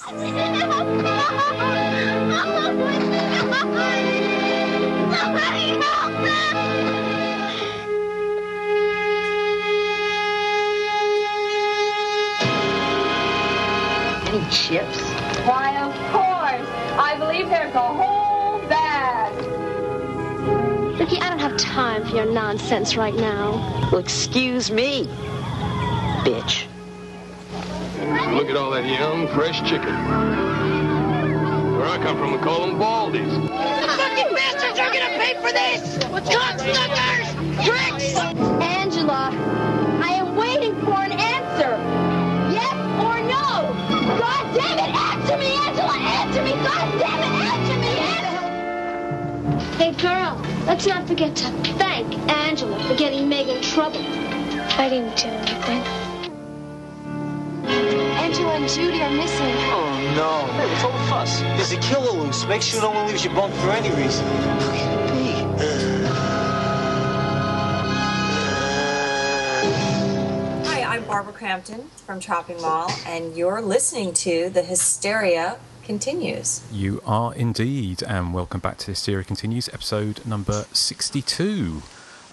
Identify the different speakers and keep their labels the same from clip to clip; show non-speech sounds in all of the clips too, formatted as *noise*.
Speaker 1: Somebody help me!
Speaker 2: Any chips?
Speaker 3: Why, of course. I believe there's a whole bag.
Speaker 4: Ricky, I don't have time for your nonsense right now.
Speaker 2: Well, excuse me, bitch.
Speaker 5: Look at all that young, fresh chicken. Where I come from, we call them baldies.
Speaker 1: The fucking bastards are gonna pay for this! Cocksuckers! Pricks!
Speaker 3: Angela, I am waiting for an answer. Yes or no? God damn it, answer me, Angela! Answer me! God damn it, answer me! Answer-
Speaker 4: Hey, girl, let's not forget to thank Angela for getting Meg in trouble. I didn't do anything. Angela and Judy are missing.
Speaker 6: Oh no. Hey, what's all the fuss? There's a killer loose. Make sure no one leaves your bunk for any reason.
Speaker 7: Hi, I'm Barbara Crampton from Chopping Mall, and you're listening to The Hysteria Continues.
Speaker 8: You are indeed, and welcome back to Hysteria Continues, episode number 62.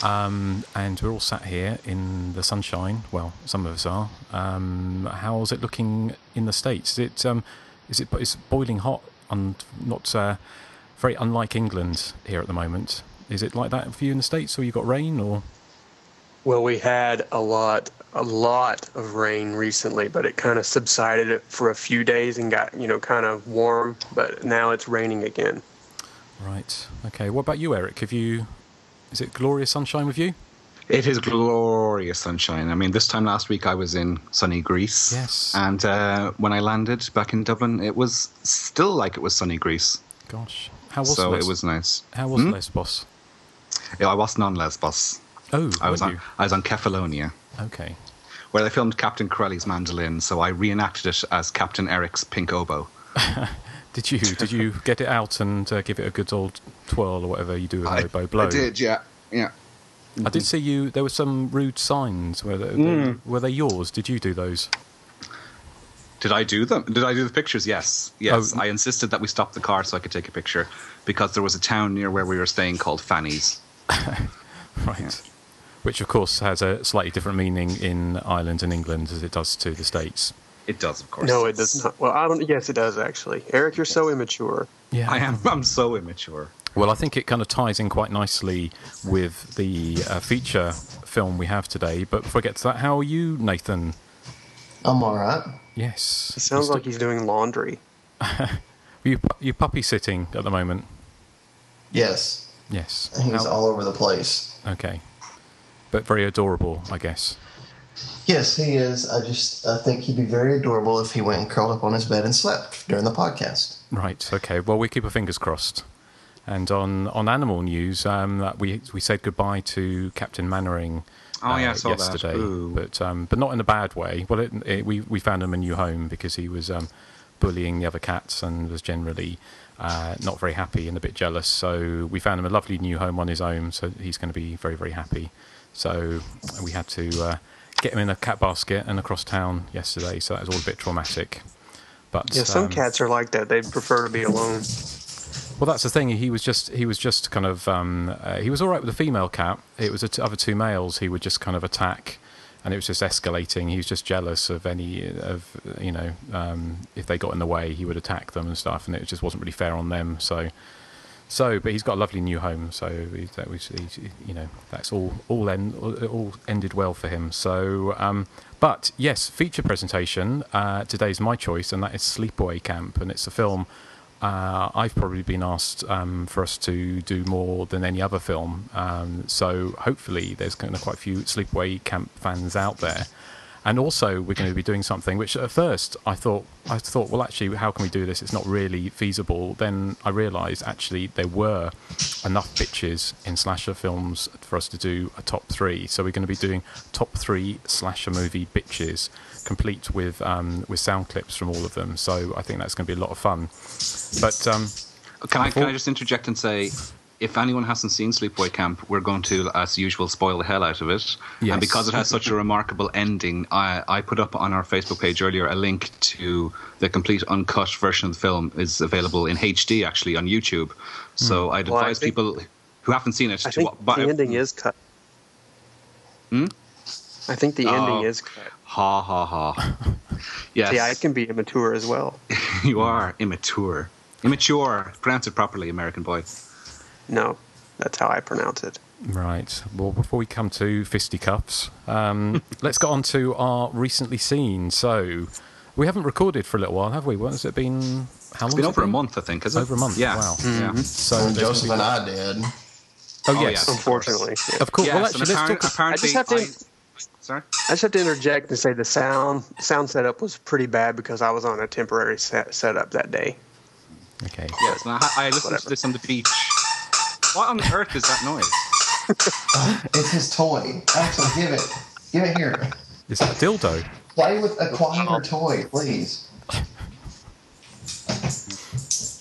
Speaker 8: Um, and we're all sat here in the sunshine. Well, some of us are. Um, how's it looking in the states? Is it um, is it is boiling hot and not uh, very unlike England here at the moment? Is it like that for you in the states, or you got rain, or
Speaker 9: Well, we had a lot, a lot of rain recently, but it kind of subsided for a few days and got, you know, kind of warm. But now it's raining again.
Speaker 8: right? Okay. What about you, Eric? Have you? Is it glorious sunshine with you?
Speaker 10: It is glorious sunshine. I mean, this time last week I was in sunny Greece.
Speaker 8: Yes.
Speaker 10: And uh, when I landed back in Dublin, it was still like it was sunny Greece.
Speaker 8: Gosh, how was
Speaker 10: so
Speaker 8: Les-
Speaker 10: it was nice.
Speaker 8: How was
Speaker 10: Hmm?
Speaker 8: Lesbos?
Speaker 10: Yeah, I wasn't on Lesbos.
Speaker 8: Oh,
Speaker 10: I was on. I was on Kefalonia.
Speaker 8: Okay.
Speaker 10: where they filmed Captain Corelli's mandolin. So I reenacted it as Captain Eric's pink oboe. *laughs*
Speaker 8: Did you did you *laughs* get it out and uh, give it a good old twirl or whatever you do with an
Speaker 10: I,
Speaker 8: oboe blow?
Speaker 10: I did, yeah, yeah.
Speaker 8: I did see you. There were some rude signs. Were they,
Speaker 10: Mm.
Speaker 8: were they yours? Did you do those?
Speaker 10: Did I do them? Did I do the pictures? Yes, yes.
Speaker 8: Oh.
Speaker 10: I insisted that we stop the car so I could take a picture because there was a town near where we were staying called Fanny's. *laughs*
Speaker 8: Right. Which of course has a slightly different meaning in Ireland and England as it does to the states.
Speaker 10: It does, of course.
Speaker 9: No, it does not. Well, I don't. Yes, it does actually. Eric, you're so immature.
Speaker 8: Yeah,
Speaker 10: I am. I'm so immature.
Speaker 8: Well, I think it kind of ties in quite nicely with the uh, feature film we have today. But before I get to that, how are you, Nathan?
Speaker 11: I'm all right.
Speaker 8: Yes.
Speaker 9: It sounds
Speaker 8: You
Speaker 9: like he's doing laundry. *laughs*
Speaker 8: you pu- you puppy sitting at the moment.
Speaker 11: Yes,
Speaker 8: Yes.
Speaker 11: he's
Speaker 8: How-
Speaker 11: all over the place.
Speaker 8: Okay. But very adorable, I guess.
Speaker 11: Yes, he is. I just I think he'd be very adorable if he went and curled up on his bed and slept during the podcast.
Speaker 8: Right. Okay. Well, we keep our fingers crossed. And on, on animal news, um, that we we said goodbye to Captain Mainwaring.
Speaker 10: Oh, yeah, I saw
Speaker 8: yesterday,
Speaker 10: Ooh.
Speaker 8: but um, but not in a bad way. Well, it, it, we we found him a new home because he was um, bullying the other cats and was generally uh, not very happy and a bit jealous. So we found him a lovely new home on his own. So he's going to be very very happy. So we had to uh, get him in a cat basket and across town yesterday. So that was all a bit traumatic. But
Speaker 9: Yeah, some
Speaker 8: um,
Speaker 9: cats are like that. They prefer to be alone.
Speaker 8: well, that's the thing. He was just he was just kind of um, uh, he was all right with the female cat. It was the t- other two males he would just kind of attack, and it was just escalating. He was just jealous of any of you know um, if they got in the way, he would attack them and stuff, and it just wasn't really fair on them. So. So, but he's got a lovely new home. So that was, you know, that's all all end, all ended well for him. So, um, but yes, feature presentation. Uh, today's my choice, and that is Sleepaway Camp, and it's a film uh, I've probably been asked um, for us to do more than any other film. Um, so hopefully, there's kind of quite a few Sleepaway Camp fans out there. And also, we're going to be doing something which, at first, I thought, I thought, well, actually, how can we do this? It's not really feasible. Then I realised actually there were enough bitches in slasher films for us to do a top three. So we're going to be doing top three slasher movie bitches, complete with um, with sound clips from all of them. So I think that's going to be a lot of fun. But um,
Speaker 10: Can I, can I just interject and say, if anyone hasn't seen Sleepaway Camp, we're going to, as usual, spoil the hell out of it.
Speaker 8: Yes.
Speaker 10: And because it has such a remarkable ending, I, I put up on our Facebook page earlier a link to the complete uncut version of the film is available in HD actually on YouTube. So I'd
Speaker 9: Well, I
Speaker 10: advise
Speaker 9: think-
Speaker 10: people who haven't seen it
Speaker 9: I
Speaker 10: to
Speaker 9: think
Speaker 10: wa- buy-
Speaker 9: the ending is cut.
Speaker 10: Hmm?
Speaker 9: I think the
Speaker 10: Oh.
Speaker 9: ending is cut.
Speaker 10: Ha ha ha. *laughs* Yes.
Speaker 9: Yeah, it can be immature as well. *laughs*
Speaker 10: you are immature. Immature. Pronounce it properly, American boy.
Speaker 9: No, that's how I pronounce it.
Speaker 8: Right. Well, before we come to fisticuffs, um, *laughs* let's get on to our recently seen. So, we haven't recorded for a little while, have we? What has it been? How long?
Speaker 10: It's been
Speaker 8: has it
Speaker 10: over a month, I think, is it?
Speaker 8: Over a month.
Speaker 10: Yeah.
Speaker 8: Wow.
Speaker 10: Yeah.
Speaker 8: So
Speaker 11: When
Speaker 8: there's
Speaker 11: Joseph
Speaker 8: gonna
Speaker 11: and I did.
Speaker 8: Oh
Speaker 10: Oh,
Speaker 8: yes.
Speaker 10: yes.
Speaker 9: Unfortunately, yeah.
Speaker 8: Of course. well, actually,
Speaker 10: and
Speaker 8: let's talk.
Speaker 10: apparently,
Speaker 9: I just have to-
Speaker 10: Sorry?
Speaker 9: I just have to interject and say the sound sound setup was pretty bad because I was on a temporary set, setup that day.
Speaker 8: Okay.
Speaker 10: Yes, and I, I listened to
Speaker 9: Whatever.
Speaker 10: this on the beach. What on earth is that noise? *laughs*
Speaker 11: It's his toy. Axel, give it. Give it here.
Speaker 8: Is that a dildo?
Speaker 11: Play with a quieter toy, please.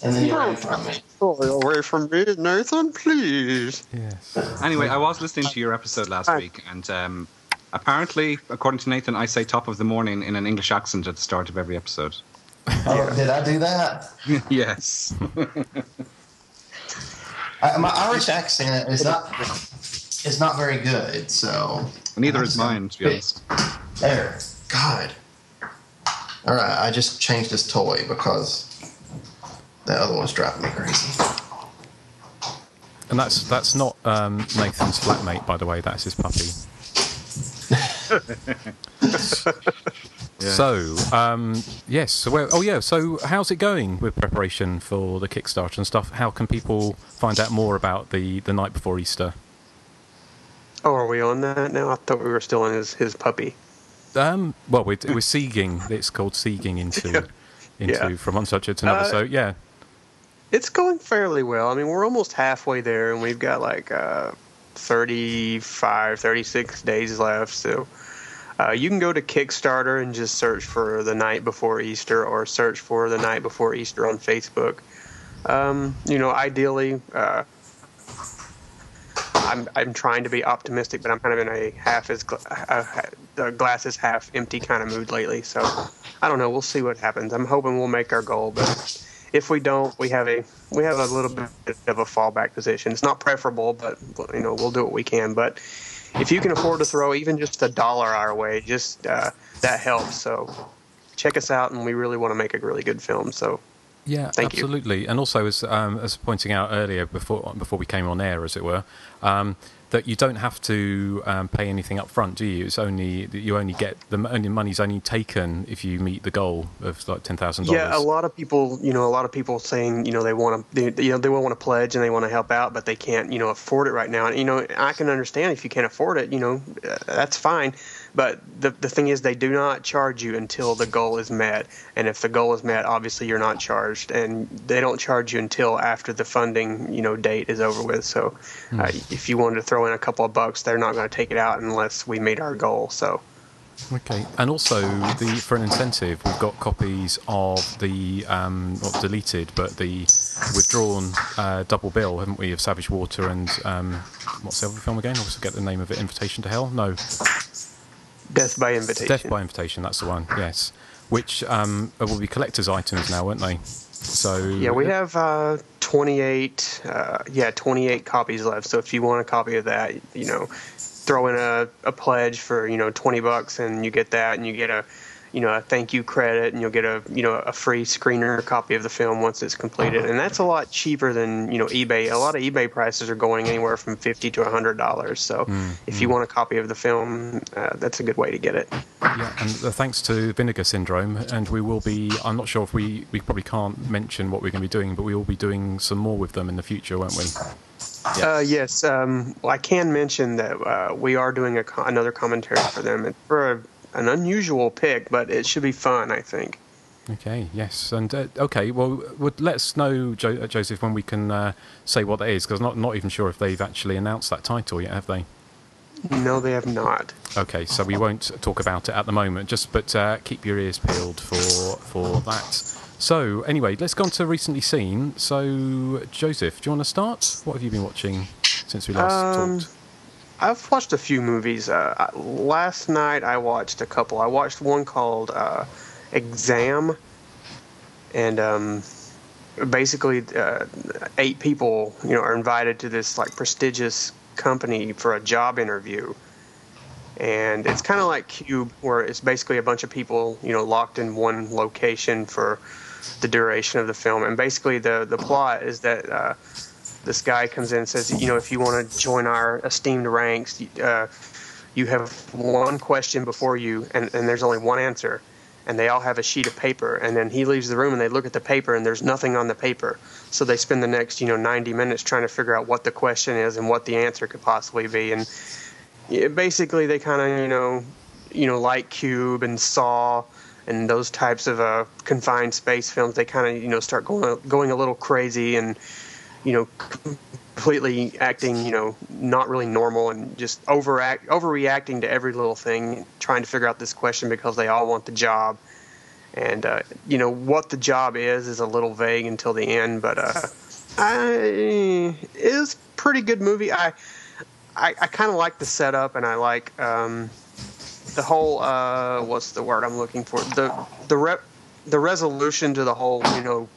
Speaker 11: And then you're ready from me.
Speaker 9: Oh, away from me, Nathan, please.
Speaker 8: Yes.
Speaker 10: Anyway, I was listening to your episode last
Speaker 9: Hi.
Speaker 10: week, and um, apparently, according to Nathan, I say top of the morning in an English accent at the start of every episode.
Speaker 11: Oh, did I do that? *laughs*
Speaker 10: yes. *laughs*
Speaker 11: I, my Irish accent is not is not very good, so
Speaker 10: Neither is mine, to be honest.
Speaker 11: there. God. All right, I just changed this toy because that other one's driving me crazy.
Speaker 8: And that's that's not um, Nathan's flatmate, by the way. That's his puppy. *laughs* *laughs* So, um, yes. So, where, oh, yeah. So, how's it going with preparation for the Kickstarter and stuff? How can people find out more about the the night before Easter?
Speaker 9: Oh, are we on that now? I thought we were still on his, his puppy.
Speaker 8: Um, well, we're, we're sieging. It's called sieging into *laughs* into
Speaker 9: Yeah.
Speaker 8: from one subject to another.
Speaker 9: Uh,
Speaker 8: so, yeah.
Speaker 9: It's going fairly well. I mean, we're almost halfway there, and we've got like uh, 35, 36 days left. So uh, you can go to Kickstarter and just search for the night before Easter, or search for the night before Easter on Facebook. Um, you know, ideally, uh, I'm I'm trying to be optimistic, but I'm kind of in a half as gla- uh, glass is half empty kind of mood lately. So I don't know. We'll see what happens. I'm hoping we'll make our goal, but if we don't, we have a we have a little bit of a fallback position. It's not preferable, but you know we'll do what we can. But if you can afford to throw even just a dollar our way, just uh, that helps. So check us out, and we really want to make a really good film. So
Speaker 8: Yeah,
Speaker 9: Thank you.
Speaker 8: absolutely. And also, as um, as pointing out earlier, before before we came on air, as it were, um, that you don't have to um, pay anything up front, do you? It's only you only get the only money's only taken if you meet the goal of like ten thousand dollars.
Speaker 9: yeah, a lot of people, you know, a lot of people saying, you know, they want to, they, you know, they want to pledge and they want to help out, but they can't, you know, afford it right now. And you know, I can understand if you can't afford it, you know, uh, that's fine. But the the thing is, they do not charge you until the goal is met. And if the goal is met, obviously you're not charged, and they don't charge you until after the funding, you know, date is over with. So, uh, if you wanted to throw in a couple of bucks, they're not going to take it out unless we meet our goal. So.
Speaker 8: Okay, and also the for an incentive, we've got copies of the um, not deleted, but the withdrawn uh, double bill, haven't we, of Savage Water and um, what's the other film again? I also get the name of it. Invitation to Hell? No,
Speaker 9: Death by invitation.
Speaker 8: Death by Invitation. That's the one. Yes, which um, will be collector's items now, won't they? So
Speaker 9: Yeah, we have uh, 28. Uh, yeah, 28 copies left. So if you want a copy of that, you know, throw in a, a pledge for you know 20 bucks, and you get that, and you get a you know a thank you credit, and you'll get a you know a free screener copy of the film once it's completed, and that's a lot cheaper than you know eBay. A lot of eBay prices are going anywhere from 50 to 100 dollars. So if you want a copy of the film, uh, that's a good way to get it.
Speaker 8: Yeah, and uh, thanks to Vinegar Syndrome, and we will be. I'm not sure if we we probably can't mention what we're going to be doing, but we will be doing some more with them in the future, won't we?
Speaker 9: Uh, yes. Um, well, I can mention that uh, we are doing a co- another commentary for them. It's for a, an unusual pick, but it should be fun, I think.
Speaker 8: Okay. Yes. And uh, okay. Well, would let us know, jo- uh, Joseph, when we can uh, say what that is, because not not even sure if they've actually announced that title yet, have they?
Speaker 9: No, they have not.
Speaker 8: Okay, so we won't talk about it at the moment. Just but uh, keep your ears peeled for for that. So anyway, let's go on to recently seen. So Joseph, do you want to start? What have you been watching since we last
Speaker 9: Um,
Speaker 8: talked?
Speaker 9: I've watched a few movies. Uh, last night I watched a couple. I watched one called uh, Exam, and um, basically uh, eight people, you know, are invited to this like prestigious company for a job interview. And it's kind of like Cube, where it's basically a bunch of people, you know, locked in one location for the duration of the film. And basically, the the plot is that uh, this guy comes in and says, you know, if you want to join our esteemed ranks, uh, you have one question before you, and, and there's only one answer. And they all have a sheet of paper, and then he leaves the room, and they look at the paper, and there's nothing on the paper. So they spend the next, you know, 90 minutes trying to figure out what the question is and what the answer could possibly be. And basically, they kind of, you know, you know, like Cube and Saw and those types of uh, confined space films, they kind of, you know, start going going a little crazy and you know, completely acting, you know, not really normal and just overact, overreacting to every little thing, trying to figure out this question because they all want the job. And, uh, you know, what the job is is a little vague until the end, but uh, I, it is pretty good movie. I, I, I kind of like the setup and I like um, the whole, uh, what's the word I'm looking for? The, the, rep, the resolution to the whole, you know,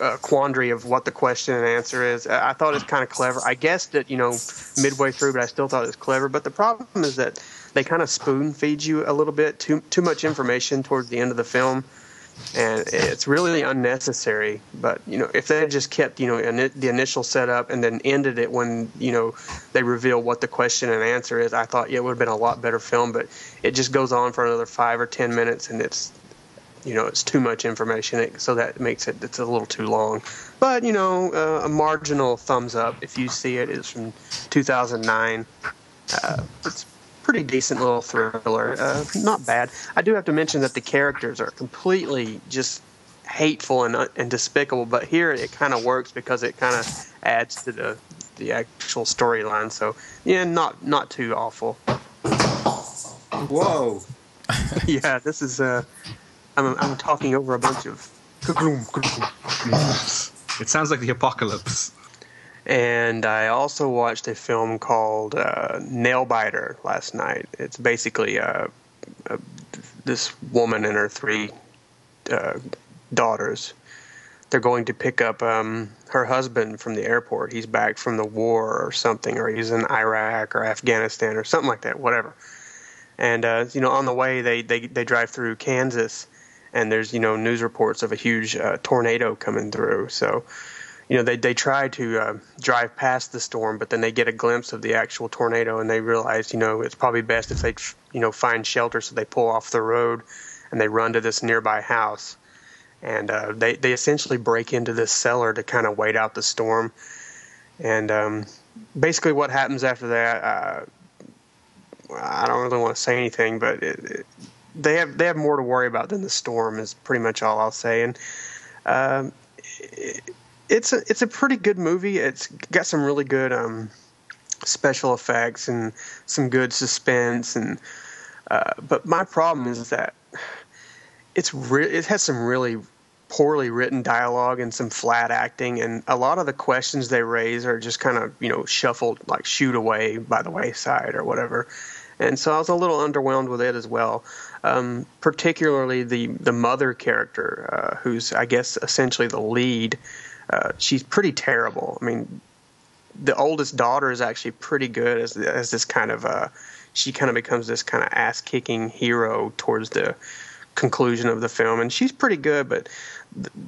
Speaker 9: uh, quandary of what the question and answer is. I thought it's kind of clever. I guessed it, you know, midway through, but I still thought it was clever. But the problem is that they kind of spoon feed you a little bit too too much information towards the end of the film, and it's really unnecessary. But you know, if they had just kept you know ini- the initial setup and then ended it when you know they reveal what the question and answer is, I thought yeah, it would have been a lot better film. But it just goes on for another five or ten minutes, and it's you know it's too much information it, so that makes it it's a little too long but you know uh, a marginal thumbs up if you see it. it is from 2009 uh, it's pretty decent little thriller uh, not bad i do have to mention that the characters are completely just hateful and, uh, and despicable but here it kind of works because it kind of adds to the the actual storyline so yeah not not too awful
Speaker 10: Whoa. *laughs*
Speaker 9: yeah this is uh I'm, I'm talking over a bunch of.
Speaker 10: It sounds like the apocalypse.
Speaker 9: And I also watched a film called uh, Nailbiter last night. It's basically uh, uh, this woman and her three uh, daughters. They're going to pick up um, her husband from the airport. He's back from the war or something, or he's in Iraq or Afghanistan or something like that, whatever. And uh, you know, on the way, they, they they drive through Kansas, and there's you know news reports of a huge uh, tornado coming through. So, you know they they try to uh, drive past the storm, but then they get a glimpse of the actual tornado, and they realize you know it's probably best if they you know find shelter. So they pull off the road, and they run to this nearby house, and uh, they they essentially break into this cellar to kind of wait out the storm, and um, basically what happens after that. Uh, I don't really want to say anything, but it, it, they have they have more to worry about than the storm is pretty much all I'll say. And um, it, it's a it's a pretty good movie. It's got some really good um, special effects and some good suspense. And uh, but my problem is that it's re- it has some really poorly written dialogue and some flat acting and a lot of the questions they raise are just kind of you know shuffled like shoot away by the wayside or whatever and so I was a little underwhelmed with it as well. Um, particularly the the mother character, uh, who's I guess essentially the lead. Uh, she's pretty terrible. I mean, the oldest daughter is actually pretty good as as this kind of uh, she kind of becomes this kind of ass kicking hero towards the conclusion of the film, and she's pretty good. But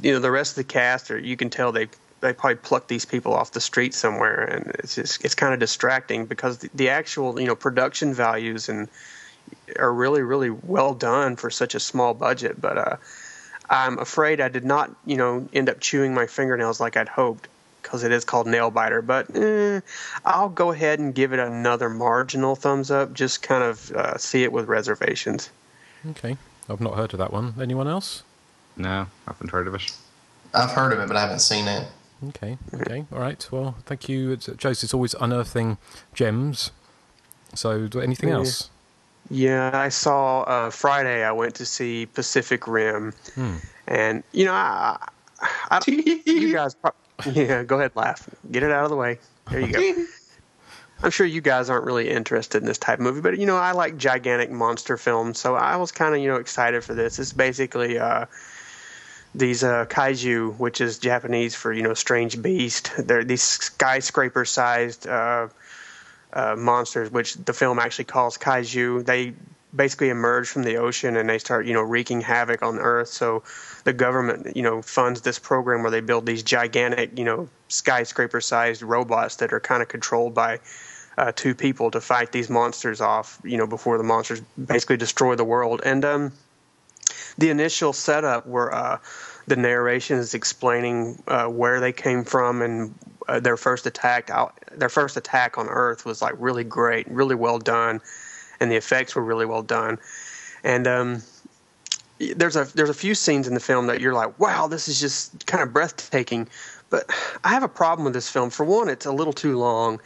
Speaker 9: you know, the rest of the cast, or you can tell they they probably plucked these people off the street somewhere, and it's just it's kind of distracting because the, the actual you know production values and are really really well done for such a small budget. But uh, I'm afraid I did not you know end up chewing my fingernails like I'd hoped because it is called nail biter. But eh, I'll go ahead and give it another marginal thumbs up. Just kind of uh, see it with reservations.
Speaker 8: Okay, I've not heard of that one. Anyone else?
Speaker 10: No, I haven't heard of it.
Speaker 11: I've heard of it, but I haven't seen it.
Speaker 8: Okay, okay, all right. Well, thank you, it's, Joseph. It's always unearthing gems So, anything
Speaker 9: Yeah.
Speaker 8: else?
Speaker 9: Yeah, I saw uh, Friday. I went to see Pacific Rim,
Speaker 8: Hmm.
Speaker 9: and you know, I, I, I *laughs* you guys, prob- yeah, go ahead, laugh, get it out of the way. There you go. *laughs* I'm sure you guys aren't really interested in this type of movie, but you know, I like gigantic monster films, so I was kind of you know excited for this. It's basically uh, these uh, kaiju, which is Japanese for you know strange beast. They're these skyscraper-sized. Uh, monsters, which the film actually calls kaiju. They basically emerge from the ocean and they start, you know, wreaking havoc on Earth. So the government, you know, funds this program where they build these gigantic, you know, skyscraper-sized robots that are kind of controlled by uh, two people to fight these monsters off, you know, before the monsters basically destroy the world. And um, the initial setup where uh, the narration is explaining uh, where they came from and uh, their first attack out their first attack on earth was like really great really well done and the effects were really well done. And um, there's a there's a few scenes in the film that you're like wow this is just kind of breathtaking. But i have a problem with this film. For one it's a little too long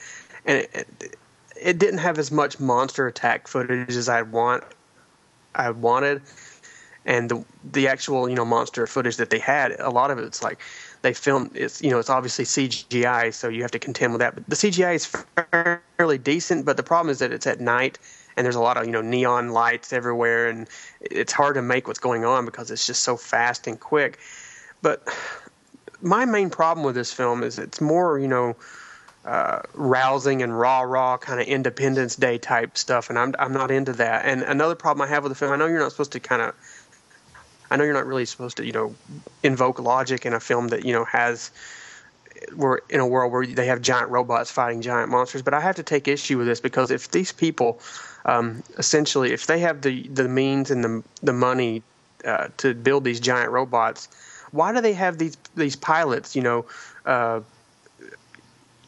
Speaker 9: and it, it, it didn't have as much monster attack footage as i want i wanted and the the actual you know monster footage that they had a lot of it's like they filmed it's you know it's obviously CGI so you have to contend with that but the CGI is fairly decent but the problem is that it's at night and there's a lot of you know neon lights everywhere and it's hard to make what's going on because it's just so fast and quick but my main problem with this film is it's more you know uh, rousing and raw, raw kind of Independence Day type stuff, and I'm I'm not into that. And another problem I have with the film, I know you're not supposed to kind of I know you're not really supposed to, you know, invoke logic in a film that you know has we're in a world where they have giant robots fighting giant monsters. But I have to take issue with this because if these people, um, essentially, if they have the the means and the the money uh, to build these giant robots, why do they have these these pilots, you know? Uh,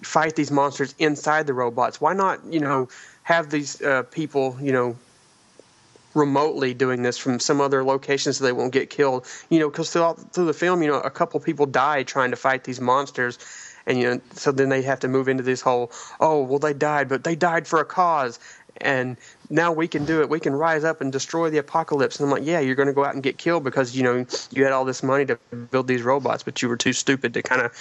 Speaker 9: fight these monsters inside the robots why not you know have these uh, people you know remotely doing this from some other location so they won't get killed. You know, because throughout through the film, you know, a couple people die trying to fight these monsters, and you know, so then they have to move into this whole, oh, well, they died, but they died for a cause, and now we can do it. We can rise up and destroy the apocalypse. And I'm like, yeah, you're going to go out and get killed because you know you had all this money to build these robots, but you were too stupid to kind of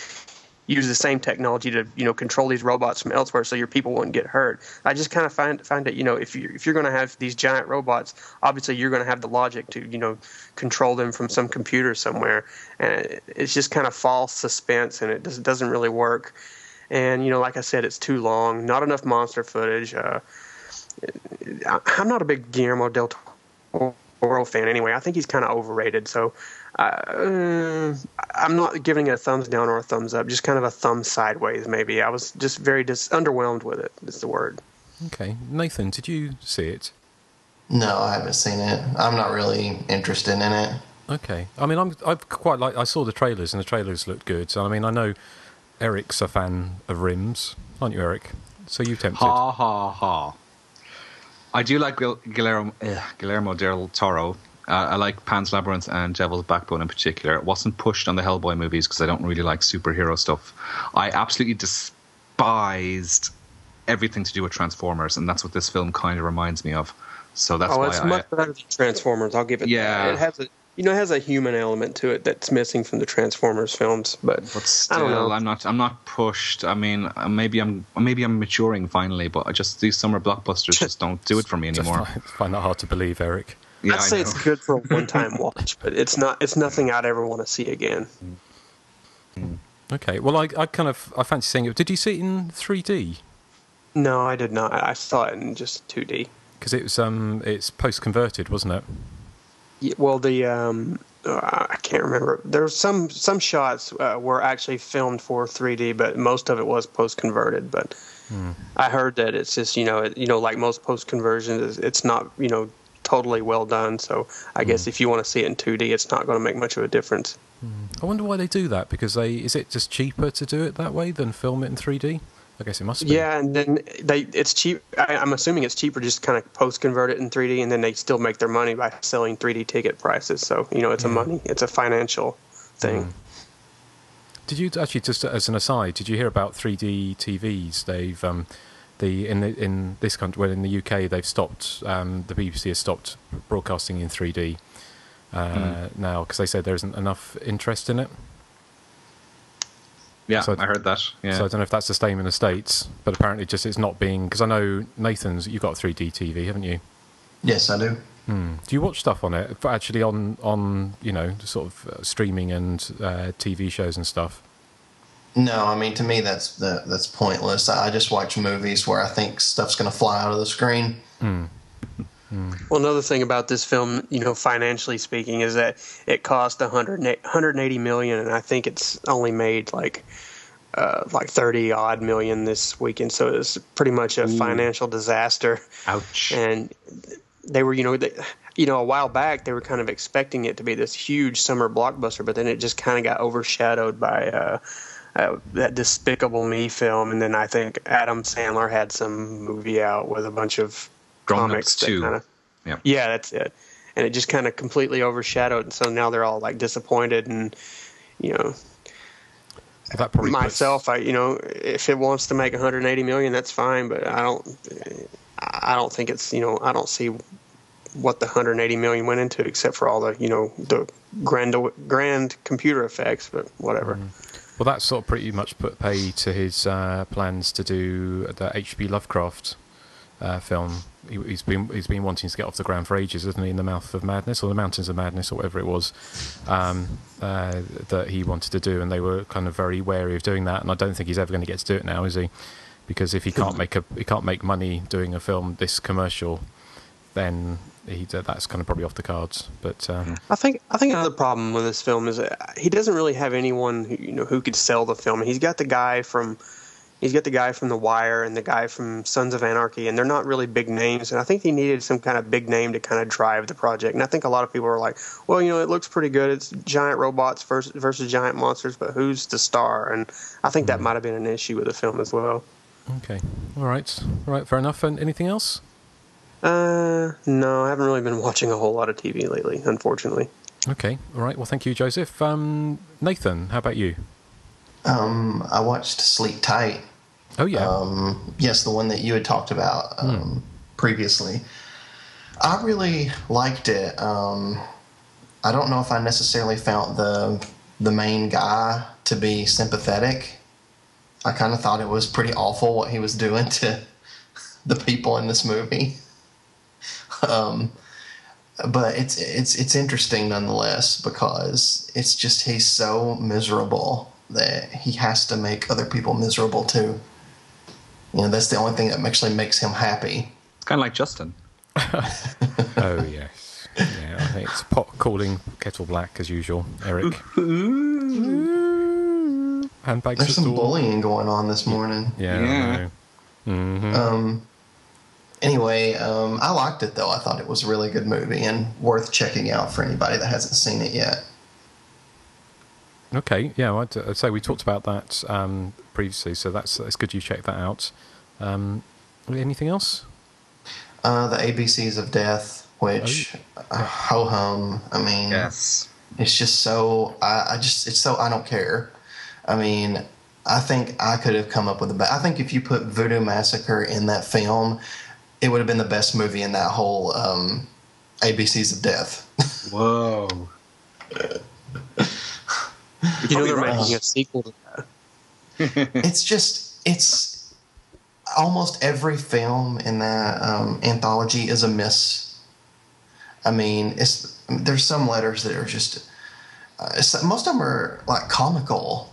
Speaker 9: use the same technology to you know control these robots from elsewhere so your people wouldn't get hurt. I just kind of find find it you know if you if you're going to have these giant robots, obviously you're going to have the logic to you know control them from some computer somewhere, and it's just kind of false suspense and it just doesn't really work. And you know, like I said, it's too long, not enough monster footage. Uh, I'm not a big Guillermo del Toro fan anyway. I think he's kind of overrated. So uh, I'm not giving it a thumbs down or a thumbs up, just kind of a thumb sideways, maybe. I was just very dis- underwhelmed with it, is the word.
Speaker 8: Okay, Nathan, did you see it?
Speaker 11: No, I haven't seen it. I'm not really interested in it.
Speaker 8: Okay, I mean, I'm I quite like. I saw the trailers, and the trailers looked good. So I mean, I know Eric's a fan of rims, aren't you, Eric? So you tempted?
Speaker 10: Ha ha ha. I do like Guillermo, uh, Guillermo del Toro. Uh, I like Pan's Labyrinth and Devil's Backbone in particular. It wasn't pushed on the Hellboy movies because I don't really like superhero stuff. I absolutely despised everything to do with Transformers, and that's what this film kind of reminds me of. So that's
Speaker 9: oh,
Speaker 10: why
Speaker 9: it's
Speaker 10: I,
Speaker 9: much better than Transformers. I'll give it.
Speaker 10: Yeah.
Speaker 9: that. it has a you know it has a human element to it that's missing from the Transformers films. But,
Speaker 10: But still,
Speaker 9: I don't know.
Speaker 10: I'm not. I'm not pushed. I mean, uh, maybe I'm. Maybe I'm maturing finally, but I just these summer blockbusters just don't do it for me anymore.
Speaker 8: find, find that hard to believe, Eric.
Speaker 10: Yeah,
Speaker 9: I'd say
Speaker 10: know.
Speaker 9: it's good for a *laughs* one-time watch, but it's not. It's nothing I'd ever want to see again.
Speaker 8: Okay, well, I, I kind of I fancy seeing it. Did you see it in 3D?
Speaker 9: No, I did not. I saw it in just 2D.
Speaker 8: Because it was um it's post converted, wasn't it?
Speaker 9: Yeah, well, the um, uh, I can't remember. There's some some shots uh, were actually filmed for 3D, but most of it was post converted. But I heard that it's just you know it, you know like most post conversions, it's not you know totally well done. So I guess hmm. if you want to see it in 2D, it's not going to make much of a difference. Hmm.
Speaker 8: I wonder why they do that. Because they is it just cheaper to do it that way than film it in 3D? I guess it must be.
Speaker 9: Yeah, and then they it's cheap. I, I'm assuming it's cheaper just kind of post convert it in 3D, and then they still make their money by selling 3D ticket prices. So you know it's a hmm. money, it's a financial thing.
Speaker 8: Did you actually just as an aside? Did you hear about 3D TVs? They've um, the in the in this country, well, in the UK, they've stopped. Um, the BBC has stopped broadcasting in 3D uh, now because they said there isn't enough interest in it.
Speaker 10: Yeah,
Speaker 8: So-
Speaker 10: I heard that. Yeah.
Speaker 8: So I don't know if that's the same in the states, but apparently, just it's not being because I know Nathan's. You've got 3D TV, haven't you?
Speaker 11: Yes, I do.
Speaker 8: Hmm. Do you watch stuff on it? Actually, on on you know sort of uh, streaming and uh, TV shows and stuff.
Speaker 11: No, I mean to me that's that, that's pointless. I I just watch movies where I think stuff's going to fly out of the screen.
Speaker 9: Well, another thing about this film, you know, financially speaking, is that it cost 100, 180 million, and I think it's only made like uh, like 30 odd million this weekend. So it's pretty much a financial disaster.
Speaker 10: Ouch.
Speaker 9: And they were, you know, they, you know, a while back they were kind of expecting it to be this huge summer blockbuster, but then it just kind of got overshadowed by. Uh, uh, that Despicable Me film, and then I think Adam Sandler had some movie out with a bunch of
Speaker 10: Grown
Speaker 9: comics
Speaker 10: too.
Speaker 9: that kind of
Speaker 10: Yeah.
Speaker 9: yeah, that's it. And it just kind of completely overshadowed, and so now they're all like disappointed, and you know,
Speaker 8: That probably puts-
Speaker 9: myself, I you know, if it wants to make 180 million, that's fine, but I don't, I don't think it's you know, I don't see what the 180 million went into except for all the you know the grand grand computer effects, but whatever.
Speaker 8: Well, that sort of pretty much put pay to his uh, plans to do the H.P. Lovecraft uh, film. He, he's been he's been wanting to get off the ground for ages, isn't he? In the Mouth of Madness or the Mountains of Madness or whatever it was um, uh, that he wanted to do, and they were kind of very wary of doing that. And I don't think he's ever going to get to do it now, is he? Because if he can't make a he can't make money doing a film this commercial, then he that's kind of probably off the cards. But um,
Speaker 9: I think I think another problem with this film is he doesn't really have anyone who you know who could sell the film. He's got the guy from he's got the guy from The Wire and the guy from Sons of Anarchy, and they're not really big names. And I think he needed some kind of big name to kind of drive the project. And I think a lot of people are like, well, you know, it looks pretty good. It's giant robots versus, versus giant monsters, but who's the star? And I think that might have been an issue with the film as well.
Speaker 8: okay, all right, all right, fair enough. And anything else?
Speaker 9: Uh, no, I haven't really been watching a whole lot of TV lately, unfortunately.
Speaker 8: Okay, all right. Well, thank you, Joseph. Um, Nathan, how about you?
Speaker 11: Um, I watched Sleep Tight.
Speaker 8: Oh yeah,
Speaker 11: Um, yes, the one that you had talked about um, previously. I really liked it. Um, I don't know if I necessarily found the the main guy to be sympathetic. I kind of thought it was pretty awful what he was doing *laughs* to the people in this movie. Um, but it's it's it's interesting nonetheless because it's just he's so miserable that he has to make other people miserable too. You know, that's the only thing that actually makes him happy.
Speaker 10: It's kind of like Justin. *laughs*
Speaker 8: oh yes, yeah. I think it's pot calling kettle black as usual. Eric. Handbags
Speaker 11: There's some
Speaker 8: door.
Speaker 11: bullying going on this morning.
Speaker 8: Yeah. Mm-hmm.
Speaker 11: Um. Anyway, um, I liked it though. I thought it was a really good movie and worth checking out for anybody that hasn't seen it yet.
Speaker 8: Okay, yeah, I'd, I'd say we talked about that um, previously, so that's it's good you checked that out. Um, anything else?
Speaker 11: Uh, the ABCs of Death, which uh, ho hum. I mean,
Speaker 10: Yes.
Speaker 11: it's just so. I, I just it's so I don't care. I mean, I think I could have come up with a better. I think if you put Voodoo Massacre in that film, it would have been the best movie in that whole um, ABCs of Death.
Speaker 10: Whoa.
Speaker 9: You know, they're
Speaker 11: right.
Speaker 9: making a sequel to that. *laughs*
Speaker 11: it's just it's almost every film in that um, anthology is a miss. I mean, it's there's some letters that are just uh, most of them are like comical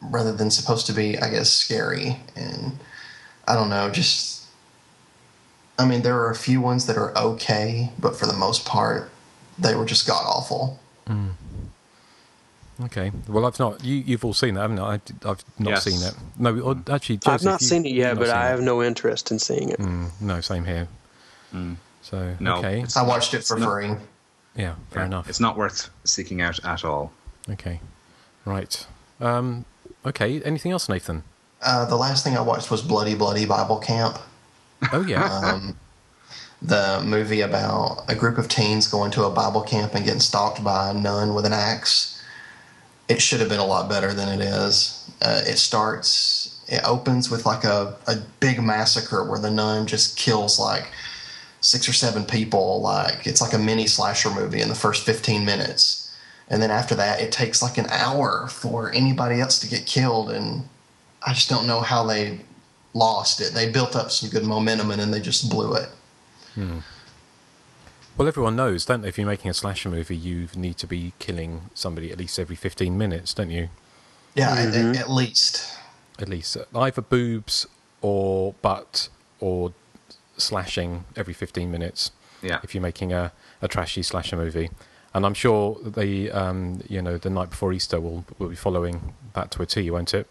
Speaker 11: rather than supposed to be, I guess, scary. And I don't know, just I mean, there are a few ones that are okay, but for the most part, they were just god awful.
Speaker 8: Okay. Well, I've not. You, you've all seen that, haven't you? I, have not
Speaker 10: Yes.
Speaker 8: seen it. No, actually, Joseph,
Speaker 9: I've not
Speaker 8: you-
Speaker 9: seen it
Speaker 8: you've
Speaker 9: yet, but
Speaker 8: seen
Speaker 9: I
Speaker 8: it.
Speaker 9: have no interest in seeing it.
Speaker 8: Mm, no, same here. So
Speaker 10: No.
Speaker 8: okay,
Speaker 11: I watched it for
Speaker 10: not-
Speaker 11: free.
Speaker 8: yeah, fair
Speaker 10: Yeah,
Speaker 8: enough.
Speaker 10: It's not worth seeking out at all.
Speaker 8: Okay, right. Um, okay. Anything else, Nathan?
Speaker 11: Uh, the last thing I watched was Bloody Bloody Bible Camp.
Speaker 8: Oh yeah.
Speaker 11: um, the movie about a group of teens going to a Bible camp and getting stalked by a nun with an axe. It should have been a lot better than it is. Uh, it starts it opens with like a, a big massacre where the nun just kills like six or seven people. Like it's like a mini slasher movie in the first 15 minutes. And then after that, it takes like an hour for anybody else to get killed. And I just don't know how they lost it. They built up some good momentum and then they just blew it.
Speaker 8: Hmm. Well, everyone knows, don't they? If you're making a slasher movie, you need to be killing somebody at least every 15 minutes, don't you?
Speaker 11: Yeah, mm-hmm. at, at, least.
Speaker 8: At least. Either boobs or butt or slashing every 15 minutes.
Speaker 10: Yeah.
Speaker 8: If you're making a, a trashy slasher movie. And I'm sure the um, you know the night before Easter will will be following that to a T, won't it?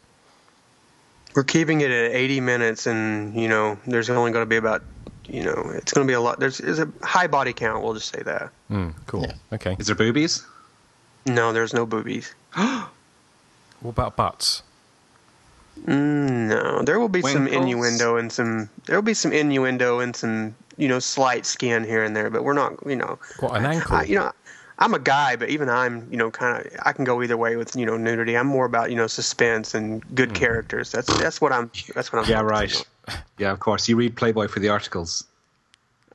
Speaker 9: We're keeping it at 80 minutes, and you know there's only going to be about you know, it's going to be a lot. There's, there's a high body count. We'll just say that.
Speaker 8: Mm, cool. Yeah. Okay.
Speaker 10: Is there boobies?
Speaker 9: No, there's no boobies. *gasps*
Speaker 8: what about butts?
Speaker 9: Mm, no, there will be Winkles? some innuendo and some. There will be some innuendo and some, you know, slight skin here and there. But we're not, you know.
Speaker 8: What an ankle?
Speaker 9: I, you know, I'm a guy, but even I'm, you know, kind of. I can go either way with, you know, nudity. I'm more about, you know, suspense and good mm. characters. That's that's what I'm. That's what I'm.
Speaker 10: Yeah, right. On. *laughs* Yeah, of course. You read Playboy for the articles.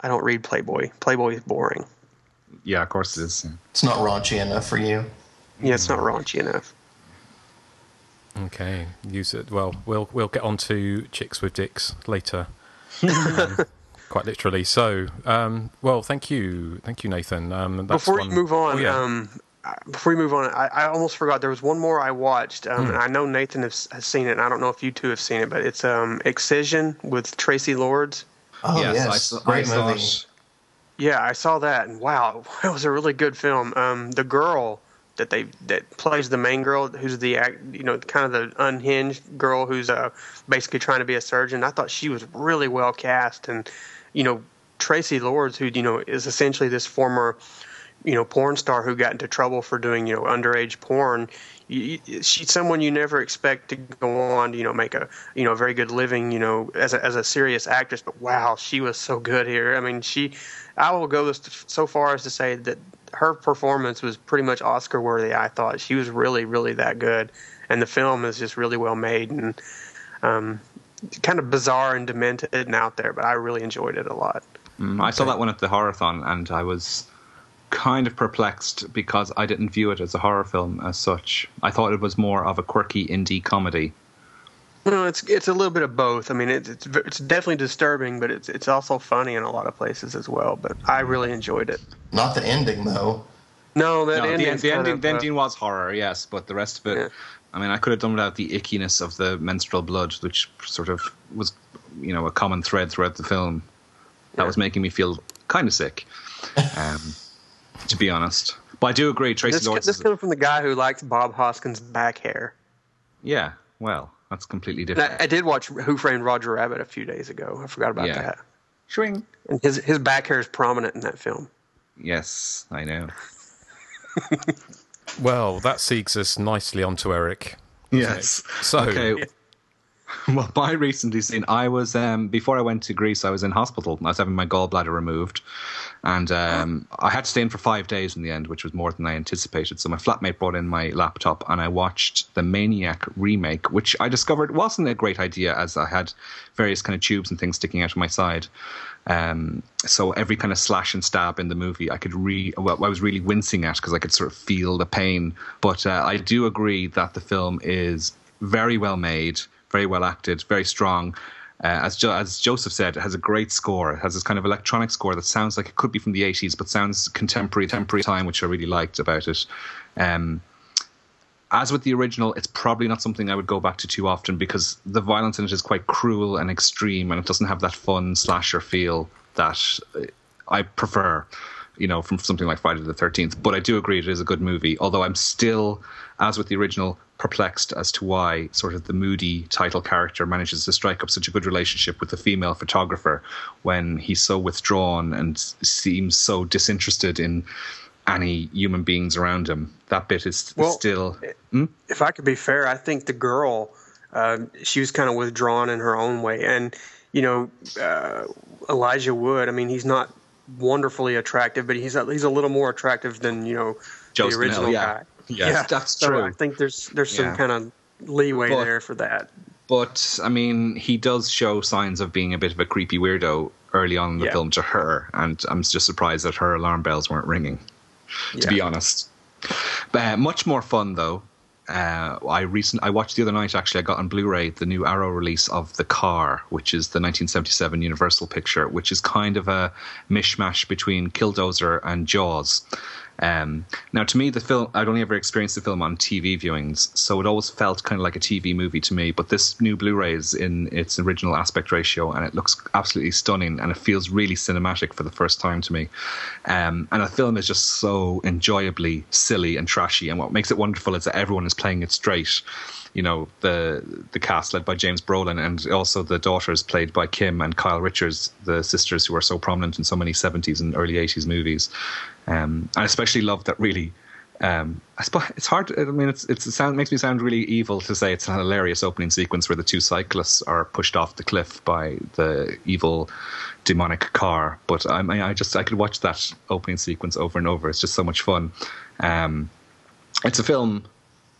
Speaker 9: I don't read Playboy. Playboy is boring.
Speaker 10: Yeah, of course it is.
Speaker 11: It's not raunchy enough for you.
Speaker 9: Yeah, it's not raunchy enough.
Speaker 8: Okay, use it. Well, we'll we'll get on to chicks with dicks later. *laughs* um, quite literally. So, um, well, thank you, thank you, Nathan. Um,
Speaker 9: Before one... you move on, oh, yeah. Um, before we move on, I, I, almost forgot there was one more I watched, um, mm. and I know Nathan has, has, seen it, and I don't know if you two have seen it, but it's um, Excision with Traci Lords.
Speaker 11: Oh yes, yes. I saw, great I movie.
Speaker 9: Yeah, I saw that, and wow, *laughs* it was a really good film. Um, the girl that they that plays the main girl, who's the you know kind of the unhinged girl who's uh, basically trying to be a surgeon. I thought she was really well cast, and you know Traci Lords, who you know is essentially this former you know porn star who got into trouble for doing you know underage porn. She's someone you never expect to go on to you know make a you know very good living you know as a, as a serious actress. But wow she was so good here. I mean she i will go so far as to say that her performance was pretty much oscar worthy. I thought she was really really that good. And the film is just really well made. And um, kind of bizarre and demented and out there but i really enjoyed it a lot
Speaker 10: mm, i saw that one at the Horrorthon and i was kind of perplexed because I didn't view it as a horror film as such. I thought it was more of a quirky indie comedy.
Speaker 9: No, it's it's a little bit of both. I mean, it's it's, it's definitely disturbing, but it's it's also funny in a lot of places as well. But I really enjoyed it.
Speaker 11: Not the ending though.
Speaker 9: No, that
Speaker 10: no,
Speaker 9: ending.
Speaker 10: The, the ending, of, the ending was horror, yes, but the rest of it. Yeah. I mean, I could have done without the ickiness of the menstrual blood, which sort of was, you know, a common thread throughout the film. That yeah. was making me feel kind of sick. Um, *laughs* to be honest. But I do agree, Traci
Speaker 9: this,
Speaker 10: Lords.
Speaker 9: This comes from the guy who likes Bob Hoskins' back hair.
Speaker 10: Yeah, well, that's completely different.
Speaker 9: I, I, did watch Who Framed Roger Rabbit a few days ago. I forgot about yeah. that.
Speaker 10: Swing.
Speaker 9: And his his back hair is prominent in that film.
Speaker 10: Yes, I know. *laughs*
Speaker 8: well, that segues us nicely onto Eric.
Speaker 10: Yes.
Speaker 8: It? So. Okay. *laughs*
Speaker 10: well, my recently seen, I was um, before I went to Greece. I was in hospital. I was having my gallbladder removed, and um, I had to stay in for five days in the end, which was more than I anticipated. So my flatmate brought in my laptop, and I watched the Maniac remake, which I discovered wasn't a great idea, as I had various kind of tubes and things sticking out of my side. Um, so every kind of slash and stab in the movie, I could re well, I was really wincing at because I could sort of feel the pain. But uh, I do agree that the film is very well made very well acted, very strong. Uh, as, jo- as Joseph said, it has a great score. It has this kind of electronic score that sounds like it could be from the 80s, but sounds contemporary, contemporary time, which I really liked about it. Um, as with the original, it's probably not something I would go back to too often because the violence in it is quite cruel and extreme, and it doesn't have that fun slasher feel that uh, I prefer, you know, from something like Friday the Thirteenth. But I do agree it is a good movie. Although I'm still, as with the original, perplexed as to why sort of the moody title character manages to strike up such a good relationship with the female photographer when he's so withdrawn and seems so disinterested in any human beings around him. That bit is
Speaker 9: well,
Speaker 10: still.
Speaker 9: Hmm? If I could be fair, I think the girl, uh, she was kind of withdrawn in her own way, and you know, uh, Elijah Wood. I mean, he's not wonderfully attractive, but he's a, he's a little more attractive than you know
Speaker 10: Joe
Speaker 9: the original
Speaker 10: Spinell, yeah.
Speaker 9: guy. Yes, yeah, that's so true. I think there's there's some yeah. kind of leeway but, there for that.
Speaker 10: but I mean, he does show signs of being a bit of a creepy weirdo early on in the
Speaker 9: Yeah.
Speaker 10: film to her, and I'm just surprised that her alarm bells weren't ringing. To
Speaker 9: Yeah.
Speaker 10: be honest, uh, much more fun though. Uh, I recent I watched the other night. Actually, I got on Blu-ray the new Arrow release of The Car, which is the 1977 Universal picture, which is kind of a mishmash between Killdozer and Jaws. Um, now, to me, the film I'd only ever experienced the film on TV viewings, so it always felt kind of like a TV movie to me. But this new Blu-ray is in its original aspect ratio, and it looks absolutely stunning, and it feels really cinematic for the first time to me. Um, and the film is just so enjoyably silly and trashy, and what makes it wonderful is that everyone is playing it straight. You know, the the cast led by James Brolin, and also the daughters played by Kim and Kyle Richards, the sisters who are so prominent in so many 70s and early 80s movies. Um, I especially love that really. Um, I suppose it's hard. I mean, it's it's it sound makes me sound really evil to say it's a hilarious opening sequence where the two cyclists are pushed off the cliff by the evil demonic car. But I mean, I just I could watch that opening sequence over and over. It's just so much fun. Um, it's a film.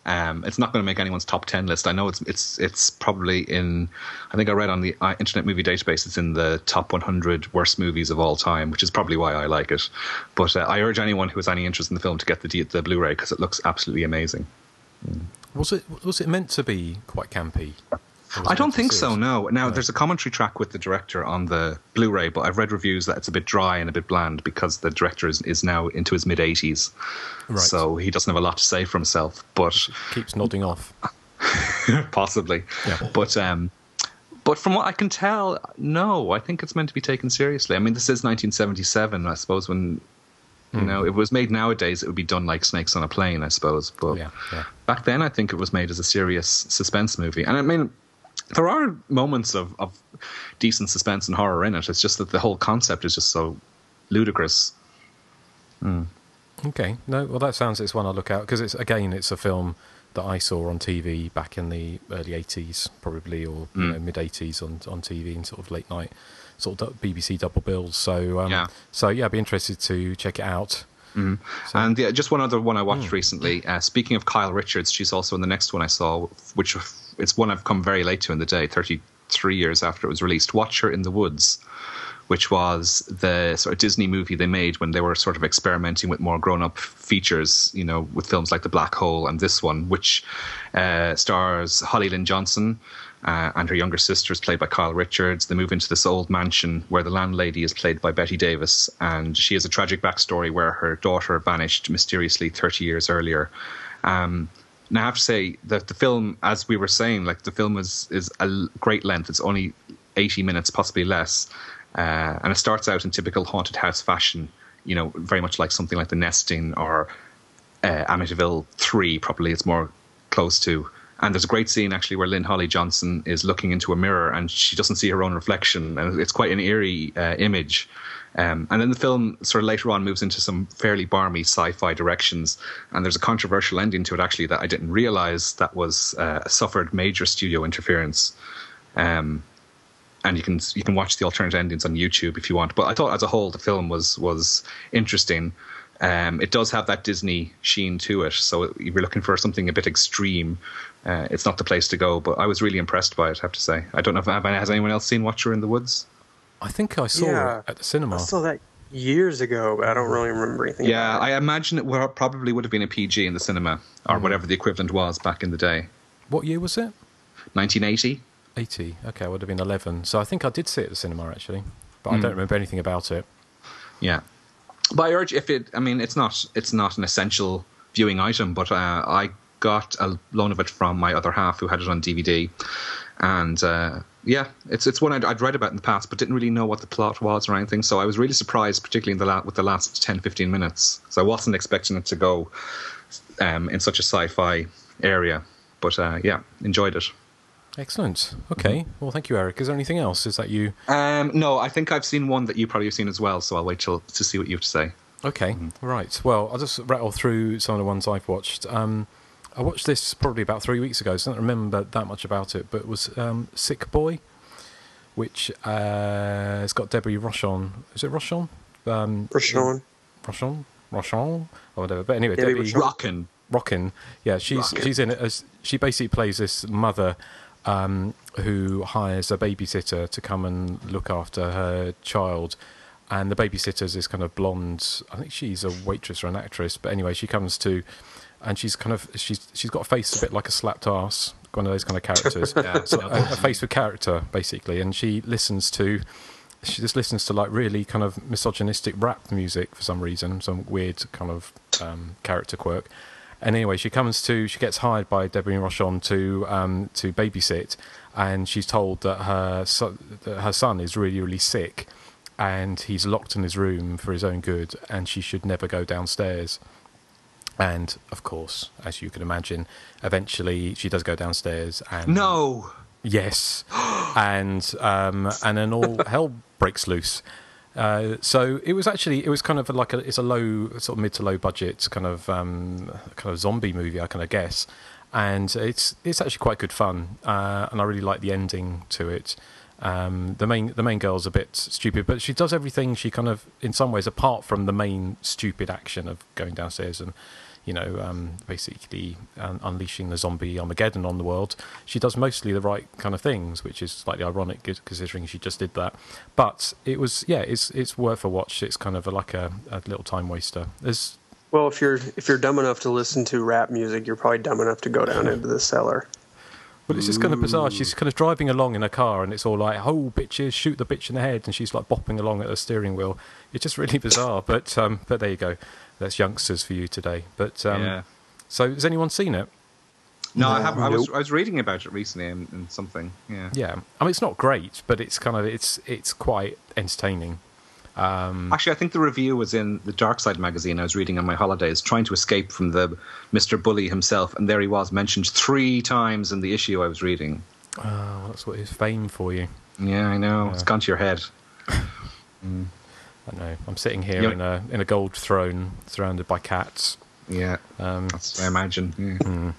Speaker 10: Um, it's not going to make anyone's top ten list. I know it's it's it's probably in. I think I read on the uh, Internet Movie Database it's in the top 100 worst movies of all time, which is probably why I like it. But uh, I urge anyone who has any interest in the film to get the the Blu-ray because it looks absolutely amazing.
Speaker 8: Was it was it meant to be quite campy?
Speaker 10: I don't think so. No. Now there's a commentary track with the director on the Blu-ray, but I've read reviews that it's a bit dry and a bit bland because the director is, is now into his mid 80s,
Speaker 8: Right.
Speaker 10: so he doesn't have a lot to say for himself. But
Speaker 8: Keeps nodding off. *laughs*
Speaker 10: possibly.
Speaker 8: Yeah.
Speaker 10: But um, but from what I can tell, no, I think it's meant to be taken seriously. I mean, this is 1977. I suppose when you
Speaker 8: Hmm.
Speaker 10: know if it was made nowadays, it would be done like Snakes on a Plane, I suppose. But
Speaker 8: Yeah, yeah.
Speaker 10: back then, I think it was made as a serious suspense movie. And I mean, there are moments of, of decent suspense and horror in it. It's just that the whole concept is just so ludicrous.
Speaker 8: Okay, no, well that sounds it's one I'll look out because it's again it's a film that I saw on TV back in the early '80s, probably or you know, mid '80s on on TV and sort of late night sort of BBC double bills. So um,
Speaker 10: Yeah.
Speaker 8: so yeah, I'd be interested to check it out.
Speaker 10: And yeah, just one other one I watched recently. Uh, speaking of Kyle Richards, she's also in the next one I saw, which it's one I've come very late to in the day, 33 years after it was released. Watcher in the Woods, which was the sort of Disney movie they made when they were sort of experimenting with more grown up features, you know, with films like The Black Hole and this one, which uh, stars Holly Lynn Johnson. Uh, and her younger sister is played by Kyle Richards. They move into this old mansion where the landlady is played by Bette Davis, and she has a tragic backstory where her daughter vanished mysteriously 30 years earlier. Um, now, I have to say that the film, as we were saying, like the film is is a great length. It's only 80 minutes, possibly less, uh, and it starts out in typical haunted house fashion. You know, very much like something like The Nesting or uh, Amityville 3, probably it's more close to. And there's a great scene actually where Lynn Holly Johnson is looking into a mirror and she doesn't see her own reflection, and it's quite an eerie uh, image. Um, and then the film sort of later on moves into some fairly barmy sci-fi directions, and there's a controversial ending to it actually that I didn't realize that was uh, suffered major studio interference. Um, and you can you can watch the alternate endings on YouTube if you want. But I thought as a whole the film was was interesting. Um, it does have that Disney sheen to it, so if you're looking for something a bit extreme, uh, it's not the place to go. But I was really impressed by it. I have to say. I don't know if has anyone else seen Watcher in the Woods.
Speaker 8: I think I saw
Speaker 9: Yeah.
Speaker 8: it at the cinema.
Speaker 9: I saw that years ago, but I don't really remember anything.
Speaker 10: Yeah,
Speaker 9: about it.
Speaker 10: I imagine it would, probably would have been a PG in the cinema or whatever the equivalent was back in the day.
Speaker 8: What year was it?
Speaker 10: 1980.
Speaker 8: 80. Okay, I would have been 11. So I think I did see it at the cinema actually, but I
Speaker 10: Hmm.
Speaker 8: don't remember anything about it.
Speaker 10: Yeah, but I urge if it. I mean, it's not it's not an essential viewing item, but uh, I got a loan of it from my other half who had it on DVD, and uh, yeah, it's it's one I'd, I'd read about in the past, but didn't really know what the plot was or anything. So I was really surprised, particularly in the la- with the last 10, 15 minutes. So I wasn't expecting it to go um, in such a sci-fi area, but uh, yeah, enjoyed it.
Speaker 8: Excellent. Okay. Well, thank you, Eric. Is there anything else? Is that you?
Speaker 10: Um, no, I think I've seen one that you probably have seen as well, so I'll wait till to see what you have to say.
Speaker 8: Okay, right. Well, I'll just rattle through some of the ones I've watched. Um, I watched this probably about three weeks ago, so I don't remember that much about it, but it was um, Sick Boy, which uh, it's got Debbie Rochon. Is it Rochon? Um,
Speaker 9: Rashawn.
Speaker 8: Rochon? Rochon? Or whatever. But anyway,
Speaker 9: Debbie
Speaker 8: Debbie
Speaker 9: Rochon.
Speaker 10: Rockin'.
Speaker 8: Rockin. Yeah, she's
Speaker 9: Rockin'.
Speaker 8: she's in it as she basically plays this mother um, who hires a babysitter to come and look after her child. And the babysitter's this kind of blonde. I think she's a waitress or an actress, but anyway, she comes to, and she's kind of she's she's got a face a bit like a slapped ass, one of those kind of characters. *laughs*
Speaker 10: Yeah.
Speaker 8: so, a, a *laughs* face with character, basically. And she listens to, she just listens to like really kind of misogynistic rap music for some reason, some weird kind of um, character quirk. And anyway, she comes to, she gets hired by Debbie Rochon to um, to babysit, and she's told that her son, that her son is really really sick, and he's locked in his room for his own good, and she should never go downstairs. And of course, as you can imagine, eventually she does go downstairs and
Speaker 10: No.
Speaker 8: Yes, *gasps* and um, and then all *laughs* hell breaks loose. Uh, so it was actually it was kind of like a it's a low sort of mid to low budget kind of um, kind of zombie movie I kind of guess, and it's it's actually quite good fun, uh, and I really like the ending to it. Um, the main the main girl's a bit stupid, but she does everything she kind of in some ways apart from the main stupid action of going downstairs and you know, um, basically um, unleashing the zombie Armageddon on the world. She does mostly the right kind of things, which is slightly ironic considering she just did that. But it was, yeah, it's it's worth a watch. It's kind of a, like a, a little time waster. There's
Speaker 9: Well, if you're if you're dumb enough to listen to rap music, you're probably dumb enough to go down into the cellar.
Speaker 8: But it's just kind of bizarre. She's kind of driving along in a car, and it's all like, "Oh, bitches, shoot the bitch in the head," and she's like bopping along at the steering wheel. It's just really *laughs* bizarre. But um, but there you go. That's youngsters for you today. But um,
Speaker 10: Yeah.
Speaker 8: so has anyone seen it?
Speaker 10: No, I have. I was I was reading about it recently in, in something. Yeah.
Speaker 8: Yeah, I mean it's not great, but it's kind of it's it's quite entertaining. Um,
Speaker 10: Actually, I think the review was in the Dark Side magazine I was reading on my holidays, trying to escape from the Mr. Bully himself, and there he was, mentioned three times in the issue I was reading.
Speaker 8: oh, that's what his fame for you.
Speaker 10: Yeah, I know. it's gone to your head. *coughs*
Speaker 8: I know. I'm sitting here
Speaker 10: Yeah.
Speaker 8: in a in a gold throne, surrounded by cats.
Speaker 10: Yeah,
Speaker 8: Um,
Speaker 10: that's what I imagine. Yeah.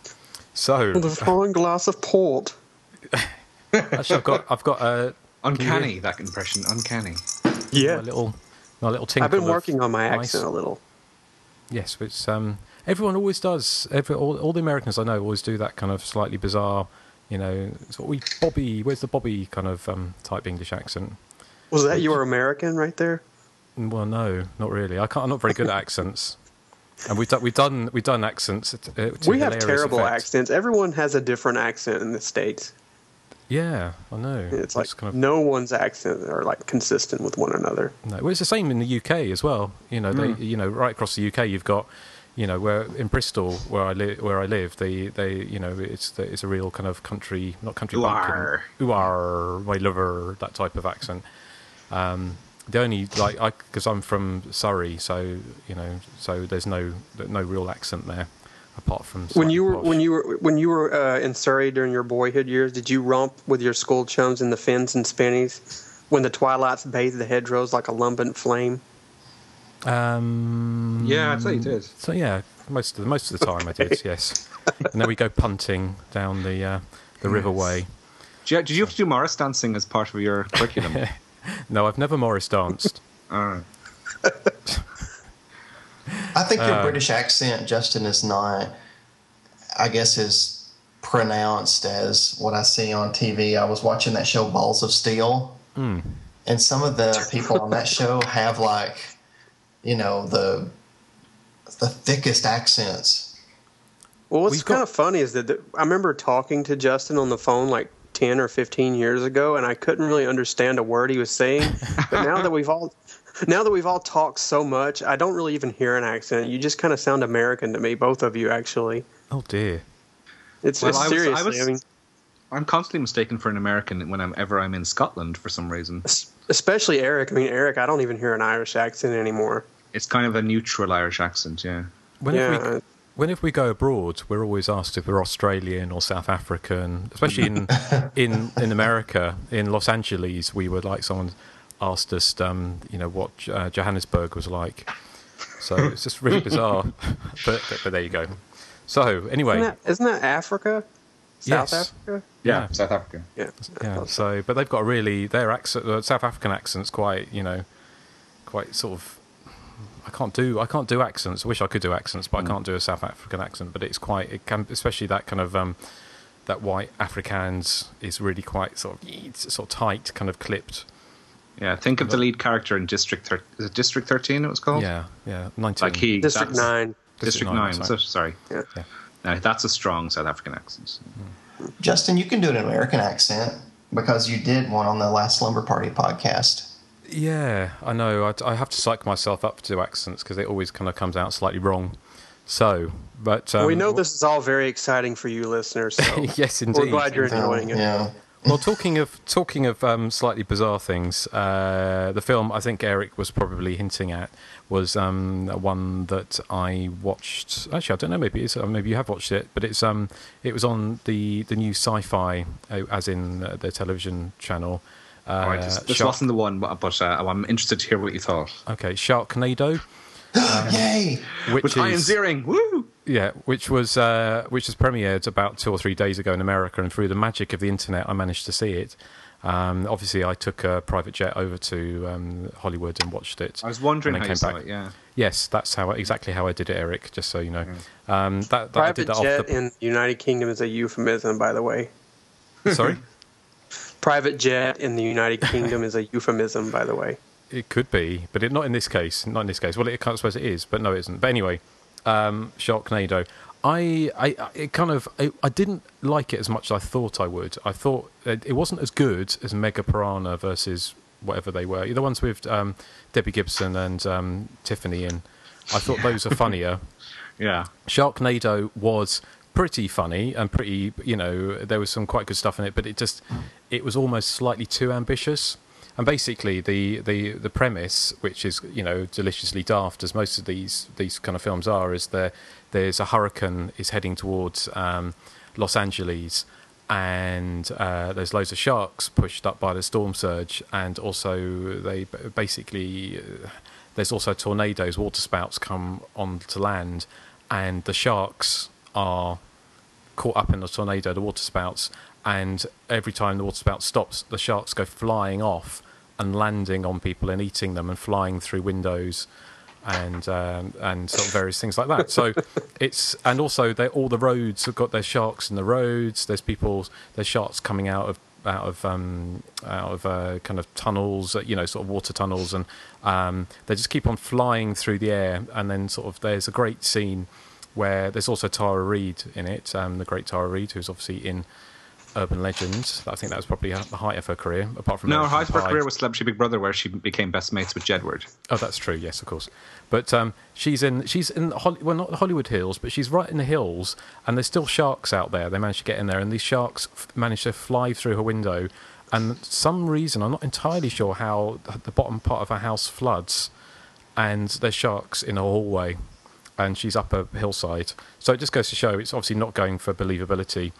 Speaker 8: so
Speaker 9: With a fine glass of port. *laughs*
Speaker 8: actually, I've got I've got a
Speaker 10: Uncanny, that impression. Uncanny.
Speaker 9: Yeah.
Speaker 8: my little my little tinkle.
Speaker 9: I've been working on my
Speaker 8: ice.
Speaker 9: accent a little.
Speaker 8: Yes, but it's, um, everyone always does. Every, all, all the Americans I know always do that kind of slightly bizarre. You know, it's what we Bobby. Where's the Bobby kind of um, type English accent?
Speaker 9: Was that your American right there?
Speaker 8: Well, no, not really. I can't. I'm not very good at accents. And we've done we've done we've done accents. To, uh,
Speaker 9: we have terrible
Speaker 8: effect.
Speaker 9: accents. Everyone has a different accent in the states.
Speaker 8: Yeah, I know.
Speaker 9: It's like
Speaker 8: kind of,
Speaker 9: no one's accent are like consistent with one another.
Speaker 8: no. Well, it's the same in the UK as well. You know, they, you know, right across the UK, you've got, you know, where in Bristol, where I live, where I live, they, they, you know, it's the, it's a real kind of country, not country bumpkin,
Speaker 10: Ooh-ar.
Speaker 8: ooh-ar, my lover, that type of accent. Um, the only like I because I'm from Surrey, so you know, so there's no no real accent there, apart from
Speaker 9: When you were
Speaker 8: posh.
Speaker 9: when you were when you were uh, in Surrey during your boyhood years, did you romp with your school chums in the fins and spinnies when the twilights bathed the hedgerows like a lambent flame?
Speaker 8: Um,
Speaker 10: Yeah, I'd say you did.
Speaker 8: So yeah, most of the most of the time I did, yes. And then we go punting down the uh, the riverway.
Speaker 10: Did you, did you have to do Morris dancing as part of your curriculum? *laughs* *laughs*
Speaker 8: No, I've never Morris danced. *laughs*
Speaker 10: All right. *laughs*
Speaker 11: I think your
Speaker 8: Uh,
Speaker 11: British accent, Justin, is not, I guess, as pronounced as what I see on TV. I was watching that show Balls of Steel,
Speaker 8: Hmm.
Speaker 11: and some of the people on that show have like, you know, the the thickest accents.
Speaker 9: Well, what's
Speaker 8: We've got-
Speaker 9: kind of funny is that the, I remember talking to Justin on the phone like ten or fifteen years ago, and I couldn't really understand a word he was saying. *laughs* but now that we've all now that we've all talked so much, I don't really even hear an accent. You just kind of sound American to me, both of you actually.
Speaker 8: Oh dear.
Speaker 9: It's,
Speaker 10: Well,
Speaker 9: it's
Speaker 10: I was- I
Speaker 9: seriously. I,
Speaker 10: was-
Speaker 9: mean,
Speaker 10: I'm constantly mistaken for an American whenever I'm in Scotland for some reason.
Speaker 9: especially Eric. I mean, Eric, I don't even hear an Irish accent anymore.
Speaker 10: It's kind of a neutral Irish accent, yeah.
Speaker 8: Whenever
Speaker 9: Yeah.
Speaker 8: we whenever we go abroad, we're always asked if we're Australian or South African. Especially in *laughs* in in America, in Los Angeles, we were like someone asked us, um, you know, what uh, Johannesburg was like. So it's just really *laughs* bizarre. but, but but there you go. So anyway,
Speaker 9: Isn't that, isn't that Africa? South
Speaker 8: Yes.
Speaker 9: Africa?
Speaker 8: Yeah.
Speaker 10: South Africa.
Speaker 9: Yeah.
Speaker 8: yeah. So but they've got a really their accent, uh, South African accents, quite you know, quite sort of. I can't do I can't do accents. I wish I could do accents, but I can't do a South African accent. But it's quite it can especially that kind of um, that white Afrikaans is really quite sort of it's sort of tight, kind of clipped.
Speaker 10: Yeah, think of the lead character in District Thir- is it District Thirteen. It was called.
Speaker 8: Yeah, yeah, nineteen.
Speaker 10: Like he
Speaker 9: District Nine.
Speaker 10: District
Speaker 8: Nine,
Speaker 10: Nine.
Speaker 8: that's
Speaker 10: so- sorry.
Speaker 9: Yeah.
Speaker 8: Yeah.
Speaker 10: No, that's a strong South African accent.
Speaker 11: Justin, you can do an American accent because you did one on the last Slumber Party podcast.
Speaker 8: Yeah, I know. I, I have to psych myself up to do accents because it always kind of comes out slightly wrong. So, but um,
Speaker 9: we know this is all very exciting for you listeners. So *laughs*
Speaker 8: yes,
Speaker 9: we're glad you're enjoying it.
Speaker 11: Yeah.
Speaker 8: Well, talking of talking of um, slightly bizarre things, uh, the film I think Eric was probably hinting at was um, one that I watched. Actually, I don't know. Maybe it's, uh, maybe you have watched it, but it's um it was on the the new Sci-Fi, uh, as in uh, the television channel. Uh,
Speaker 10: All right, this, this
Speaker 8: Shark-
Speaker 10: wasn't the one, but but, uh, I'm interested to hear what you thought.
Speaker 8: okay, Sharknado. *gasps*
Speaker 11: Yay!
Speaker 8: Which
Speaker 10: With Ian
Speaker 8: is,
Speaker 10: Ziering, woo!
Speaker 8: Yeah, which was uh, which was premiered about two or three days ago in America, and through the magic of the internet, I managed to see it. Um, obviously, I took a private jet over to um, Hollywood and watched it.
Speaker 10: I was wondering
Speaker 8: and
Speaker 10: how
Speaker 8: then
Speaker 10: you
Speaker 8: came
Speaker 10: saw
Speaker 8: back.
Speaker 10: it. Yeah.
Speaker 8: Yes, that's how exactly how I did it, Eric. Just so you know, um, that, that I
Speaker 9: Private
Speaker 8: did that
Speaker 9: jet
Speaker 8: off the.
Speaker 9: in the United Kingdom is a euphemism, by the way.
Speaker 8: Sorry, *laughs*
Speaker 9: Private jet in the United *laughs* Kingdom is a euphemism, by the way.
Speaker 8: it could be, but it, not in this case. Not in this case. Well, it, I suppose it is, but no, it isn't. But anyway, um, Sharknado. I, I, it kind of, I, I didn't like it as much as I thought I would. I thought it, it wasn't as good as Mega Piranha versus whatever they were. The ones with um, Debbie Gibson and um, Tiffany in. I thought those are *laughs* funnier.
Speaker 10: Yeah.
Speaker 8: Sharknado was pretty funny and pretty, you know, there was some quite good stuff in it, but it just, it was almost slightly too ambitious. And basically, the, the, the premise, which is you know deliciously daft, as most of these these kind of films are, is there there's a hurricane is heading towards um, Los Angeles, and uh, there's loads of sharks pushed up by the storm surge, and also they basically uh, there's also tornadoes, water spouts come onto land, and the sharks are caught up in the tornado, the water spouts, and every time the water spout stops, the sharks go flying off and landing on people and eating them and flying through windows and um, and sort of various things like that. So *laughs* it's and also they all the roads have got their sharks in the roads. There's people, there's sharks coming out of out of um, out of uh, kind of tunnels, uh, you know, sort of water tunnels, and um, they just keep on flying through the air. And then sort of there's a great scene where there's also Tara Reid in it, um, the great Tara Reid, who's obviously in Urban Legend. I think that was probably the height of her career, apart from
Speaker 10: No, her height of her career was Celebrity Big Brother, where she became best mates with Jedward.
Speaker 8: Oh, that's true. Yes, of course. But um, she's in she's in well, not the Hollywood Hills, but she's right in the hills, and there's still sharks out there. They managed to get in there, and these sharks f- managed to fly through her window. And some reason, I'm not entirely sure how the bottom part of her house floods, and there's sharks in her hallway, and she's up a hillside. So it just goes to show it's obviously not going for believability,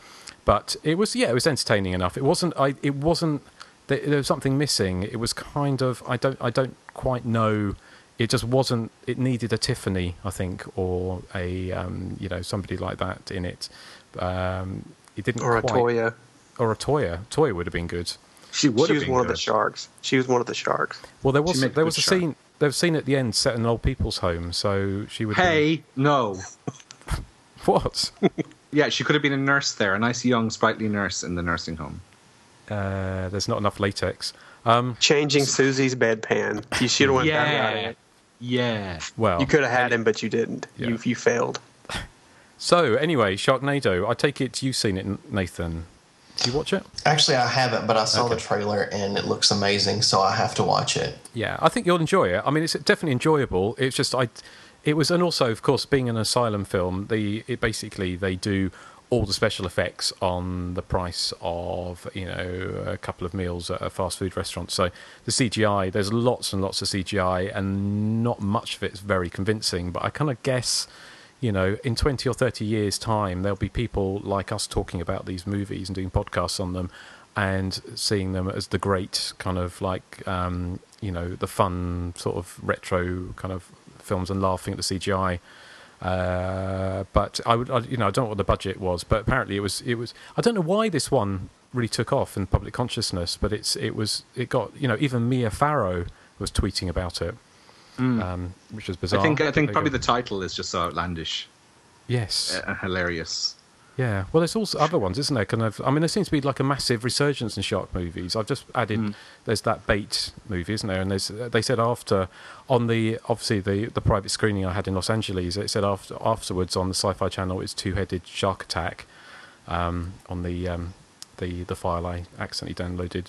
Speaker 8: but it was yeah, it was entertaining enough. It wasn't I it wasn't there, there was something missing. It was kind of I don't I don't quite know. It just wasn't. It needed a Tiffany, I think, or a um, you know somebody like that in it. Um, it didn't
Speaker 9: Or a Toyah.
Speaker 8: or a Toyah. Toyah would have been good.
Speaker 10: She would
Speaker 9: She
Speaker 10: have
Speaker 9: was
Speaker 10: been
Speaker 9: one of the sharks. She was one of the sharks.
Speaker 8: Well, there was
Speaker 10: a
Speaker 8: there was a
Speaker 10: shark.
Speaker 8: scene there was a scene at the end set in an old people's home, so she would.
Speaker 10: Hey, no. *laughs*
Speaker 8: What?
Speaker 10: Yeah, she could have been a nurse there, a nice young, sprightly nurse in the nursing home.
Speaker 8: Uh, there's not enough latex. Um,
Speaker 9: Changing Siouxsie's bedpan. You should have went that route.
Speaker 10: Yeah. Yeah.
Speaker 8: well,
Speaker 9: You could have had him, but you didn't.
Speaker 8: Yeah.
Speaker 9: You you failed. *laughs*
Speaker 8: So anyway, Sharknado. I take it you've seen it, Nathan. Did you watch it?
Speaker 11: Actually, I haven't, but I saw
Speaker 8: Okay.
Speaker 11: the trailer and it looks amazing, so I have to watch it.
Speaker 8: Yeah, I think you'll enjoy it. I mean, it's definitely enjoyable. It's just I, it was, and also of course, being an asylum film, the it basically they do all the special effects on the price of you know a couple of meals at a fast food restaurant. So the CGI, there's lots and lots of CGI, and not much of it's very convincing. But I kind of guess. You know, in 20 or 30 years' time, there'll be people like us talking about these movies and doing podcasts on them and seeing them as the great kind of like um, you know the fun sort of retro kind of films and laughing at the CGI. Uh, but I would, I, you know, I don't know what the budget was, but apparently it was. It was. I don't know why this one really took off in public consciousness, but it's. It was. It got. You know, even Mia Farrow was tweeting about it, um, which was bizarre.
Speaker 10: I think I think probably
Speaker 8: you
Speaker 10: the title is just so outlandish
Speaker 8: yes.
Speaker 10: and hilarious.
Speaker 8: Yeah, well, there's also other ones, isn't there? Kind of. I mean, there seems to be like a massive resurgence in shark movies. I've just added.
Speaker 10: Mm.
Speaker 8: There's that bait movie, isn't there? And there's. They said after, on the obviously the the private screening I had in Los Angeles, it said after afterwards on the Sci-Fi Channel, it's two-headed shark attack, um, on the um, the the file I accidentally downloaded.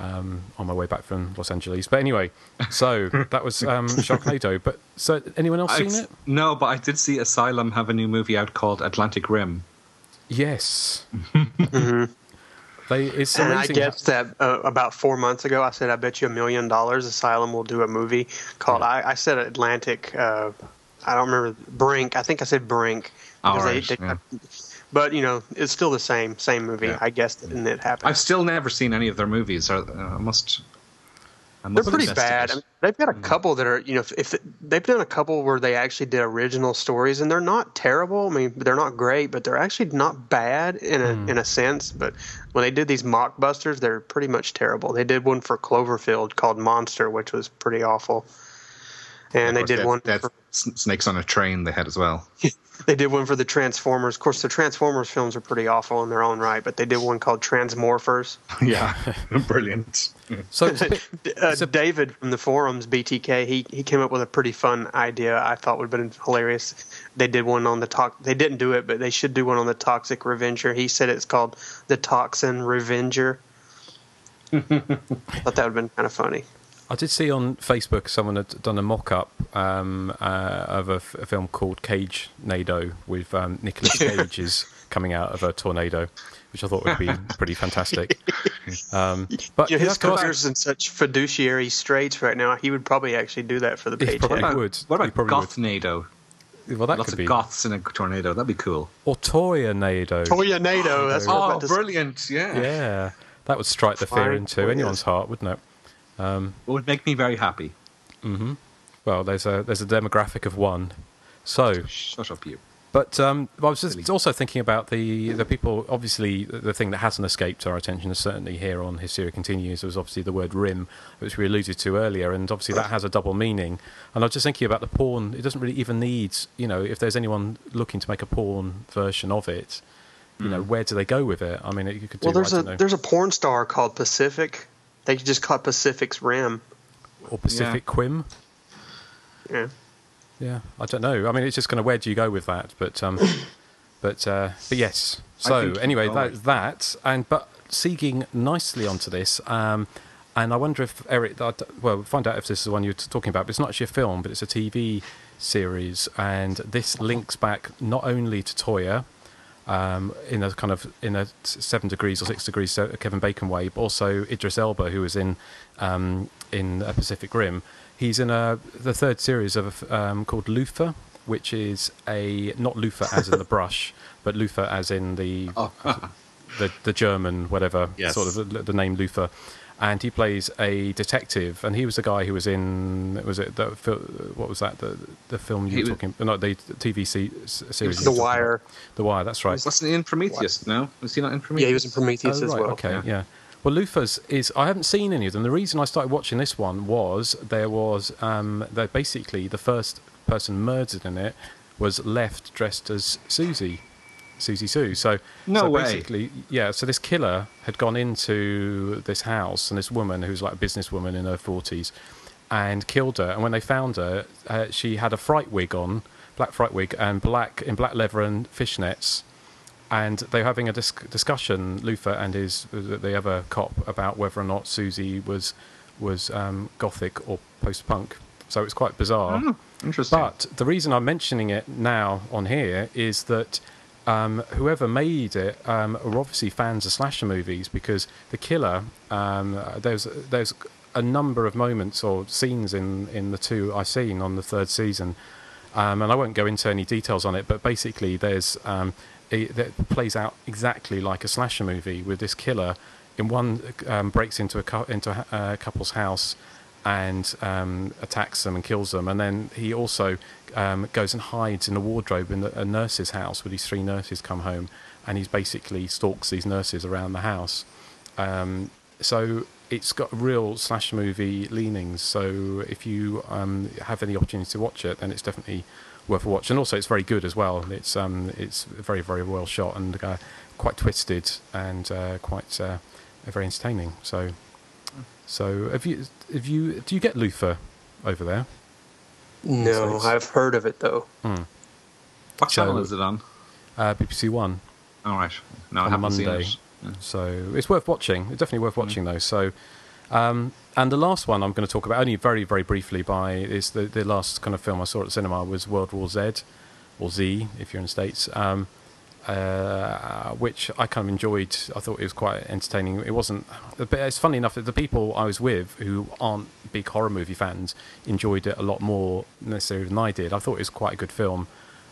Speaker 8: Um, on my way back from Los Angeles, but anyway, so *laughs* that was um, Sharknado. But so, anyone else
Speaker 10: I've-
Speaker 8: seen it?
Speaker 10: No, but I did see Asylum have a new movie out called Atlantic Rim.
Speaker 8: Yes. *laughs*
Speaker 9: Mhm.
Speaker 8: They, it's
Speaker 9: And I
Speaker 8: amazing.
Speaker 9: guess that uh, about four months ago, I said, I bet you a million dollars Asylum will do a movie called, I, I said Atlantic, uh, I don't remember, Brink. I think I said Brink.
Speaker 10: All
Speaker 9: because
Speaker 10: right,
Speaker 9: they- they-
Speaker 10: yeah.
Speaker 9: But, you know, it's still the same, same movie.
Speaker 10: Yeah.
Speaker 9: I guess that it happened.
Speaker 10: I've still never seen any of their movies. Uh, I must.
Speaker 9: They're pretty bad. I mean, they've got a couple that are, you know, if, if they've done a couple where they actually did original stories, and they're not terrible. I mean, they're not great, but they're actually not bad in a in a sense. But when they did these mockbusters, they're pretty much terrible. They did one for Cloverfield called Monster, which was pretty awful, and they did
Speaker 10: had-
Speaker 9: one.
Speaker 10: they
Speaker 9: For,
Speaker 10: snakes on a train. They had as well. *laughs*
Speaker 9: they did one for the Transformers. Of course, the Transformers films are pretty awful in their own right, but they did one called Transmorphers. *laughs*
Speaker 10: yeah, *laughs* brilliant.
Speaker 8: So it's a
Speaker 9: uh, David from the forums, BTK, he he came up with a pretty fun idea. I thought would have been hilarious. They did one on the talk. They didn't do it, but they should do one on the Toxic Revenger. He said it's called the Toxin Revenger. I thought that would have been kind of funny.
Speaker 8: I did see on Facebook someone had done a mock-up um, uh, of a, f- a film called Cage Nado with um, Nicolas *laughs* Cage is coming out of a tornado, which I thought would be *laughs* pretty fantastic. Um, but yeah,
Speaker 9: his
Speaker 8: of course,
Speaker 9: career's in such fiduciary straits right now. He would probably actually do that for the
Speaker 8: He
Speaker 9: paycheck.
Speaker 8: probably
Speaker 10: What about,
Speaker 8: would.
Speaker 10: what
Speaker 8: He
Speaker 10: about
Speaker 8: probably would.
Speaker 10: Gothnado?
Speaker 8: well, that
Speaker 10: Lots
Speaker 8: could
Speaker 10: of
Speaker 8: be
Speaker 10: goths in a tornado. That'd be cool.
Speaker 8: or Toyah Nado.
Speaker 9: Toyah NATO. That's what I was
Speaker 10: Oh,
Speaker 9: about to say.
Speaker 10: brilliant! Yeah.
Speaker 8: Yeah, that would strike the fear
Speaker 9: Flying
Speaker 8: into anyone's heart, wouldn't it?
Speaker 10: Um, it would make me very happy. Mm-hmm.
Speaker 8: Well, there's a there's a demographic of one. So,
Speaker 10: Shut up, you.
Speaker 8: But um, I was just also thinking about the the people. Obviously, the the thing that hasn't escaped our attention, is certainly here on Hysteria Continues, was obviously the word "rim," which we alluded to earlier, and obviously that has a double meaning. And I was just thinking about the porn. It doesn't really even need, you know, if there's anyone looking to make a porn version of it, you know, hmm. where do they go with it? I mean, you could do.
Speaker 9: Well, there's
Speaker 8: I
Speaker 9: a
Speaker 8: don't know,
Speaker 9: there's a porn star called Pacific. They could just call it Pacific's Rim.
Speaker 8: or Pacific Quim.
Speaker 9: Yeah.
Speaker 8: Yeah, I don't know. I mean, it's just kind of where do you go with that? But um, *laughs* but uh, but yes. So anyway, that that and but seguing nicely onto this. Um, and I wonder if Eric, I d- well, we'll find out if this is the one you're talking about. But it's not actually a film, but it's a TV series, and this links back not only to Toyah, um, in a kind of in a seven degrees or six degrees Kevin Bacon way, but also Idris Elba, who was in um, in uh, Pacific Rim. He's in a the third series of um, called Luther, which is a not Luther as in the *laughs* brush, but Luther as in the *laughs* the the German whatever
Speaker 10: Yes.
Speaker 8: sort of the, the name Luther. And he plays a detective, and he was the guy who was in was it the fil- what was that the the film you
Speaker 10: He
Speaker 8: were
Speaker 10: was-
Speaker 8: talking not the TV series
Speaker 9: The
Speaker 8: you were talking
Speaker 9: Wire.
Speaker 8: about. The Wire, that's right.
Speaker 10: Wasn't he in Prometheus? No, was he not in Prometheus?
Speaker 9: Yeah, he was in Prometheus
Speaker 8: Oh,
Speaker 9: as
Speaker 8: right,
Speaker 9: well.
Speaker 8: Okay,
Speaker 10: Yeah.
Speaker 8: yeah. Well, Luther's is I haven't seen any of them. The reason I started watching this one was there was um, that basically the first person murdered in it was left dressed as Siouxsie, Siouxsie Sioux. So
Speaker 10: No
Speaker 8: so
Speaker 10: way.
Speaker 8: Basically, yeah. So this killer had gone into this house and this woman who's like a businesswoman in her forties, and killed her. And when they found her, uh, she had a fright wig on, black fright wig, and black in black leather and fishnets and they were having a dis- discussion, Luther and his the other cop, about whether or not Siouxsie was was um, gothic or post punk. So it's quite bizarre.
Speaker 10: Oh, interesting.
Speaker 8: But the reason I'm mentioning it now on here is that um, whoever made it um, are obviously fans of slasher movies because the killer um, there's there's a number of moments or scenes in in the two I've seen on the third season, um, and I won't go into any details on it. But basically, there's um, it, that plays out exactly like a slasher movie with this killer in one um, breaks into a into a, a couple's house and attacks them and kills them. And then he also um, goes and hides in a wardrobe in the, a nurse's house where these three nurses come home, and he's basically stalks these nurses around the house. Um, so it's got real slash movie leanings. So if you um, have any opportunity to watch it, then it's definitely worth a watch. And also, it's very good as well. It's um, it's very very well shot and uh, quite twisted and uh, quite uh, very entertaining. So, so have you have you do you get Luther over there?
Speaker 9: No, I've heard of it though.
Speaker 8: Hmm.
Speaker 10: What
Speaker 8: So-
Speaker 10: channel is it on?
Speaker 8: Uh, BBC One.
Speaker 10: All right. No, I
Speaker 8: on
Speaker 10: haven't
Speaker 8: Monday.
Speaker 10: seen it.
Speaker 8: So it's worth watching. It's definitely worth watching though. So, um, and the last one I'm going to talk about only very very briefly by is the the last kind of film I saw at the cinema was World War Z, or Z if you're in the states. Um, uh, which I kind of enjoyed. I thought it was quite entertaining. It wasn't, but it's funny enough that the people I was with who aren't big horror movie fans enjoyed it a lot more necessarily than I did. I thought it was quite a good film,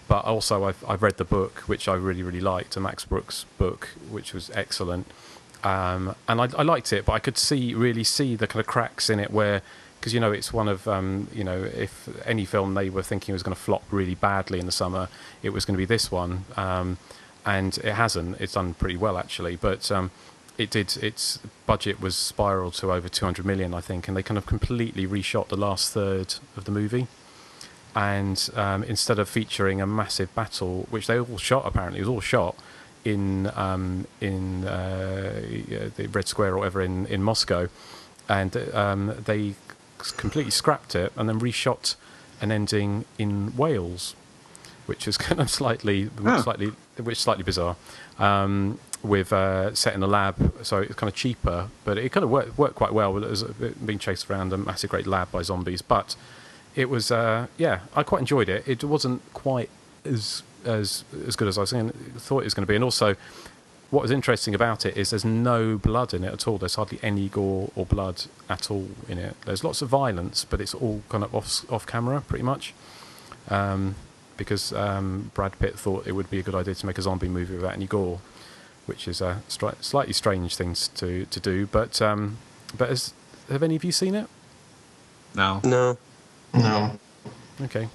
Speaker 8: but also I've I've read the book, which I really really liked, a Max Brooks book, which was excellent. Um, and I, I liked it, but I could see really see the kind of cracks in it where, because you know it's one of um, you know if any film they were thinking was going to flop really badly in the summer, it was going to be this one, um, and it hasn't. It's done pretty well actually, but um, it did. Its budget was spiraled to over 200 million, I think, and they kind of completely reshot the last third of the movie. And um, instead of featuring a massive battle, which they all shot apparently, it was all shot in um, in uh, the Red Square or whatever in, in Moscow, and um, they completely scrapped it and then reshot an ending in Wales, which is *laughs* kind of slightly
Speaker 10: Oh.
Speaker 8: slightly which is slightly bizarre. Um, with uh, set in a lab, so it's kind of cheaper, but it kind of worked, worked quite well. It was being chased around a massive great lab by zombies, but it was uh, yeah, I quite enjoyed it. It wasn't quite as as as good as I was saying, thought it was going to be, and also what was interesting about it is there's no blood in it at all. There's hardly any gore or blood at all in it. There's lots of violence, but it's all kind of off off camera, pretty much. Um, because um, Brad Pitt thought it would be a good idea to make a zombie movie without any gore, which is a stri- slightly strange thing to to do. But um, but has, have any of you seen it?
Speaker 10: No.
Speaker 9: No.
Speaker 11: No.
Speaker 8: Okay.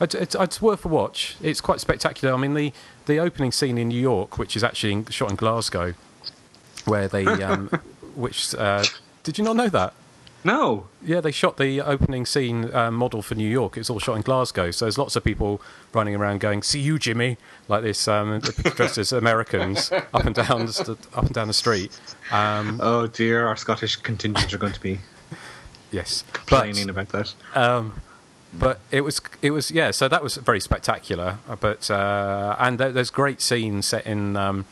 Speaker 8: It's, it's, it's worth a watch. It's quite spectacular. I mean, the, the opening scene in New York, which is actually in, shot in Glasgow, where they, um, *laughs* which, uh, did you not know that?
Speaker 10: No.
Speaker 8: Yeah, they shot the opening scene uh, model for New York. It's all shot in Glasgow. So there's lots of people running around going, "See you, Jimmy," like this, um, *laughs* dressed as Americans up and down the, up and down the street. Um,
Speaker 10: Oh dear, our Scottish contingent are going to be
Speaker 8: yes,
Speaker 10: complaining about that.
Speaker 8: Um, but it was it was yeah. So that was very spectacular. uh, But uh, and there, there's great scenes set in um,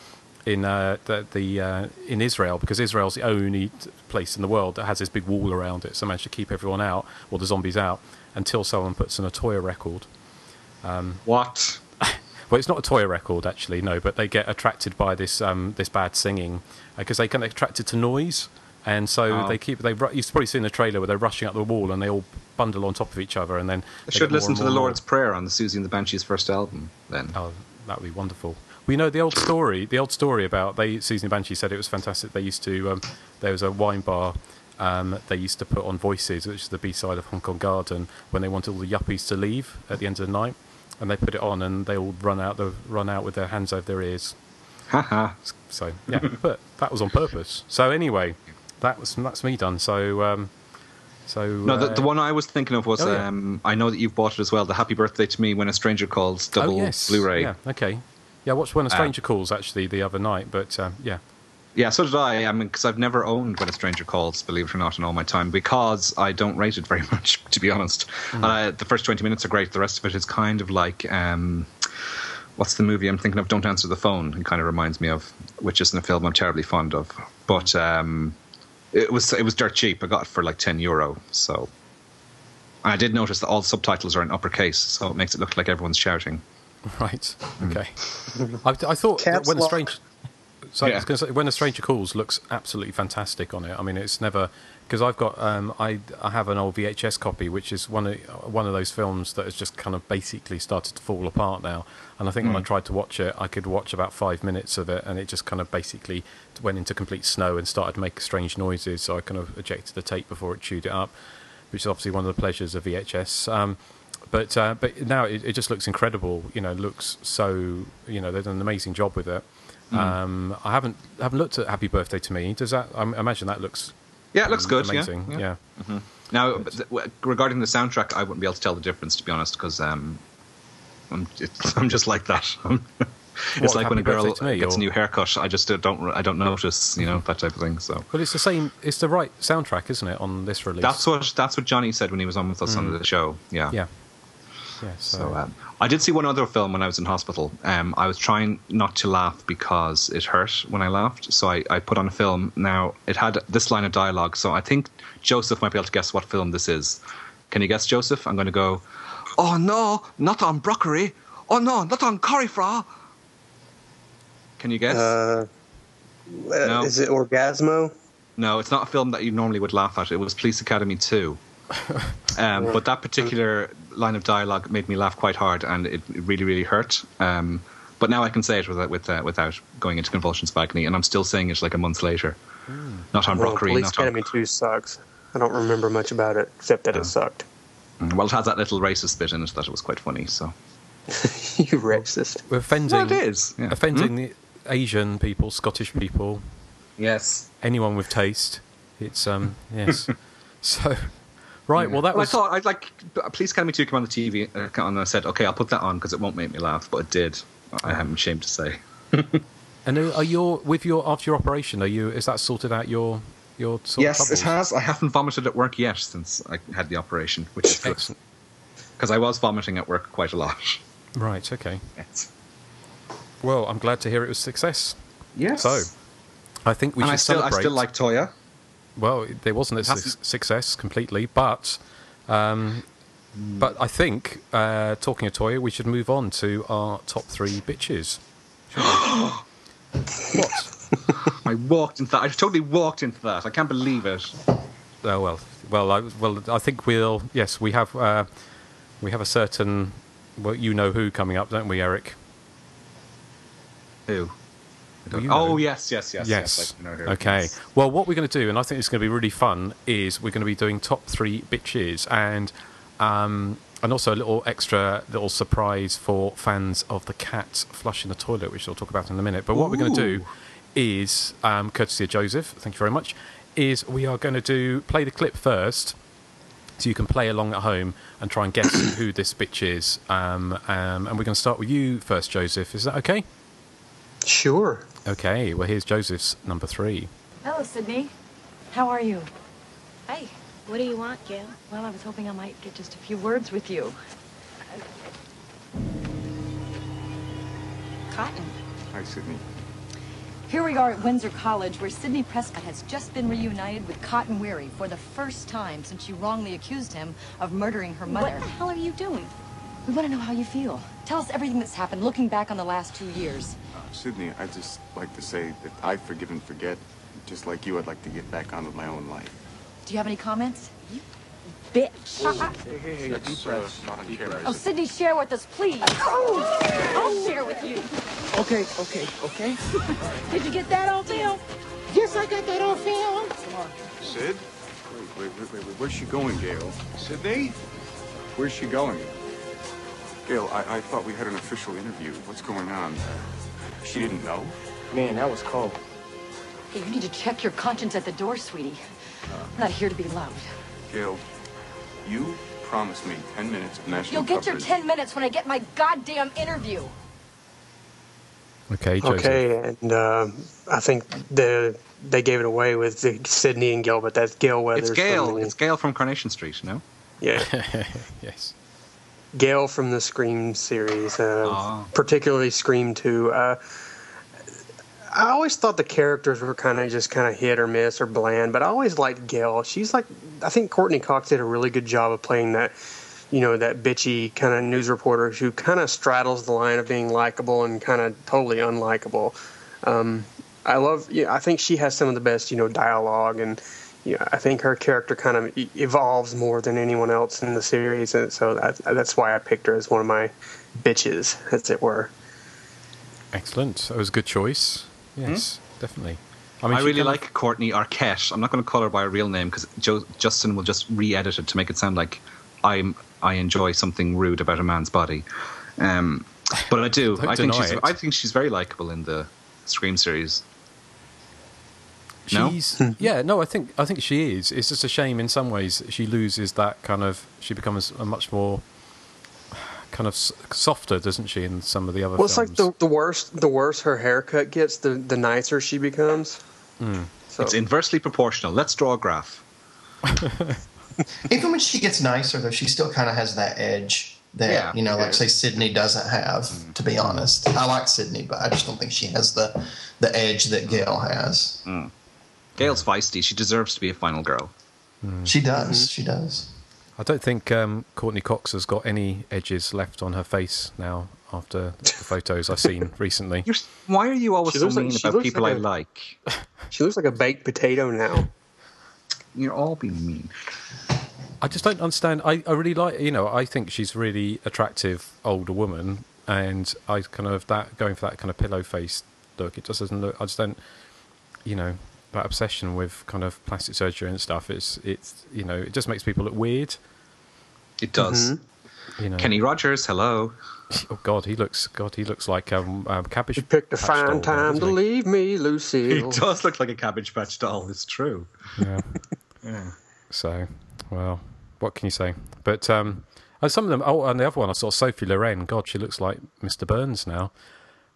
Speaker 8: in uh, the, the uh, in Israel because Israel's the only place in the world that has this big wall around it. So managed to keep everyone out or the zombies out until someone puts in a Toyah record. Um,
Speaker 10: what? *laughs*
Speaker 8: well, it's not a Toyah record actually, no. But they get attracted by this um, this bad singing because they get attracted to noise. And so
Speaker 10: Oh.
Speaker 8: they keep. They you've probably seen the trailer where they're rushing up the wall and they all bundle on top of each other, and then
Speaker 10: I
Speaker 8: they
Speaker 10: should listen to the. Lord's Prayer on the Siouxsie and the Banshees first album then.
Speaker 8: Oh, that would be wonderful. We know the old story. The old story about they. Susan Banshee said it was fantastic. They used to. Um, there was a wine bar. Um, they used to put on Voices, which is the B side of Hong Kong Garden, when they wanted all the yuppies to leave at the end of the night, and they put it on, and they all run out the run out with their hands over their ears.
Speaker 10: Haha.
Speaker 8: So yeah, but that was on purpose. So anyway, that was that's me done. So um, so
Speaker 10: No, the,
Speaker 8: uh,
Speaker 10: the one I was thinking of was
Speaker 8: Oh, yeah.
Speaker 10: um, I know that you've bought it as well. The Happy Birthday to Me When a Stranger Calls double
Speaker 8: oh, yes.
Speaker 10: Blu-ray.
Speaker 8: Yeah, okay. Yeah, I watched When a
Speaker 10: Ah.
Speaker 8: Stranger Calls actually the other night, but um, yeah.
Speaker 10: Yeah, so did I. I mean, because I've never owned When a Stranger Calls, believe it or not, in all my time, because I don't rate it very *laughs* much, to be honest.
Speaker 8: Mm.
Speaker 10: Uh, the first 20 minutes are great. The rest of it is kind of like. Um, what's the movie I'm thinking of? Don't Answer the Phone. It kind of reminds me of, which isn't a film I'm terribly fond of. But um, it was it was dirt cheap. I got it for like 10 euro. So. And I did notice that all the subtitles are in uppercase, so it makes it look like everyone's shouting. *laughs*
Speaker 8: Right. Okay. I, I thought that
Speaker 9: Caps
Speaker 8: when a
Speaker 9: lock.
Speaker 8: stranger. So I
Speaker 10: Yeah.
Speaker 8: was going to say when a stranger calls looks absolutely fantastic on it. I mean, it's never because I've got um, I I have an old VHS copy which is one of one of those films that has just kind of basically started to fall apart now. And I think when I tried to watch it, I could watch about five minutes of it, and it just kind of basically went into complete snow and started to make strange noises. So I kind of ejected the tape before it chewed it up, which is obviously one of the pleasures of VHS. Um, but uh, but now it, it just looks incredible. You know, looks so. You know, they've done an amazing job with it.
Speaker 10: Mm.
Speaker 8: Um, I haven't haven't looked at Happy Birthday to Me. Does that? I imagine that looks.
Speaker 10: Yeah, it looks
Speaker 8: um,
Speaker 10: good. yeah,
Speaker 8: Amazing.
Speaker 10: yeah.
Speaker 8: Yeah.
Speaker 10: Now, but th- w- regarding the soundtrack, I wouldn't be able to tell the difference, to be honest, because um, I'm, it's, *laughs* I'm just like that. *laughs* it's
Speaker 8: What,
Speaker 10: like when a girl
Speaker 8: me,
Speaker 10: gets
Speaker 8: or-
Speaker 10: a new haircut. I just don't I don't notice, you know, that type of thing. So
Speaker 8: But it's the same. It's the right soundtrack, isn't it, on this release?
Speaker 10: that's what that's what Johnny said when he was on with us on
Speaker 8: Mm.
Speaker 10: the show. Yeah.
Speaker 8: Yeah. Yeah. So,
Speaker 10: So um, I did see one other film when I was in hospital. Um, I was trying not to laugh because it hurt when I laughed. So I, I put on a film. Now it had this line of dialogue. So I think Joseph might be able to guess what film this is. Can you guess, Joseph? I'm going to go. Oh no, not on broccoli. Oh no, not on cauliflower. Can you guess?
Speaker 9: Uh,
Speaker 10: No.
Speaker 9: Is it Orgazmo?
Speaker 10: No, it's not a film that you normally would laugh at. It was Police Academy 2. *laughs* Um, but that particular line of dialogue made me laugh quite hard and it, it really, really hurt. Um, but now I can say it without, with, uh, without going into convulsions of agony, and I'm still saying it like a month later. Not on
Speaker 9: Well,
Speaker 10: broccoli,
Speaker 9: Police
Speaker 10: not on.
Speaker 9: Academy 2 sucks. I don't remember much about it except that it sucked.
Speaker 10: Well, it has that little racist bit in it that it was quite funny. So *laughs*
Speaker 9: you racist.
Speaker 8: We're offending.
Speaker 10: Well, it is, yeah.
Speaker 8: Offending
Speaker 10: Hmm?
Speaker 8: the Asian people, Scottish people,
Speaker 10: yes,
Speaker 8: anyone with taste. It's um yes. *laughs* so right. Well, that
Speaker 10: Well,
Speaker 8: was.
Speaker 10: I thought I'd like Police Academy 2 came on the TV, uh, and I said, okay, I'll put that on because it won't make me laugh, but it did. I am ashamed to say. *laughs*
Speaker 8: And are are your with your after your operation? Are you? Is that sorted out your your sort
Speaker 10: yes,
Speaker 8: of
Speaker 10: it has. I haven't vomited at work yet since I had the operation, which is good.
Speaker 8: Excellent.
Speaker 10: Because I was vomiting at work quite a lot.
Speaker 8: Right. Okay.
Speaker 10: Yes.
Speaker 8: Well, I'm glad to hear it was a success.
Speaker 10: Yes.
Speaker 8: So, I think we
Speaker 10: and
Speaker 8: should
Speaker 10: I still,
Speaker 8: celebrate.
Speaker 10: I still like Toyah.
Speaker 8: Well, there wasn't a su- success completely, but um, but I think uh, talking of Toyah, we should move on to our top three bitches. *gasps* what?
Speaker 10: I walked into that. I totally walked into that. I can't believe it.
Speaker 8: Oh well, well, I, well. I think we'll. Yes, we have. Uh, we have a certain. Well, you know who coming up, don't we, Eric?
Speaker 10: Who? I
Speaker 8: you know.
Speaker 10: oh yes, yes, yes,
Speaker 8: Yes.
Speaker 10: I know
Speaker 8: okay.
Speaker 10: Yes.
Speaker 8: Well, what we're going to do, and I think it's going to be really fun, is we're going to be doing top three bitches, and um, and also a little extra little surprise for fans of the cat flushing the toilet, which I'll talk about in a minute. But what we're going to do is, um, courtesy of Joseph, thank you very much, is we are going to do play the clip first. So you can play along at home and try and guess who this bitch is. Um, um, and we're going to start with you first, Joseph. Is that okay?
Speaker 9: Sure.
Speaker 8: Okay. Well, here's Joseph's number three.
Speaker 12: Hello, Sidney. How are you?
Speaker 4: Hey, what do you want, Gail?
Speaker 12: Well, I was hoping I might get just a few words with you. Cotton.
Speaker 13: Hi, Sidney.
Speaker 12: Here we are at Windsor College, where Sidney Prescott has just been reunited with Cotton Weary for the first time since she wrongly accused him of murdering her mother.
Speaker 4: What the hell are you doing?
Speaker 12: We want to know how you feel. Tell us everything that's happened, looking back on the last two years.
Speaker 13: Uh, Sidney, I'd just like to say that I forgive and forget. Just like you, I'd like to get back on with my own life.
Speaker 12: Do you have any comments? You bitch.
Speaker 13: Hey, hey, hey, deep breaths. Not on camera.
Speaker 12: Oh, Sidney, share with us, please. Oh, I'll share with you.
Speaker 14: Okay, okay, okay. *laughs*
Speaker 12: Did you get that on film?
Speaker 14: Yes, I got that on film.
Speaker 13: Sid? Wait, wait, wait, wait, wait. Where's she going, Gail? Sidney? Where's she going? Gail, I, I thought we had an official interview. What's going on? She didn't know?
Speaker 14: Man, that was cold.
Speaker 12: Hey, you need to check your conscience at the door, sweetie. I'm not here to be loved.
Speaker 13: Gail, you promised me 10 minutes of national
Speaker 12: You'll get your 10 minutes when I get my goddamn interview.
Speaker 8: Okay, Joseph.
Speaker 9: Okay, and uh, I think the they gave it away with the Sidney and Gail, but that's Gail Weathers.
Speaker 10: It's Gail. It's Gail from Coronation Street. No.
Speaker 9: yeah, *laughs*
Speaker 8: yes.
Speaker 9: Gail from the Scream series, uh, particularly Scream Two. Uh, I always thought the characters were kind of just kind of hit or miss or bland, but I always liked Gail. She's like, I think Courteney Cox did a really good job of playing that, you know, that bitchy kind of news reporter who kind of straddles the line of being likable and kind of totally unlikable. Um, I love, yeah, I think she has some of the best, you know, dialogue and. You know, I think her character kind of e- evolves more than anyone else in the series, and so that, that's why I picked her as one of my bitches, as it were.
Speaker 8: Excellent. That was a good choice. Yes, definitely.
Speaker 10: I,
Speaker 8: mean, she
Speaker 10: really
Speaker 8: kind of-
Speaker 10: like Courteney Arquette. I'm not going to call her by her real name because jo- Justin will just re-edit it to make it sound like I'm I enjoy something rude about a man's body. Um, but I do. *laughs* I think she's
Speaker 8: it.
Speaker 10: I think she's very likable in the Scream series. No?
Speaker 8: She's yeah, no, I think I think she is. It's just a shame in some ways she loses that kind of. She becomes a much more kind of softer, doesn't she, in some of the other
Speaker 9: Well, it's
Speaker 8: films?
Speaker 9: like the, the worse the worse her haircut gets, the the nicer she becomes.
Speaker 8: Mm.
Speaker 9: So
Speaker 10: It's inversely proportional. Let's draw a graph. *laughs*
Speaker 11: Even when she gets nicer, though, she still kind of has that edge that
Speaker 10: Yeah.
Speaker 11: you know,
Speaker 10: Yeah.
Speaker 11: like say Sidney doesn't have. To be honest, I like Sidney, but I just don't think she has the the edge that Gail has.
Speaker 10: Mm. Gail's feisty. She deserves to be a final girl.
Speaker 11: She does. She does.
Speaker 8: I don't think um, Courteney Cox has got any edges left on her face now after the photos I've seen *laughs* recently.
Speaker 10: You're, why are you always so
Speaker 9: looks like-
Speaker 10: mean
Speaker 9: she
Speaker 10: about
Speaker 9: looks
Speaker 10: people
Speaker 9: like
Speaker 10: I
Speaker 9: a-
Speaker 10: like? *laughs*
Speaker 9: she looks like a baked potato now.
Speaker 10: You're all being mean.
Speaker 8: I just don't understand. I, I really like, you know, I think she's a really attractive older woman, and I kind of that going for that kind of pillow face look. It just doesn't look. I just don't, you know, that obsession with kind of plastic surgery and stuff. It's it's you know, it just makes people look weird.
Speaker 10: It does.
Speaker 8: You know,
Speaker 10: Kenny Rogers, hello.
Speaker 8: Oh God, he looks God, he looks like um, um cabbage.
Speaker 9: You picked a
Speaker 8: patch
Speaker 9: fine
Speaker 8: doll,
Speaker 9: time to leave me, Lucy.
Speaker 10: He
Speaker 9: Lucille.
Speaker 10: does look like a Cabbage Patch doll. It's true.
Speaker 8: Yeah. *laughs*
Speaker 10: Yeah.
Speaker 8: So, well, what can you say? But um, and some of them. Oh, and the other one I saw Sophia Loren. God, she looks like Mr. Burns now.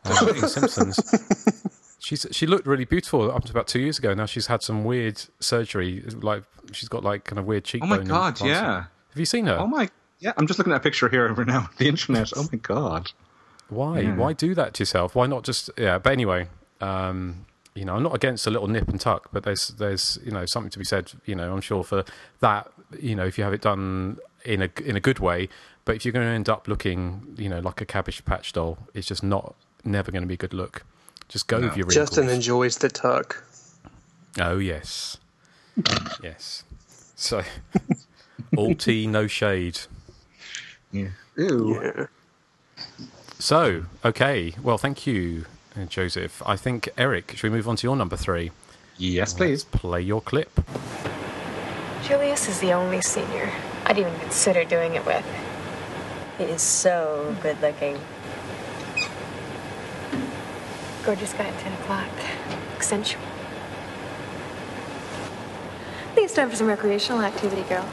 Speaker 8: Um, *laughs* Simpsons. *laughs* She's she looked really beautiful up to about two years ago. Now she's had some weird surgery. Like she's got like kind of weird
Speaker 10: cheekbones.
Speaker 8: Oh
Speaker 10: my god, yeah.
Speaker 8: Have you seen her?
Speaker 10: Oh my yeah, I'm just looking at a picture here over now on the internet. Oh my god.
Speaker 8: Why?
Speaker 10: Yeah.
Speaker 8: Why do that to yourself? Why not just yeah? But anyway, um, you know, I'm not against a little nip and tuck, but there's there's you know something to be said. You know, I'm sure for that. You know, if you have it done in a in a good way, but if you're going to end up looking, you know, like a cabbage patch doll, it's just not never going to be a good look. Just go with your wrinkles.
Speaker 9: Justin enjoys the tuck.
Speaker 8: Oh yes, yes. So *laughs* all tea, no shade.
Speaker 10: Yeah. Ew.
Speaker 9: Yeah.
Speaker 8: So, okay. Well, thank you, uh, Joseph. I think, Eric, should we move on to your number three?
Speaker 10: Yes,
Speaker 8: Let's
Speaker 10: please.
Speaker 8: play your clip.
Speaker 15: Julius is the only senior I'd even consider doing it with.
Speaker 7: He is so good looking.
Speaker 15: Gorgeous guy at 10 o'clock. Sensual. I think it's time for some recreational activity, girl.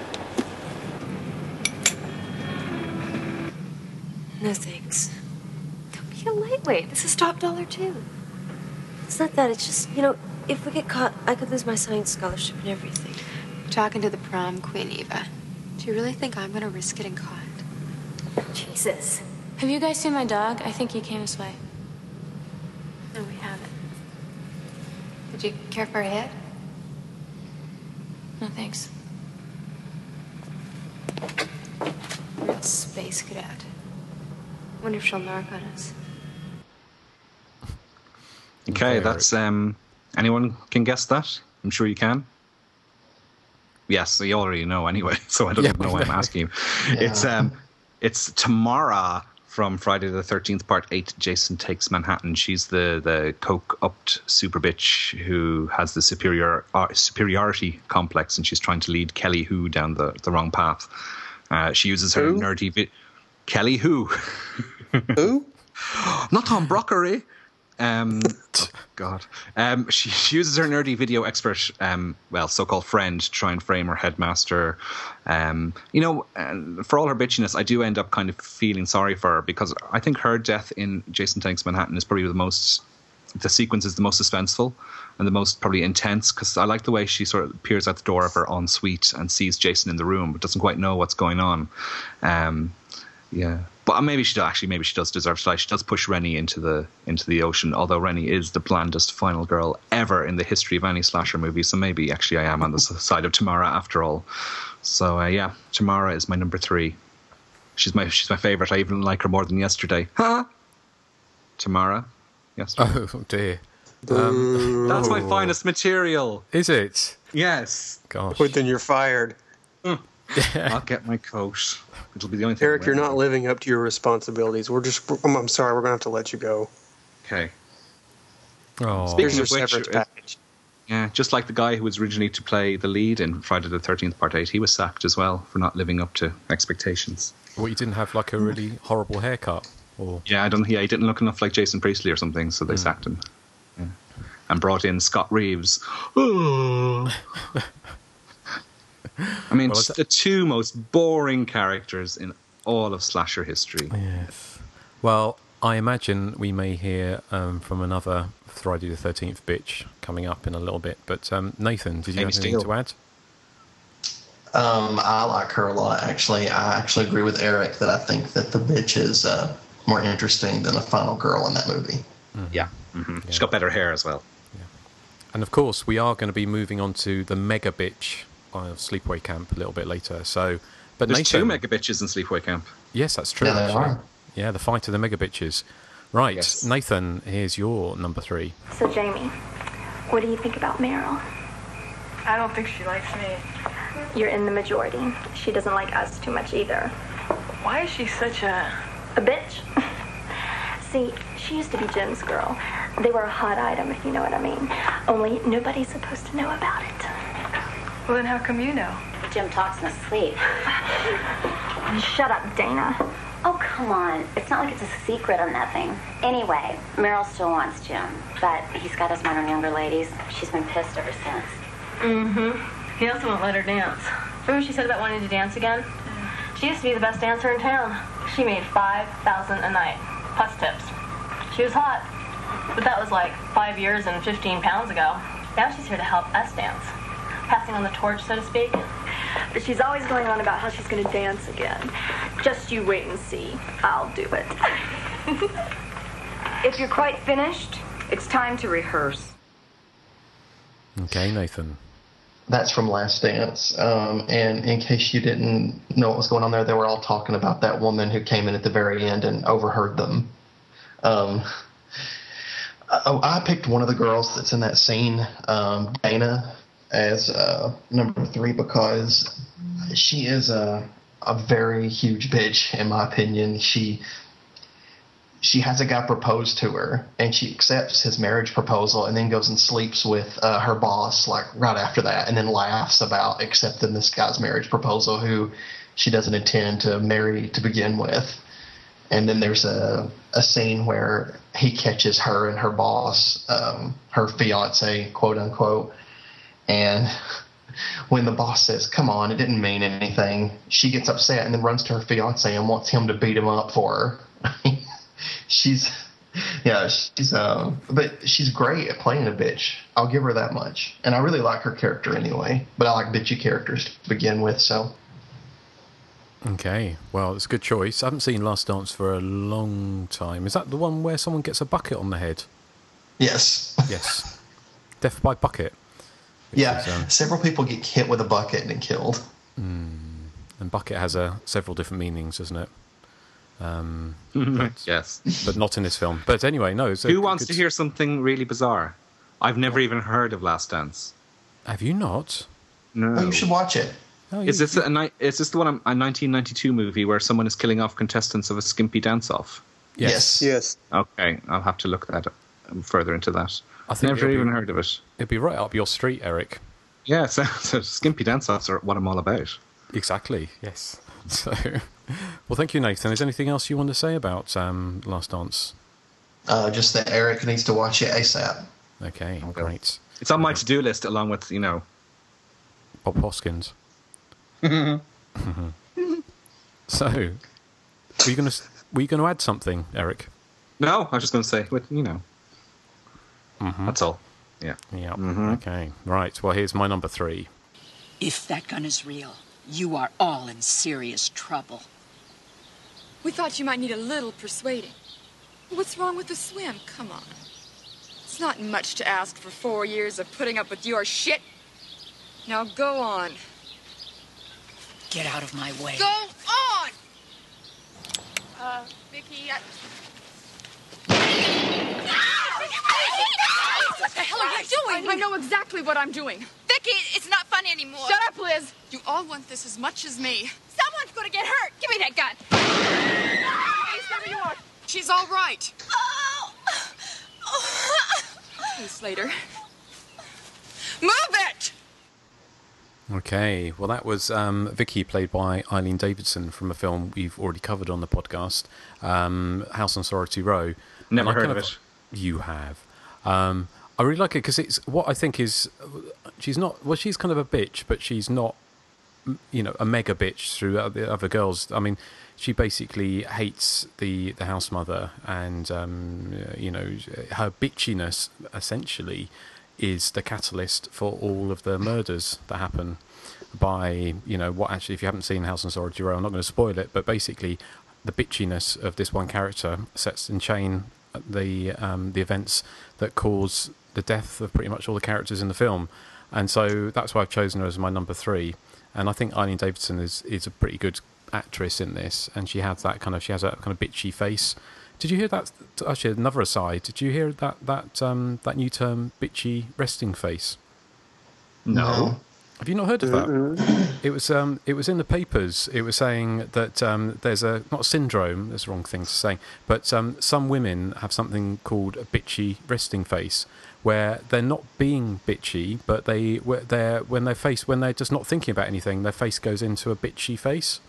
Speaker 16: No thanks.
Speaker 15: Don't be a lightweight. This is top dollar, too.
Speaker 16: It's not that. It's just, you know, if we get caught, I could lose my science scholarship and everything.
Speaker 15: Talking to the prom queen, Eva. Do you really think I'm gonna risk getting caught?
Speaker 16: Jesus.
Speaker 4: Have you guys seen my dog? I think he came this way.
Speaker 15: No, we haven't. Did you care for a head?
Speaker 4: No thanks.
Speaker 15: Real space cadet. Wonder if she'll narc on us.
Speaker 10: Okay, that's um anyone can guess that? I'm sure you can. Yes, you already know anyway, *laughs* so I don't
Speaker 8: Yeah,
Speaker 10: know why I'm asking you. *laughs*
Speaker 11: Yeah.
Speaker 10: It's um it's Tamara from Friday the thirteenth part eight, Jason Takes Manhattan. She's the the coke upped super bitch who has the superior uh, superiority complex and she's trying to lead Kelly Hu down the, the wrong path. Uh, she uses her
Speaker 9: Who?
Speaker 10: nerdy vi- Kelly Hu. *laughs*
Speaker 9: Who?
Speaker 10: Not Tom Brockery. Um, oh, God. Um, she, she uses her nerdy video expert, um, well, so-called friend, to try and frame her headmaster. Um, you know, for all her bitchiness, I do end up kind of feeling sorry for her because I think her death in Jason Takes Manhattan is probably the most. The sequence is the most suspenseful and the most probably intense because I like the way she sort of peers out the door of her ensuite and sees Jason in the room but doesn't quite know what's going on. Um, yeah, but maybe she actually maybe she does deserve to die. She does push Rennie into the into the ocean, although Rennie is the blandest final girl ever in the history of any slasher movie. So maybe actually I am on the side of Tamara after all. So uh, yeah, Tamara is my number three. She's my she's my favorite. I even like her more than yesterday. Huh? Tamara. Yes. *laughs*
Speaker 8: Oh dear. Um,
Speaker 10: That's my finest material.
Speaker 8: Is it?
Speaker 10: Yes.
Speaker 8: Gosh.
Speaker 9: But then you're fired. *laughs*
Speaker 10: I'll get my coat. It'll be the only thing.
Speaker 9: Eric, you're not living up to your responsibilities. We're just. I'm, I'm sorry. We're gonna have to let you go.
Speaker 10: Okay.
Speaker 8: Oh.
Speaker 9: Here's your
Speaker 10: of which,
Speaker 9: severance package.
Speaker 10: Yeah, just like the guy who was originally to play the lead in Friday the Thirteenth Part Eight, he was sacked as well for not living up to expectations.
Speaker 8: Well, he didn't have like a really horrible haircut, or
Speaker 10: Yeah, I don't. Yeah, he didn't look enough like Jason Priestley or something, so they hmm. sacked him. Yeah. And brought in Scott Reeves. *gasps* *laughs* I mean,
Speaker 8: Well,
Speaker 10: just the two most boring characters in all of slasher history.
Speaker 8: Yes. Well, I imagine we may hear um, from another Friday the Thirteenth bitch coming up in a little bit. But um, Nathan, did you
Speaker 10: Amy
Speaker 8: have anything
Speaker 10: Steele.
Speaker 8: to add?
Speaker 11: Um, I like her a lot, actually. I actually agree with Eric that I think that the bitch is uh, more interesting than the final girl in that movie.
Speaker 10: Yeah. hmm She's got better hair as well.
Speaker 8: And of course, we are going to be moving on to the mega bitch of Sleepaway Camp a little bit later. So, but
Speaker 10: There's
Speaker 8: Nathan,
Speaker 10: two mega bitches in Sleepaway Camp.
Speaker 8: Yes, that's true.
Speaker 11: Yeah, they are.
Speaker 8: Yeah, the fight of the mega bitches. Right,
Speaker 10: Yes.
Speaker 8: Nathan, here's your number three.
Speaker 17: So, Jamie, what do you think about Meryl?
Speaker 18: I don't think she likes me.
Speaker 17: You're in the majority. She doesn't like us too much either.
Speaker 18: Why is she such a.
Speaker 17: A bitch? *laughs* See, she used to be Jim's girl. They were a hot item, if you know what I mean. Only nobody's supposed to know about it.
Speaker 18: Well, then how come you know?
Speaker 19: Jim talks in his sleep.
Speaker 17: Shut up, Dana.
Speaker 19: Oh, come on. It's not like it's a secret or nothing. Anyway, Meryl still wants Jim, but he's got his mind on younger ladies. She's been pissed ever since.
Speaker 18: Mm-hmm. He also won't let her dance. Remember what she said about wanting to dance again? She used to be the best dancer in town. She made 5000 a night, plus tips. She was hot. But that was like five years and 15 pounds ago. Now she's here to help us dance. Passing on the torch, so to speak.
Speaker 17: But she's always going on about how she's going to dance again. Just you wait and see. I'll do it. *laughs*
Speaker 20: If you're quite finished, it's time to rehearse.
Speaker 8: Okay, Nathan.
Speaker 11: That's from Last Dance. Um, and in case you didn't know what was going on there, they were all talking about that woman who came in at the very end and overheard them. Um, *laughs* oh, I picked one of the girls that's in that scene, um, Dana, as uh, number three because she is a a very huge bitch in my opinion. She she has a guy propose to her and she accepts his marriage proposal and then goes and sleeps with uh, her boss like right after that and then laughs about accepting this guy's marriage proposal who she doesn't intend to marry to begin with and then there's a, a scene where he catches her and her boss um, her fiance quote unquote and *laughs* when the boss says come on it didn't mean anything she gets upset and then runs to her fiance and wants him to beat him up for her *laughs* she's yeah she's um but she's great at playing a bitch i'll give her that much and i really like her character anyway but i like bitchy characters to begin with so
Speaker 8: Okay, well, it's a good choice. I haven't seen Last Dance for a long time. Is that the one where someone gets a bucket on the head?
Speaker 11: yes *laughs*
Speaker 8: Yes. Death by bucket. Which
Speaker 11: yeah
Speaker 8: is, um,
Speaker 11: several people get hit with a bucket and killed
Speaker 8: and bucket has a several different meanings, doesn't it? Um,
Speaker 10: yes.
Speaker 8: But not in this film. But anyway, no. It's
Speaker 10: Who
Speaker 8: good-
Speaker 10: wants to hear something really bizarre? I've never even heard of Last Dance.
Speaker 8: Have you not?
Speaker 10: No.
Speaker 11: oh you should watch it
Speaker 10: Is this a, ni- is this the one a 1992 movie where someone is killing off contestants of a skimpy dance off?
Speaker 8: Yes.
Speaker 9: Yes.
Speaker 10: Okay, I'll have to look that um, further into that.
Speaker 8: I think
Speaker 10: never even
Speaker 8: be-
Speaker 10: heard of it.
Speaker 8: It'd be right up your street, Eric.
Speaker 10: Yeah, *laughs* so, so skimpy dance offs are what I'm all about.
Speaker 8: Exactly. Yes. *laughs* So, well, thank you, Nathan. Is there anything else you want to say about um, Last Dance?
Speaker 11: uh, just that eric needs to watch it asap
Speaker 8: Okay, great.
Speaker 10: It's on my to-do list along with you know.
Speaker 8: Bob Hoskins. *laughs* So, were you going to were you going to add something, Eric?
Speaker 10: No, I was just going to say, you know. Mm-hmm. That's all. Yeah.
Speaker 8: Yeah. Mm-hmm. Okay. Right. Well, here's my number three.
Speaker 2: If that gun is real, you are all in serious trouble.
Speaker 21: We thought you might need a little persuading. What's wrong with the swim? Come on. It's not much to ask for four years of putting up with your shit. Now go on.
Speaker 2: Get out of my way.
Speaker 21: Go on! Uh, Vicky, I... Ah! What the hell are you doing? I know exactly what I'm doing. Vicky, it's not fun anymore. Shut up, Liz. You all want this as much as me. Someone's gonna get hurt. Give me that gun. Hey, stay you are. She's all right. Okay, Slater. Move it!
Speaker 8: Okay, well, that was um, Vicky, played by Eileen Davidson from a film we've already covered on the podcast, um, House on Sorority Row.
Speaker 10: Never heard
Speaker 8: kind
Speaker 10: of it.
Speaker 8: You have. Um, I really like it because it's what I think is she's not well, she's kind of a bitch, but she's not you know, a mega bitch through other, other girls. I mean, she basically hates the the house mother, and um, you know, her bitchiness essentially is the catalyst for all of the murders that happen by you know what actually if you haven't seen House on Sorority Row I'm not going to spoil it but basically the bitchiness of this one character sets in chain the um, the events that cause the death of pretty much all the characters in the film and so that's why I've chosen her as my number three and I think Eileen Davidson is is a pretty good actress in this and she has that kind of she has that kind of bitchy face did you hear that actually another aside did you hear that that um, that new term bitchy resting face
Speaker 10: No.
Speaker 8: have you not heard of that? It was um, it was in the papers. It was saying that um, there's a not a syndrome. That's the wrong thing to say. But um, some women have something called a bitchy resting face, where they're not being bitchy, but they they're when their face when they're just not thinking about anything, their face goes into a bitchy face,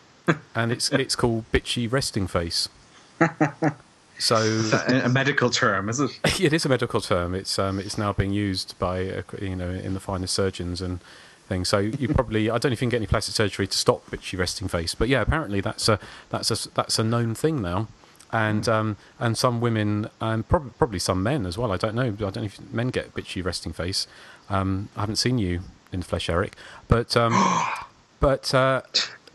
Speaker 8: *laughs* and it's it's called bitchy resting face. *laughs* So
Speaker 10: a, medical term, is it? *laughs*
Speaker 8: it is a medical term. It's um, it's now being used by uh, you know in the finest surgeons and things. So you probably I don't know if you can get any plastic surgery to stop bitchy resting face, but yeah, apparently that's a that's a that's a known thing now. And um, and some women and prob- probably some men as well. I don't know. I don't know if men get bitchy resting face. Um, I haven't seen you in the flesh, Eric, but um, *gasps* but uh,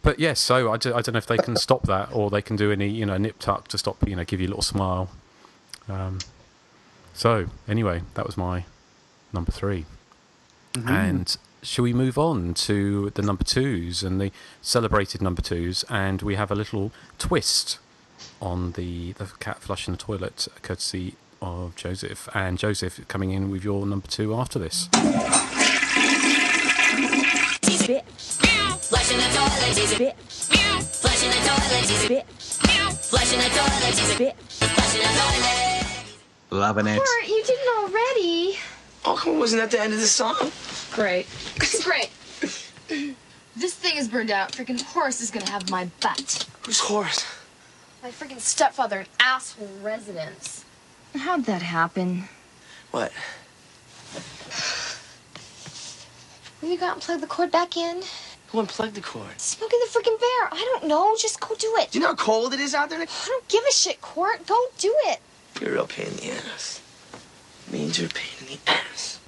Speaker 8: but yes. So I, do, I don't know if they can stop that or they can do any you know nip tuck to stop you know give you a little smile. Um, so anyway, that was my number 3 And shall we move on to the number twos and the celebrated number twos? And we have a little twist on the the cat flushing the toilet, courtesy of Joseph. And Joseph coming in with your number two after this.
Speaker 1: Flushing the toilet, she's a bitch. Flushing the toilet, she's a bitch. Flushing the toilet, she's a bitch. Flushing the toilet.
Speaker 10: Loving it.
Speaker 4: Bert, you didn't already.
Speaker 14: Oh, come on, wasn't that the end of the song?
Speaker 12: Great. This *laughs* is great. this thing is burned out. Freaking Horace is gonna have my butt.
Speaker 14: Who's Horace?
Speaker 12: My freaking stepfather, an asshole residence. How'd that happen?
Speaker 14: What?
Speaker 4: Will you go out and plug the cord back in?
Speaker 14: Who unplugged the cord?
Speaker 4: Smokey the freaking bear. I don't know. Just go do it.
Speaker 14: Do you know how cold it is out there?
Speaker 4: I don't give a shit, Court. Go do it.
Speaker 14: You're a real pain in the ass. Means you're a pain in the ass.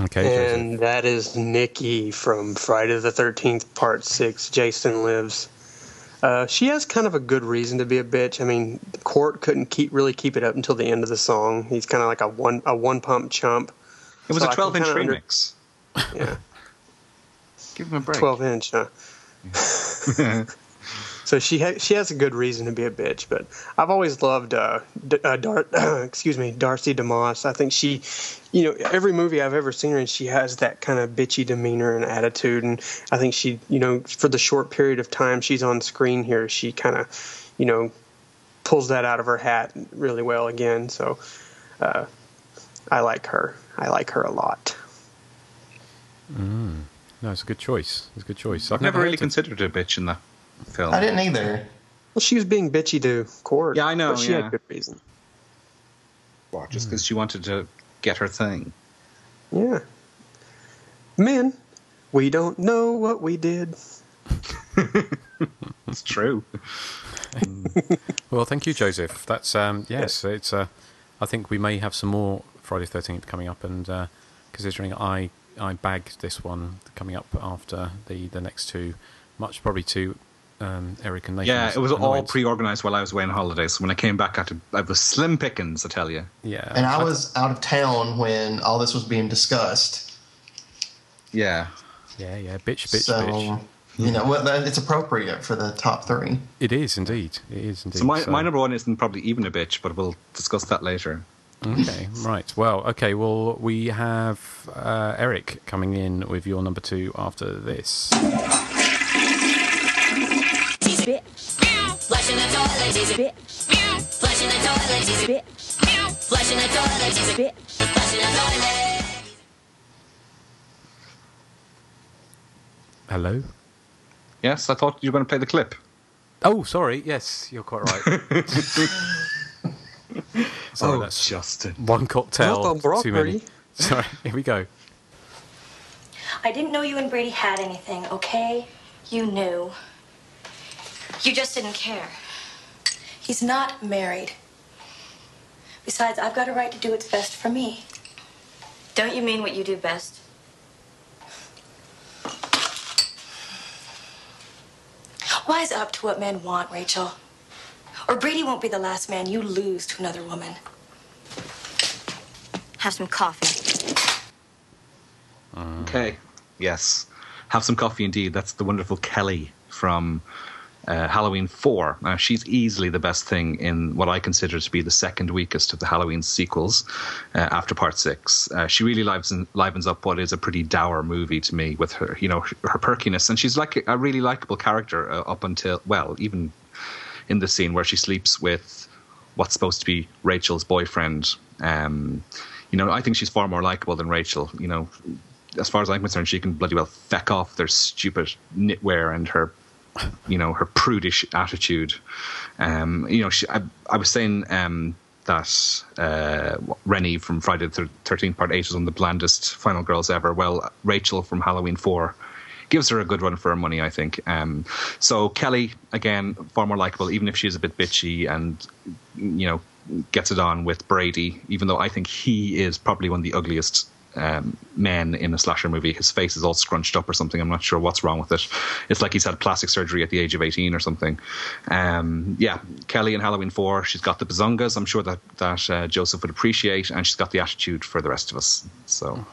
Speaker 8: Okay,
Speaker 9: And that is Nikki from Friday the 13th, Part 6, Jason Lives. Uh, she has kind of a good reason to be a bitch. I mean, Court couldn't keep really keep it up until the end of the song. He's kind of like a one a one pump chump.
Speaker 10: It was
Speaker 9: So
Speaker 10: a 12 inch
Speaker 9: kinda under-
Speaker 10: remix.
Speaker 9: Yeah, *laughs*
Speaker 10: Give him a break.
Speaker 9: 12 inch. Huh? *laughs* *laughs* So she ha- she has a good reason to be a bitch, but I've always loved uh, D- uh, Dar- *clears throat* excuse me Darcy DeMoss. I think she, you know, every movie I've ever seen her in, she has that kind of bitchy demeanor and attitude, and I think she, you know, for the short period of time she's on screen here, she kind of, you know, pulls that out of her hat really well again. So uh, I like her. I like her a lot.
Speaker 8: Mm. No, it's a good choice. It's a good choice.
Speaker 10: I've never really
Speaker 8: heard of-
Speaker 10: considered a bitch in that film.
Speaker 11: I didn't either.
Speaker 9: Well, she was being bitchy to Court.
Speaker 10: Yeah, I know,
Speaker 9: But she
Speaker 10: yeah.
Speaker 9: had good reason.
Speaker 10: Well, just because she wanted to get her thing.
Speaker 9: Yeah. Men, we don't know what we did. *laughs*
Speaker 10: It's true.
Speaker 8: Well, thank you, Joseph. That's um, yes. It's. Uh, I think we may have some more Friday Thirteenth coming up, and uh, considering I I bagged this one coming up after the the next two, much probably to um, Eric and Nathan.
Speaker 10: Yeah, it was all pre-organized while I was away on holiday. So when I came back, I, to, I was slim pickings, I tell you.
Speaker 8: Yeah,
Speaker 11: And I was out of town when all this was being discussed.
Speaker 10: Yeah.
Speaker 8: Yeah, yeah, bitch, bitch,
Speaker 11: so,
Speaker 8: bitch.
Speaker 11: you know, well, it's appropriate for the top three.
Speaker 8: It is indeed. It is indeed.
Speaker 10: So my, my number one isn't probably even a bitch, but we'll discuss that later.
Speaker 8: Okay, *laughs* right. Well, okay. Well, we have uh, Eric coming in with your number two after this.
Speaker 1: Bitch. Flushing the toilet, she's a bitch. Flushing the toilet.
Speaker 8: Hello.
Speaker 10: Yes, I thought you were going to play the clip.
Speaker 8: Oh, sorry. Yes, you're quite right. *laughs* *laughs* sorry,
Speaker 10: Oh, Justin.
Speaker 8: One cocktail
Speaker 9: Well done,
Speaker 8: too many. *laughs* Sorry. Here we go.
Speaker 22: I didn't know you and Brady had anything, okay? You knew. You just didn't care. He's not married. Besides, I've got a right to do what's best for me.
Speaker 16: Don't you mean what you do best?
Speaker 22: Wise up to what men want, Rachel. Or Brady won't be the last man you lose to another woman.
Speaker 16: Have some coffee. Uh.
Speaker 10: Okay. Yes. Have some coffee indeed. That's the wonderful Kelly from uh, Halloween 4. Now, she's easily the best thing in what I consider to be the second weakest of the Halloween sequels uh, after part six. Uh, she really livens, livens up what is a pretty dour movie to me with her, you know, her perkiness. And she's like a really likable character uh, up until, well, even in the scene where she sleeps with what's supposed to be Rachel's boyfriend. Um, you know, I think she's far more likable than Rachel. You know, as far as I'm concerned, she can bloody well feck off their stupid knitwear and her, you know, her prudish attitude. Um, you know, she, I, I was saying um, that uh, Rennie from Friday the Thirteenth Part Eight is one of the blandest final girls ever. Well, Rachel from Halloween Four gives her a good run for her money, I think. Um, so Kelly, again, far more likable, even if she's a bit bitchy and you know gets it on with Brady. Even though I think he is probably one of the ugliest um, men in a slasher movie. His face is all scrunched up or something. I'm not sure what's wrong with it. It's like he's had plastic surgery at the age of 18 or something. Um, yeah, Kelly in Halloween 4, she's got the bazongas. I'm sure that, that uh, Joseph would appreciate, and she's got the attitude for the rest of us. So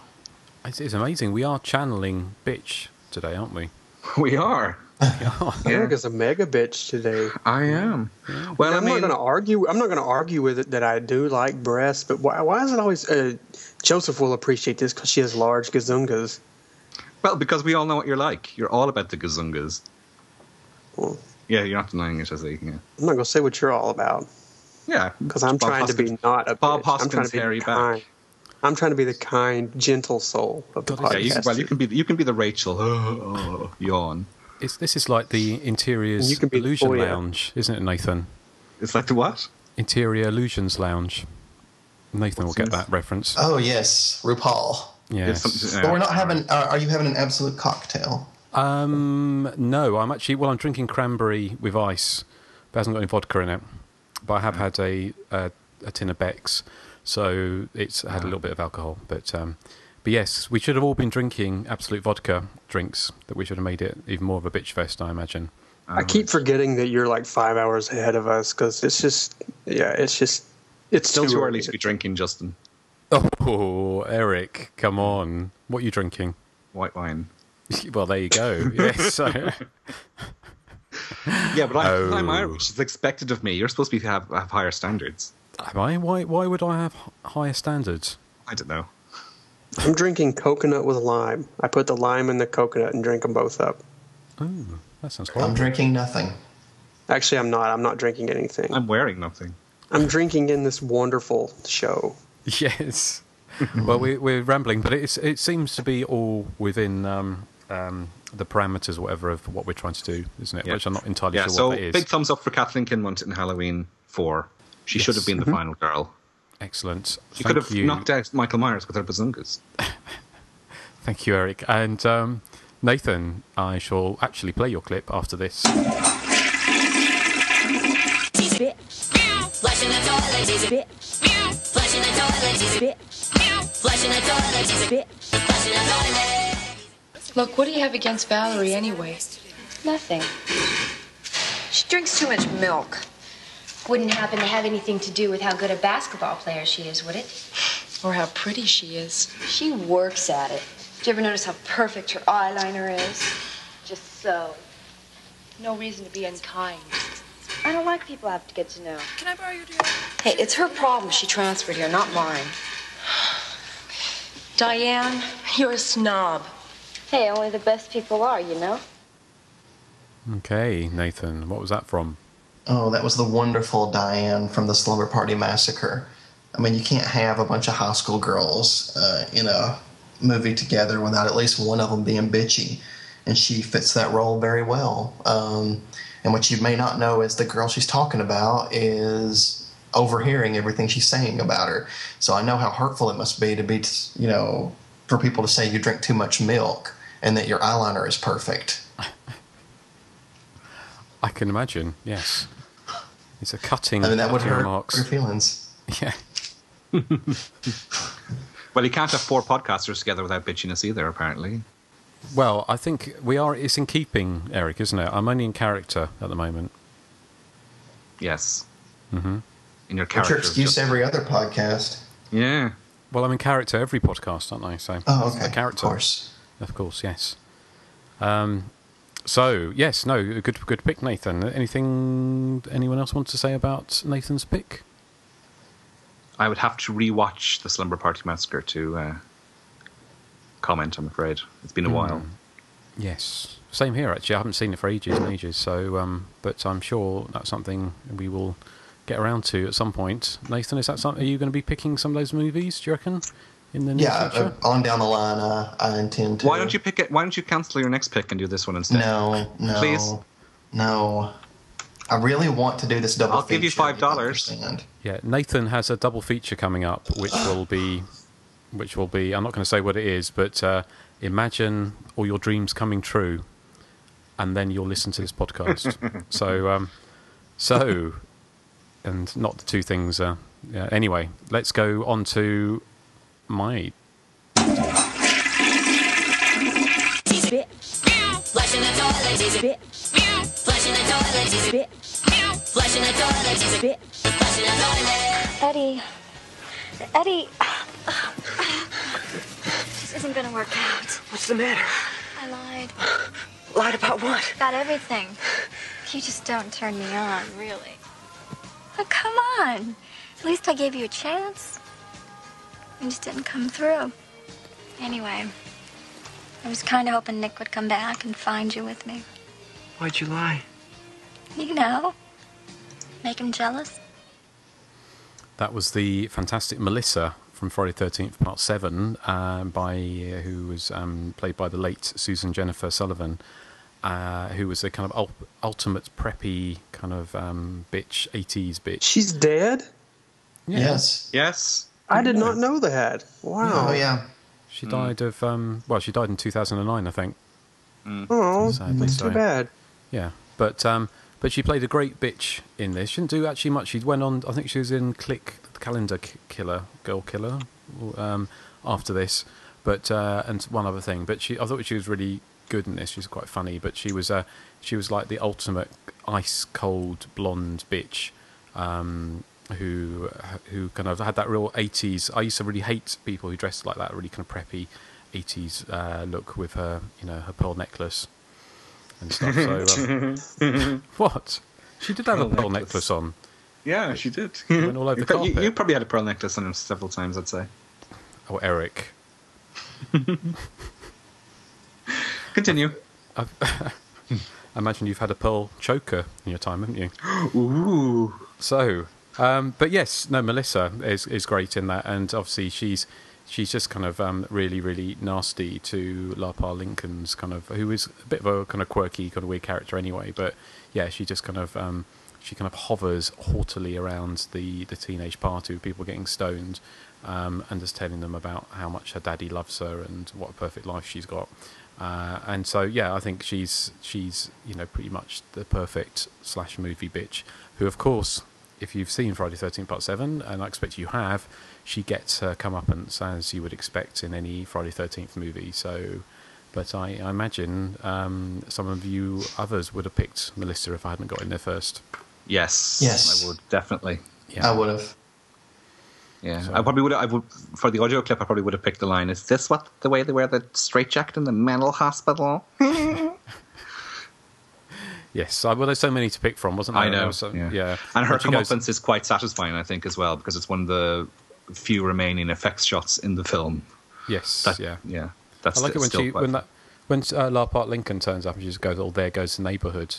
Speaker 8: It's, it's amazing. We are channeling bitch today, aren't we? *laughs*
Speaker 10: we are. *laughs*
Speaker 9: Erica's a mega bitch today.
Speaker 10: I am. Well,
Speaker 9: I'm
Speaker 10: I mean-
Speaker 9: not going to argue. I'm not going to argue with it that I do like breasts, but why, why is it always? Uh, Joseph will appreciate this because she has large gazungas.
Speaker 10: Well, because we all know what you're like. You're all about the gazungas. yeah, you're not denying it, as a yeah.
Speaker 9: I'm not going to say what you're all about.
Speaker 10: Yeah,
Speaker 9: because I'm
Speaker 10: Bob
Speaker 9: trying to be not a
Speaker 10: Bob
Speaker 9: bitch. I'm trying to be
Speaker 10: hairy
Speaker 9: the
Speaker 10: back.
Speaker 9: kind. I'm trying to be the kind, gentle soul of the
Speaker 10: Yeah,
Speaker 9: podcast.
Speaker 10: you, well, you can be you can be the Rachel. *gasps* Oh, yawn.
Speaker 8: It's, this is like the Interiors
Speaker 10: You can be
Speaker 8: Illusion
Speaker 10: Toya.
Speaker 8: Lounge, isn't it, Nathan?
Speaker 10: It's like the what?
Speaker 8: Interior Illusions Lounge. Nathan will get that reference.
Speaker 11: Oh yes, RuPaul.
Speaker 8: Yes.
Speaker 11: But we're not having. Uh, are you having an Absolut cocktail?
Speaker 8: Um, no, I'm actually well. I'm drinking cranberry with ice, but it hasn't got any vodka in it. But I have had a a, a tin of Beck's, so it's had a little bit of alcohol. But um, but yes, we should have all been drinking Absolut vodka drinks. That we should have made it even more of a bitch fest, I imagine.
Speaker 9: I keep forgetting that you're like five hours ahead of us because it's just, yeah, it's just, it's
Speaker 10: Still
Speaker 9: too,
Speaker 10: too early to be drinking, Justin.
Speaker 8: Oh, Eric, come on! What are you drinking?
Speaker 10: White wine. *laughs*
Speaker 8: well, there you go. Yes. So. *laughs* *laughs*
Speaker 10: Yeah, but I,
Speaker 8: Oh.
Speaker 10: I'm Irish. It's expected of me. You're supposed to be, have have higher standards.
Speaker 8: Am I? Why? Why would I have higher standards?
Speaker 10: I don't know.
Speaker 9: I'm drinking coconut with lime. I put the lime in the coconut and drink them both up.
Speaker 8: Oh, that sounds
Speaker 11: cool.
Speaker 8: I'm
Speaker 11: drinking nothing.
Speaker 9: Actually, I'm not. I'm not drinking anything.
Speaker 10: I'm wearing nothing.
Speaker 9: I'm drinking in this wonderful show. *laughs*
Speaker 8: Yes. well, we, we're rambling, but it's, it seems to be all within um, um, the parameters, whatever, of what we're trying to do, isn't it?
Speaker 10: Yeah.
Speaker 8: Which I'm not entirely
Speaker 10: Yeah,
Speaker 8: sure
Speaker 10: so
Speaker 8: what that is.
Speaker 10: big thumbs up for Kathleen Kinmont in Halloween 4. She should have been the
Speaker 8: Mhm.
Speaker 10: final girl.
Speaker 8: Excellent.
Speaker 10: She
Speaker 8: Thank
Speaker 10: could have
Speaker 8: you.
Speaker 10: knocked out Michael Myers with her bazungas. *laughs*
Speaker 8: Thank you, Eric. And um, Nathan, I shall actually play your clip after this.
Speaker 12: Look, what do you have against Valerie anyway?
Speaker 16: Nothing.
Speaker 12: She drinks too much milk.
Speaker 16: Wouldn't happen to have anything to do with how good a basketball player she is, would it?
Speaker 12: Or how pretty she is.
Speaker 16: She works at it.
Speaker 12: Do you ever notice how perfect her eyeliner is? Just so. No reason to be unkind.
Speaker 16: I don't like people I have to get to know.
Speaker 12: Can I borrow your dear? Hey, it's her problem she transferred here, not mine. *sighs* Diane, you're a snob.
Speaker 16: Hey, only the best people are, you know?
Speaker 8: Okay, Nathan, what was that from?
Speaker 11: Oh, that was the wonderful Diane from the Slumber Party Massacre. I mean, you can't have a bunch of high school girls uh, in a movie together without at least one of them being bitchy, and she fits that role very well. Um, and what you may not know is the girl she's talking about is overhearing everything she's saying about her. So I know how hurtful it must be to be, you know, for people to say you drink too much milk and that your eyeliner is perfect. *laughs*
Speaker 8: I can imagine. Yes, it's a cutting.
Speaker 11: I mean, that would
Speaker 8: cutting
Speaker 11: hurt
Speaker 8: remarks.
Speaker 11: your feelings.
Speaker 8: Yeah. *laughs*
Speaker 10: Well, you can't have four podcasters together without bitchiness either, apparently.
Speaker 8: Well, I think we are. It's in keeping, Eric, isn't it? I'm only in character at the moment.
Speaker 10: Yes.
Speaker 8: Mm-hmm.
Speaker 10: In your
Speaker 11: What's your
Speaker 10: character.
Speaker 11: excuse every other podcast?
Speaker 10: Yeah.
Speaker 8: Well, I'm in character every podcast, aren't I? So
Speaker 11: Oh, okay.
Speaker 8: the character.
Speaker 11: Of course.
Speaker 8: Of course, yes. Um, so yes, no, good, good pick, Nathan. Anything anyone else wants to say about Nathan's pick?
Speaker 10: I would have to rewatch the Slumber Party Massacre to uh, comment. I'm afraid it's been a while.
Speaker 8: Mm. Yes, same here. Actually, I haven't seen it for ages and ages. So, um, but I'm sure that's something we will get around to at some point. Nathan, is that something? Are you going to be picking some of those movies? Do you reckon? In the near
Speaker 11: Yeah,
Speaker 8: future?
Speaker 11: uh, on down the line, uh, I intend to.
Speaker 10: Why don't you pick it? Why don't you cancel your next pick and do this one instead?
Speaker 11: No, no,
Speaker 10: Please?
Speaker 11: no. I really want to do this double.
Speaker 10: I'll give you five dollars.
Speaker 8: Yeah, Nathan has a double feature coming up, which will be, which will be. I'm not going to say what it is, but uh, imagine all your dreams coming true, and then you'll listen to this podcast. *laughs* so, um, so, and not the two things. Uh, yeah, anyway, let's go on to my.
Speaker 1: Spit. Flush in the toilet, spit. Flush in the toilet, spit. Flush in the toilet, spit. Flush in the toilet.
Speaker 4: Eddie. Eddie. This isn't gonna work out.
Speaker 14: What's the matter?
Speaker 4: I lied.
Speaker 14: Lied about what?
Speaker 4: About everything. You just don't turn me on, really. Oh, come on. At least I gave you a chance. You just didn't come through. Anyway, I was kind of hoping Nick would come back and find you with me.
Speaker 14: Why'd you lie?
Speaker 4: You know, make him jealous.
Speaker 8: That was the fantastic Melissa from Friday Thirteenth Part Seven, um, by uh, who was um, played by the late Susan Jennifer Sullivan, uh, who was a kind of ul- ultimate preppy kind of um, bitch, eighties bitch.
Speaker 9: She's dead.
Speaker 8: Yeah.
Speaker 11: Yes.
Speaker 10: Yes.
Speaker 9: I did not know that. Wow.
Speaker 11: Oh yeah.
Speaker 8: She died of um, well, she died in two thousand and nine, I think.
Speaker 9: Oh,
Speaker 8: Sadly
Speaker 9: that's
Speaker 8: so.
Speaker 9: too bad.
Speaker 8: Yeah, but um, but she played a great bitch in this. She didn't do actually much. She went on. I think she was in Click, the Calendar K- Killer, Girl Killer, um, after this. But uh, and one other thing. But she, I thought she was really good in this. She was quite funny. But she was uh, she was like the ultimate ice cold blonde bitch. Um, who who kind of had that real 80s I used to really hate people who dressed like that really kind of preppy 80s uh, look with her you know her pearl necklace and stuff so um, *laughs* what she did have a
Speaker 10: Pearl
Speaker 8: pearl
Speaker 10: necklace.
Speaker 8: necklace on
Speaker 10: Yeah, she did. *laughs*
Speaker 8: Went all over *laughs*
Speaker 10: you,
Speaker 8: the
Speaker 10: pro- you,
Speaker 8: carpet.
Speaker 10: you probably had a pearl necklace on him several times, I'd say.
Speaker 8: oh Eric
Speaker 10: Continue.
Speaker 8: I've, I imagine you've had a pearl choker in your time haven't you *gasps*
Speaker 10: Ooh.
Speaker 8: So, um, but yes, no, Melissa is is great in that, and obviously she's she's just kind of um, really really nasty to Lar Park Lincoln's kind of who is a bit of a kind of quirky kind of weird character anyway, but yeah, she just kind of um, she kind of hovers haughtily around the the teenage party with people getting stoned. Um, and just telling them about how much her daddy loves her and what a perfect life she's got, uh, and so yeah, I think she's she's you know pretty much the perfect slash movie bitch. Who of course if you've seen Friday Thirteenth Part Seven, and I expect you have, she gets her comeuppance as you would expect in any Friday Thirteenth movie. So, but I, I imagine um, some of you others would have picked Melissa if I hadn't got in there first.
Speaker 10: Yes.
Speaker 11: Yes.
Speaker 10: I would definitely.
Speaker 8: Yeah.
Speaker 11: I would have.
Speaker 10: Yeah,
Speaker 8: So-
Speaker 10: I probably would. I would for the audio clip. I probably would have picked the line. Is this what the way they wear the straitjacket in the mental hospital? *laughs* *laughs*
Speaker 8: Yes, I, well, there's so many to pick from, wasn't there?
Speaker 10: I know.
Speaker 8: was some-
Speaker 10: yeah.
Speaker 8: yeah.
Speaker 10: and her
Speaker 8: But she goes-
Speaker 10: is quite satisfying, I think, as well, because it's one of the few remaining effects shots in the film.
Speaker 8: Yes,
Speaker 10: That,
Speaker 8: yeah.
Speaker 10: yeah. That's
Speaker 8: I like it when she when
Speaker 10: fun.
Speaker 8: that when uh, Lar Park Lincoln turns up and she just goes, "Oh, there goes the neighbourhood,"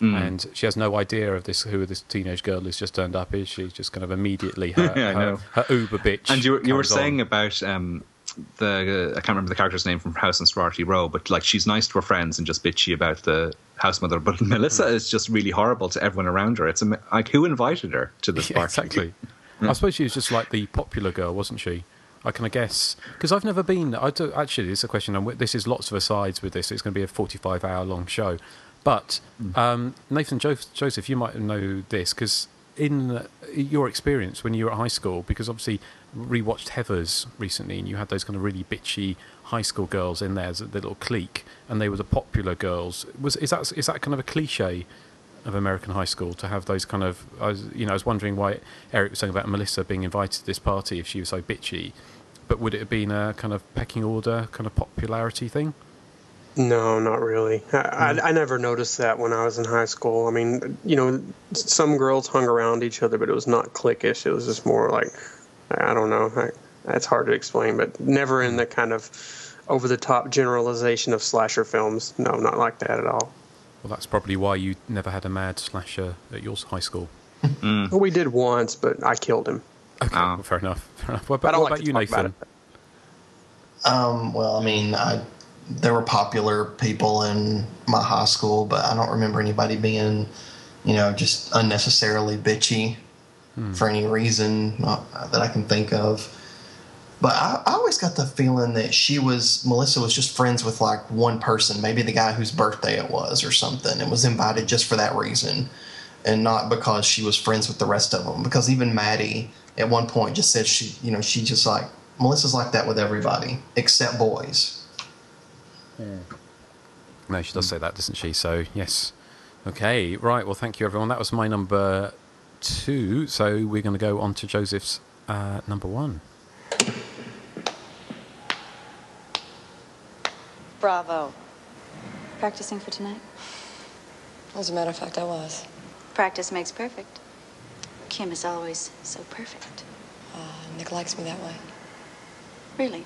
Speaker 10: Mm.
Speaker 8: and she has no idea of this who this teenage girl who's just turned up is. She just kind of immediately her *laughs*
Speaker 10: Yeah,
Speaker 8: her, her Uber bitch.
Speaker 10: And you were, you were
Speaker 8: comes on.
Speaker 10: saying about um, the I can't remember the character's name from House on Sorority Row, but like she's nice to her friends and just bitchy about the house mother. But *laughs* Melissa is just really horrible to everyone around her. It's like who invited her to this *laughs*
Speaker 8: Yeah,
Speaker 10: party?
Speaker 8: exactly. I suppose she was just like the popular girl, wasn't she? I can of guess because I've never been. I do, actually, is a question. And this is lots of asides with this. It's going to be a forty-five hour long show. But um, Nathan jo- Joseph, you might know this because in your experience when you were at high school, because obviously rewatched Heathers recently, and you had those kind of really bitchy high school girls in there, the little clique, and they were the popular girls. Was is that is that kind of a cliche of American high school to have those kind of? I was, you know, I was wondering why Eric was saying about Melissa being invited to this party if she was so bitchy, but would it have been a kind of pecking order kind of popularity thing?
Speaker 9: No, not really. I, I, mm. I never noticed that when I was in high school. I mean, you know, some girls hung around each other, but it was not cliquish. It was just more like, I don't know. I, that's hard to explain, but never in the kind of over the top generalization of slasher films. No, not like that at all.
Speaker 8: Well, that's probably why you never had a mad slasher at your high school.
Speaker 9: Well, we did once, but I killed him.
Speaker 8: Okay, well, fair enough. *laughs* Fair enough. What
Speaker 9: I
Speaker 8: about,
Speaker 9: don't
Speaker 8: what
Speaker 9: like
Speaker 8: about
Speaker 9: to
Speaker 8: you,
Speaker 9: talk about
Speaker 8: Nathan?
Speaker 11: Um, well, I mean, I there were popular people in my high school, but I don't remember anybody being, you know, just unnecessarily bitchy for any reason not, that I can think of. But I, I always got the feeling that she was Melissa was just friends with like one person, maybe the guy whose birthday it was or something, and was invited just for that reason, and not because she was friends with the rest of them. Because even Maddie at one point just said she, you know, she just like Melissa's like that with everybody except boys.
Speaker 8: No, she does say that, doesn't she? So yes. Okay, right. Well, thank you, everyone. That was my number two. So we're going to go on to Joseph's uh, number one.
Speaker 23: Bravo. Practicing for tonight?
Speaker 15: As a matter of fact, I was.
Speaker 23: Practice makes perfect. Kim is always so perfect.
Speaker 15: Uh, Nick likes me that way.
Speaker 23: Really?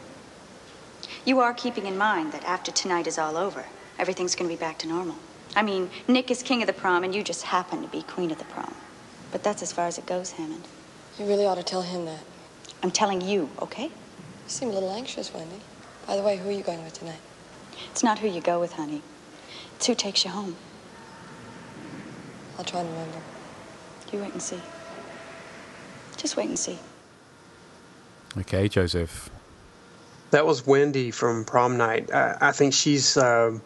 Speaker 23: You are keeping in mind that after tonight is all over, everything's going to be back to normal. I mean, Nick is king of the prom, and you just happen to be queen of the prom. But that's as far as it goes, Hammond.
Speaker 15: You really ought to tell him that.
Speaker 23: I'm telling you, okay?
Speaker 15: You seem a little anxious, Wendy. By the way, who are you going with tonight?
Speaker 23: It's not who you go with, honey. It's who takes you home.
Speaker 15: I'll try and remember.
Speaker 23: You wait and see. Just wait and see.
Speaker 8: Okay, Joseph.
Speaker 9: That was Wendy from Prom Night. I, I think she's um,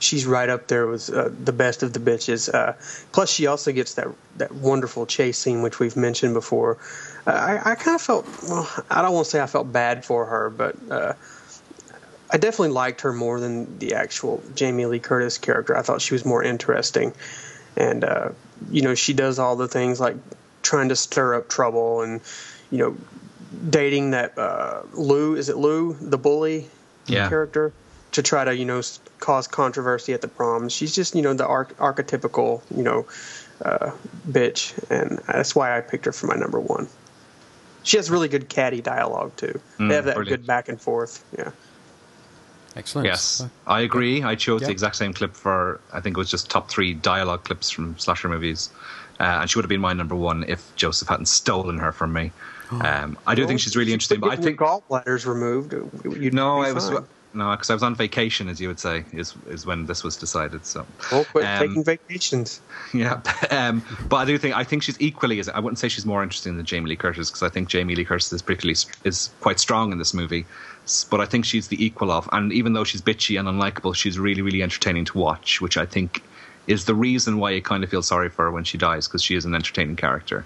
Speaker 9: she's right up there with uh, the best of the bitches. Uh, plus, she also gets that that wonderful chase scene, which we've mentioned before. Uh, I, I kind of felt well. I don't want to say I felt bad for her, but uh, I definitely liked her more than the actual Jamie Lee Curtis character. I thought she was more interesting, and uh, you know, she does all the things like trying to stir up trouble and you know dating that uh, Lou is it Lou the bully
Speaker 10: Yeah.
Speaker 9: character to try to you know cause controversy at the proms. She's just you know the arch- archetypical you know uh, bitch, and that's why I picked her for my number one. She has really good catty dialogue too.
Speaker 10: Mm,
Speaker 9: they have that
Speaker 10: brilliant.
Speaker 9: good back and forth. Yeah.
Speaker 8: Excellent.
Speaker 10: Yes, I agree. I chose
Speaker 9: Yeah.
Speaker 10: the exact same clip for, I think it was just top three dialogue clips from slasher movies. Uh, and she would have been my number one if Joseph hadn't stolen her from me. *gasps* Um, I do
Speaker 9: Well,
Speaker 10: think she's really
Speaker 9: you
Speaker 10: interesting, but I think
Speaker 9: your gallbladders removed. You'd
Speaker 10: no,
Speaker 9: be
Speaker 10: I was
Speaker 9: fine.
Speaker 10: No, because I was on vacation, as you would say, is is when this was decided. So
Speaker 9: Well, quit
Speaker 10: Um,
Speaker 9: taking vacations. *laughs*
Speaker 10: yeah, um, but I do think I think she's equally as I wouldn't say she's more interesting than Jamie Lee Curtis because I think Jamie Lee Curtis is particularly is quite strong in this movie, but I think she's the equal of. And even though she's bitchy and unlikable, she's really really entertaining to watch, which I think is the reason why you kind of feel sorry for her when she dies because she is an entertaining character.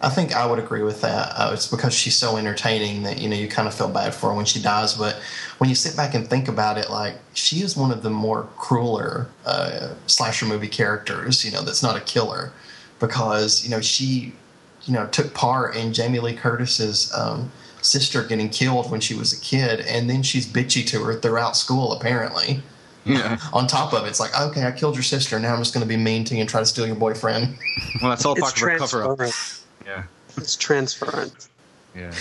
Speaker 11: I think I would agree with that. Uh, it's because she's so entertaining that you know you kind of feel bad for her when she dies. But when you sit back and think about it, like she is one of the more crueler uh, slasher movie characters. You know, that's not a killer because you know she, you know, took part in Jamie Lee Curtis's um, sister getting killed when she was a kid, and then she's bitchy to her throughout school. Apparently.
Speaker 10: Yeah.
Speaker 11: On top of it, it's like, okay, I killed your sister. Now I'm just going to be mean to you and try to steal your boyfriend.
Speaker 10: Well, that's all
Speaker 9: It's
Speaker 10: part of her cover up. Yeah.
Speaker 9: It's transference.
Speaker 10: Yeah.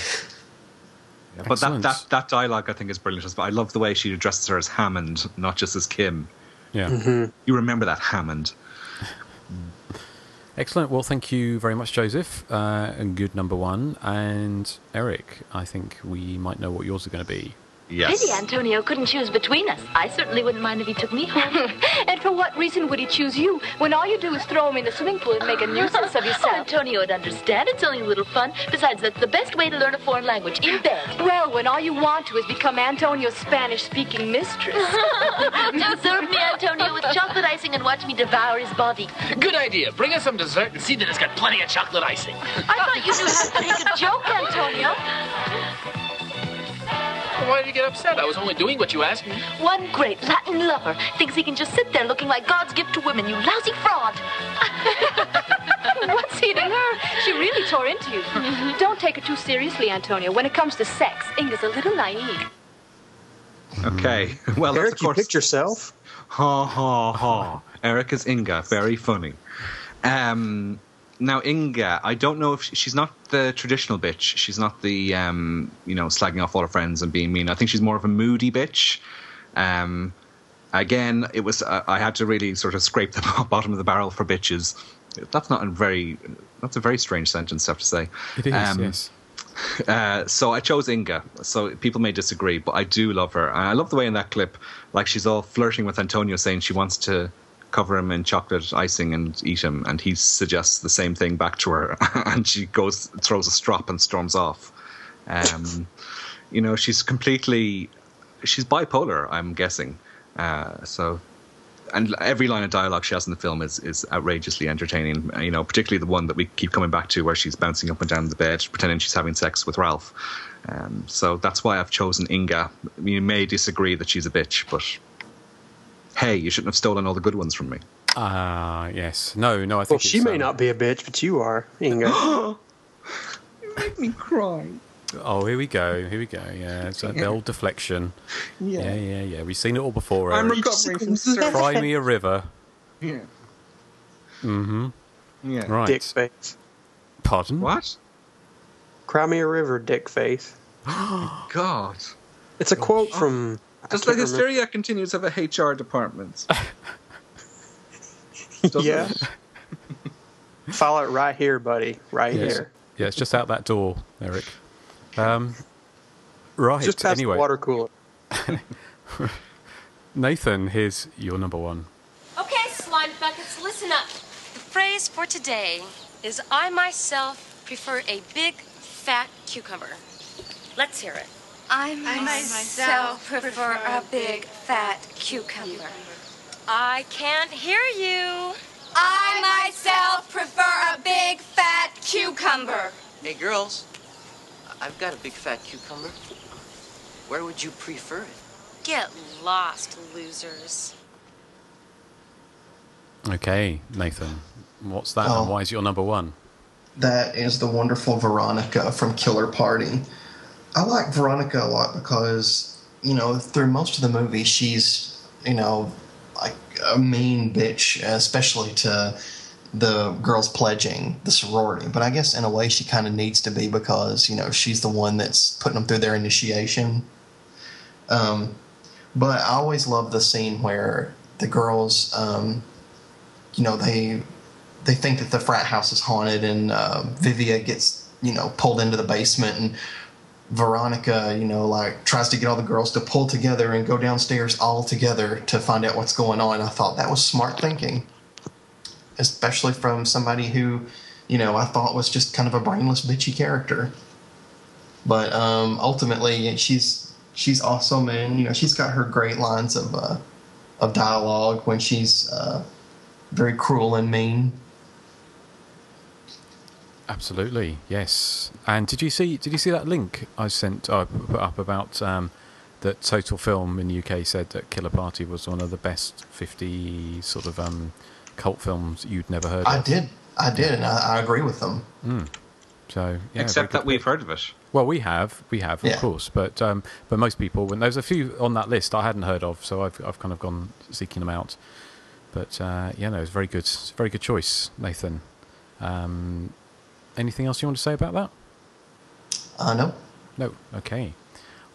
Speaker 10: yeah. But that, that, that dialogue I think is brilliant. But. I love the way she addresses her as Hammond, not just as Kim.
Speaker 8: Yeah.
Speaker 9: Mm-hmm.
Speaker 10: You remember that Hammond. *laughs*
Speaker 8: Excellent. Well, thank you very much, Joseph. Uh, and good number one. And Eric, I think we might know what yours are going to be.
Speaker 10: Yes.
Speaker 24: Pity Antonio couldn't choose between us. I certainly wouldn't mind if he took me home. *laughs*
Speaker 15: and for what reason would he choose you when all you do is throw him in the swimming pool and make a nuisance of yourself? *laughs*
Speaker 24: Oh,
Speaker 15: yourself?
Speaker 24: Antonio would understand. It's only a little fun. Besides, that's the best way to learn a foreign language in bed.
Speaker 15: Well, when all you want to is become Antonio's Spanish-speaking mistress. *laughs*
Speaker 24: Just serve me Antonio with chocolate icing and watch me devour his body.
Speaker 25: Good idea. Bring us some dessert and see that it's got plenty of chocolate icing.
Speaker 24: I thought you knew how to take a joke, Antonio.
Speaker 25: Why did you get upset? I was only doing what you asked me.
Speaker 24: One great Latin lover thinks he can just sit there looking like God's gift to women, you lousy fraud. *laughs*
Speaker 15: What's eating her? She really tore into you. Don't take her too seriously, Antonio. When it comes to sex, Inga's a little naive.
Speaker 10: Okay. *laughs* Well,
Speaker 9: Eric,
Speaker 10: that's of
Speaker 9: you picked yourself.
Speaker 10: Ha ha ha. Eric is Inga. Very funny. Um, now Inga, I don't know if she, she's not the traditional bitch. She's not the um, you know slagging off all her friends and being mean. I think she's more of a moody bitch. Um, again, it was uh, I had to really sort of scrape the *laughs* bottom of the barrel for bitches. That's not a very that's a very strange sentence, I have to say.
Speaker 8: It is,
Speaker 10: Um,
Speaker 8: yes. *laughs*
Speaker 10: uh, so I chose Inga. So people may disagree, but I do love her. And I love the way in that clip, like she's all flirting with Antonio, saying she wants to cover him in chocolate icing and eat him, and he suggests the same thing back to her, *laughs* and she goes throws a strop and storms off. Um, you know, she's completely she's bipolar. I'm guessing. Uh, so and every line of dialogue she has in the film is, is outrageously entertaining. You know, particularly the one that we keep coming back to, where she's bouncing up and down the bed, pretending she's having sex with Ralph. Um, so that's why I've chosen Inga. You may disagree that she's a bitch, but hey, you shouldn't have stolen all the good ones from me.
Speaker 8: Ah, yes. No, no, I think
Speaker 9: Well, she may
Speaker 8: um,
Speaker 9: not be a bitch, but you are, Inga. *gasps*
Speaker 10: you make me cry.
Speaker 8: Oh, here we go. Here we go. Yeah, it's a, the old deflection.
Speaker 10: Yeah.
Speaker 8: yeah, yeah, yeah. We've seen it all before.
Speaker 10: I'm recovering from surgery.
Speaker 8: Cry me a river.
Speaker 10: Yeah.
Speaker 8: Mm-hmm.
Speaker 10: Yeah.
Speaker 8: Right.
Speaker 9: Dick face.
Speaker 8: Pardon?
Speaker 10: What?
Speaker 9: Cry me a river, dick face.
Speaker 10: Oh *gasps* God.
Speaker 9: It's a quote from. I
Speaker 10: Does
Speaker 9: can't
Speaker 10: the
Speaker 9: remember-
Speaker 10: hysteria continues have a HR department? *laughs* Does
Speaker 9: Yeah.
Speaker 10: it? *laughs*
Speaker 9: File it right here, buddy. Right
Speaker 8: Yes.
Speaker 9: here.
Speaker 8: Yeah, it's just out that door, Eric. Um, right.
Speaker 9: Just past
Speaker 8: anyway,
Speaker 9: the water cooler. *laughs*
Speaker 8: Nathan, here's your number one.
Speaker 26: Okay, slime buckets, listen up. The phrase for today is I myself prefer a big, fat cucumber. Let's hear it.
Speaker 4: I
Speaker 26: myself prefer a big, fat cucumber. I can't hear you. I myself prefer a big, fat cucumber.
Speaker 14: Hey, girls. I've got a big fat cucumber. Where would you prefer it?
Speaker 26: Get lost, losers.
Speaker 8: Okay, Nathan. What's that
Speaker 11: Oh.
Speaker 8: and why is your number one?
Speaker 11: That is the wonderful Veronica from Killer Party. I like Veronica a lot because, you know, through most of the movie, she's, you know, like a mean bitch, especially to the girls pledging the sorority. But I guess in a way she kind of needs to be because, you know, she's the one that's putting them through their initiation. Um, but I always love the scene where the girls, um, you know, they they think that the frat house is haunted, and uh, Vivia gets you know pulled into the basement, and Veronica, you know, like tries to get all the girls to pull together and go downstairs all together to find out what's going on. I thought that was smart thinking, especially from somebody who, you know, I thought was just kind of a brainless, bitchy character. But um, ultimately, she's she's awesome, and you know, she's got her great lines of uh, of dialogue when she's uh, very cruel and mean.
Speaker 8: Absolutely, yes. And did you see? Did you see that link I sent? I put up about um, that Total Film in the UK said that Killer Party was one of the best fifty sort of um, cult films you'd never heard of?
Speaker 11: I
Speaker 8: of.
Speaker 11: did, I did, and I, I agree with them.
Speaker 8: Mm. So yeah,
Speaker 10: Except that we've heard of it.
Speaker 8: Well, we have, we have, of
Speaker 11: Yeah.
Speaker 8: course, but um, but most people, when there's a few on that list I hadn't heard of, so I've I've kind of gone seeking them out. But uh, yeah, no, it's very good, very good choice, Nathan. Um, anything else you want to say about that?
Speaker 11: Uh, no.
Speaker 8: No. Okay.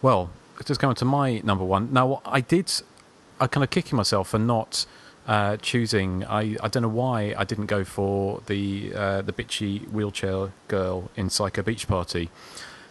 Speaker 8: Well, just going to my number one. Now, I did. I kind of kicking myself for not uh, choosing. I, I don't know why I didn't go for the uh, the bitchy wheelchair girl in Psycho Beach Party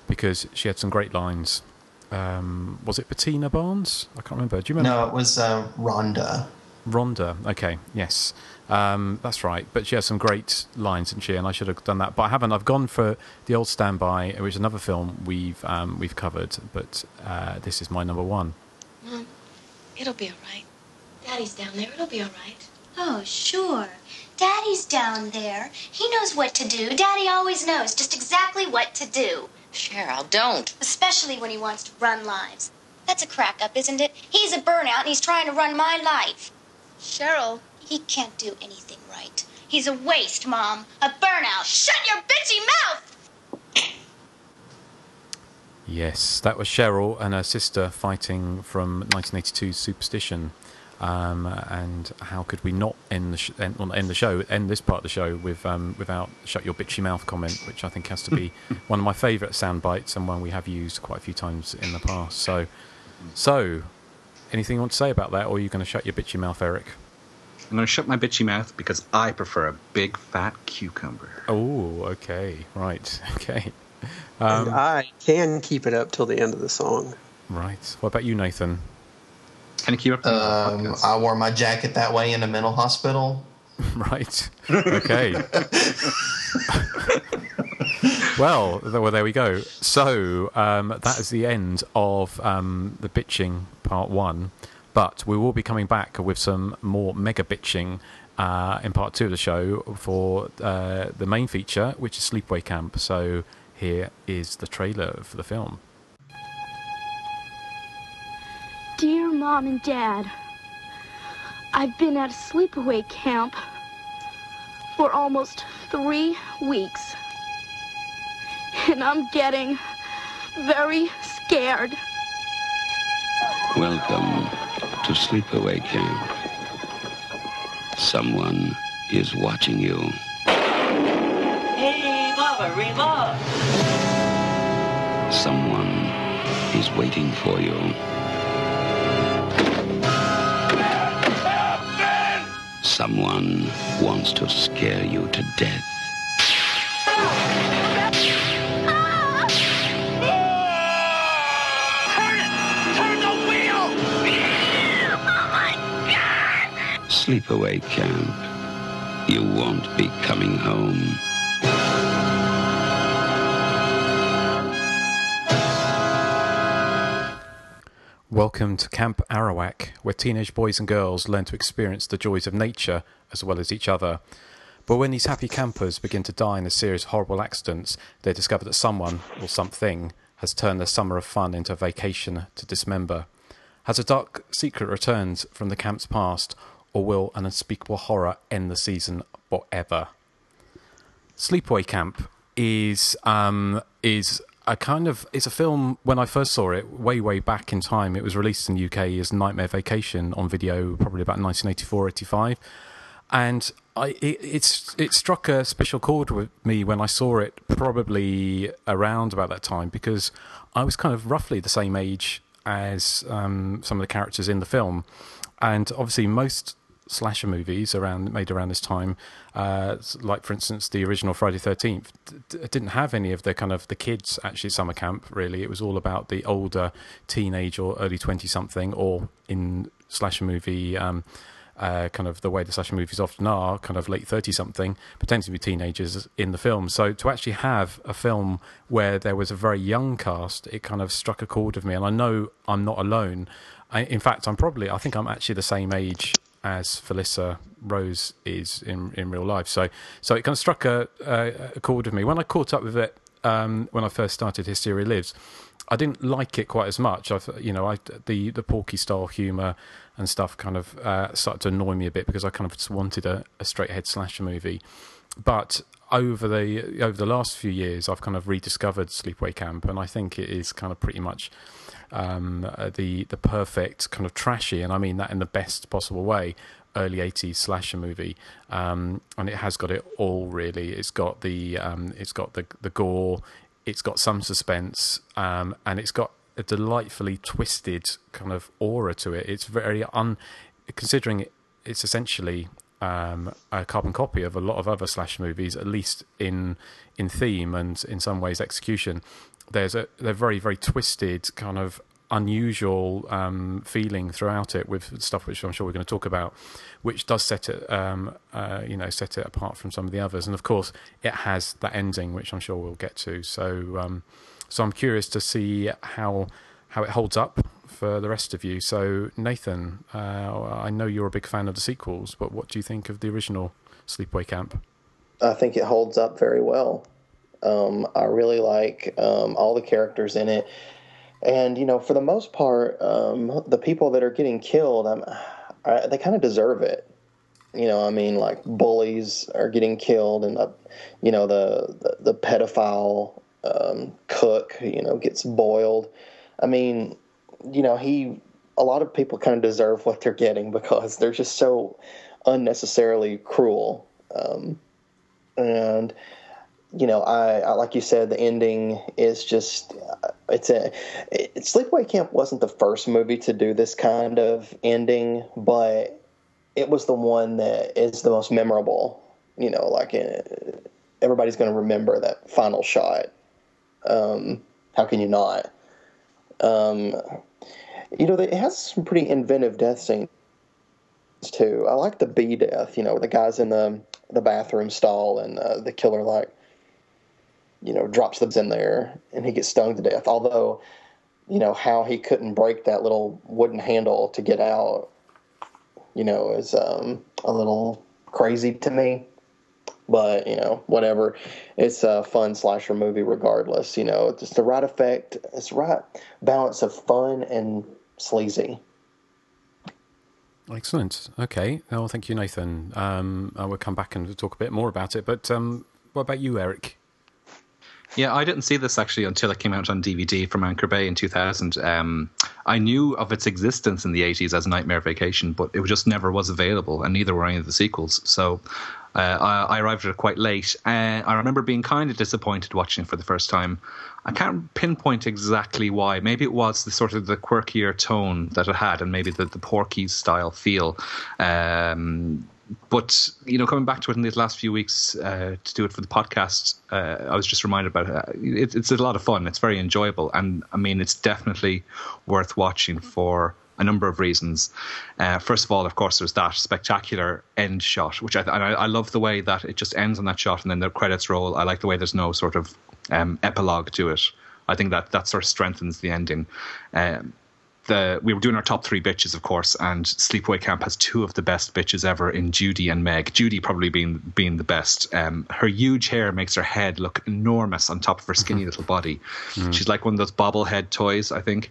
Speaker 8: because she had some great lines. um, was it Bettina Barnes? I can't remember. Do you remember?
Speaker 11: No, it was uh, Rhonda.
Speaker 8: Rhonda. Okay, yes, um, that's right. But she has some great lines, didn't she? And I should have done that, but I haven't. I've gone for the old standby, which is another film we've um, we've covered, but uh, this is my number one.
Speaker 26: Mom, it'll be all right. Daddy's down there. It'll be all right.
Speaker 27: Oh, sure. Daddy's down there. He knows what to do. Daddy always knows just exactly what to do.
Speaker 26: Cheryl, don't.
Speaker 27: Especially when he wants to run lives. That's a crack up, isn't it? He's a burnout and he's trying to run my life. Cheryl, he can't do anything right. He's a waste, Mom. A burnout. Shut your bitchy mouth!
Speaker 8: Yes, that was Cheryl and her sister fighting from 1982's Superstition. Um, and how could we not end the sh- end, well, end the show, end this part of the show with um, without "shut your bitchy mouth" comment, which I think has to be *laughs* one of my favourite sound bites and one we have used quite a few times in the past. So, so anything you want to say about that, or are you going to shut your bitchy mouth, Eric?
Speaker 10: I'm going to shut my bitchy mouth because I prefer a big fat cucumber.
Speaker 8: Oh, okay, right, *laughs* okay.
Speaker 9: and
Speaker 8: Um,
Speaker 9: I can keep it up till the end of the song.
Speaker 8: right. What about you, Nathan?
Speaker 10: Can you keep up?
Speaker 11: Um, I wore my jacket that way in a mental hospital. *laughs*
Speaker 8: right. Okay. *laughs* well, well, there we go. So um, that is the end of um, the bitching part one. But we will be coming back with some more mega bitching uh, in part two of the show for uh, the main feature, which is Sleepaway Camp. So here is the trailer for the film.
Speaker 28: Dear Mom and Dad, I've been at a sleepaway camp for almost three weeks. And I'm getting very scared.
Speaker 29: Welcome to Sleepaway Camp. Someone is watching you.
Speaker 30: Hey, Baba, Reba!
Speaker 29: Someone is waiting for you. Someone wants to scare you to death. Sleepaway Camp. You won't be coming home.
Speaker 8: Welcome to Camp Arawak, where teenage boys and girls learn to experience the joys of nature as well as each other. But when these happy campers begin to die in a series of horrible accidents, they discover that someone, or something, has turned their summer of fun into a vacation to dismember. Has a dark secret returned from the camp's past, or will an unspeakable horror end the season forever? Sleepaway Camp is um, is a kind of it's a film. When I first saw it, way way back in time, it was released in the UK as Nightmare Vacation on video, probably about 1984, 85, and I it, it's it struck a special chord with me when I saw it, probably around about that time because I was kind of roughly the same age as um, some of the characters in the film, and obviously most slasher movies around made around this time, uh, like for instance the original Friday Thirteenth, d- didn't have any of the kind of the kids actually summer camp. Really, it was all about the older teenage or early twenty something, or in slasher movie. Um, uh, kind of the way the slasher movies often are, kind of late 30 something, to be teenagers in the film. So to actually have a film where there was a very young cast, it kind of struck a chord with me. And I know I'm not alone. I, in fact, I'm probably, I think I'm actually the same age as Felissa Rose is in in real life. So so it kind of struck a, a, a chord with me. When I caught up with it um, when I first started Hysteria Lives, I didn't like it quite as much. I you know I the the Porky style humour and stuff kind of uh, started to annoy me a bit because I kind of just wanted a, a straight ahead slasher movie. But over the over the last few years, I've kind of rediscovered Sleepaway Camp, and I think it is kind of pretty much um, uh, the the perfect kind of trashy, and I mean that in the best possible way. Early '80s slasher movie, um, and it has got it all. Really, it's got the um, it's got the the gore, it's got some suspense, um, and it's got a delightfully twisted kind of aura to it. It's very un considering it, it's essentially um, a carbon copy of a lot of other slash movies, at least in in theme and in some ways execution. There's a they're very very twisted kind of unusual um, feeling throughout it with stuff which I'm sure we're going to talk about, which does set it um, uh, you know set it apart from some of the others. And of course, it has that ending which I'm sure we'll get to. So um, so I'm curious to see how how it holds up for the rest of you. So Nathan, uh, I know you're a big fan of the sequels, but what do you think of the original Sleepaway Camp?
Speaker 11: I think it holds up very well. Um, I really like um, all the characters in it, and you know, for the most part, um, the people that are getting killed, I, they kind of deserve it. You know, I mean, like bullies are getting killed, and the, you know, the the, the pedophile um, cook, you know, gets boiled. I mean, you know, he. A lot of people kind of deserve what they're getting *laughs* because they're just so unnecessarily cruel. Um, and you know, I, I, like you said, the ending is just it's a it, Sleepaway Camp wasn't the first movie to do this kind of ending, but it was the one that is the most memorable. You know, like uh, everybody's going to remember that final shot. Um, how can you not? Um, you know, it has some pretty inventive death scenes too. I like the bee death. You know, the guys in the the bathroom stall and uh, the killer like you know drops them in there and he gets stung to death. Although you know how he couldn't break that little wooden handle to get out, you know, is um, a little crazy to me. But you know, whatever. It's a fun slasher movie, regardless. You know, it's the right effect. It's the right balance of fun and sleazy.
Speaker 8: Excellent. Okay. Well, thank you, Nathan. Um, I will come back and talk a bit more about it. But um, what about you, Eric?
Speaker 10: Yeah, I didn't see this actually until it came out on DVD from Anchor Bay in 2000. Um, I knew of its existence in the 80s as Nightmare Vacation, but it just never was available, and neither were any of the sequels. So uh, I, I, arrived at it quite late. Uh, I remember being kind of disappointed watching it for the first time. I can't pinpoint exactly why. Maybe it was the sort of the quirkier tone that it had, and maybe the, the Porky's style feel. Um, but you know, coming back to it in these last few weeks uh, to do it for the podcast, uh, I was just reminded about it. it. It's a lot of fun. It's very enjoyable, and I mean, it's definitely worth watching for a number of reasons. Uh, first of all, of course, there's that spectacular end shot, which I, I, I love the way that it just ends on that shot, and then the credits roll. I like the way there's no sort of um, epilogue to it. I think that that sort of strengthens the ending. Um, the we were doing our top three bitches, of course, and Sleepaway Camp has two of the best bitches ever in Judy and Meg. Judy probably being being the best. Um, her huge hair makes her head look enormous on top of her skinny little body. Mm. She's like one of those bobblehead toys, I think.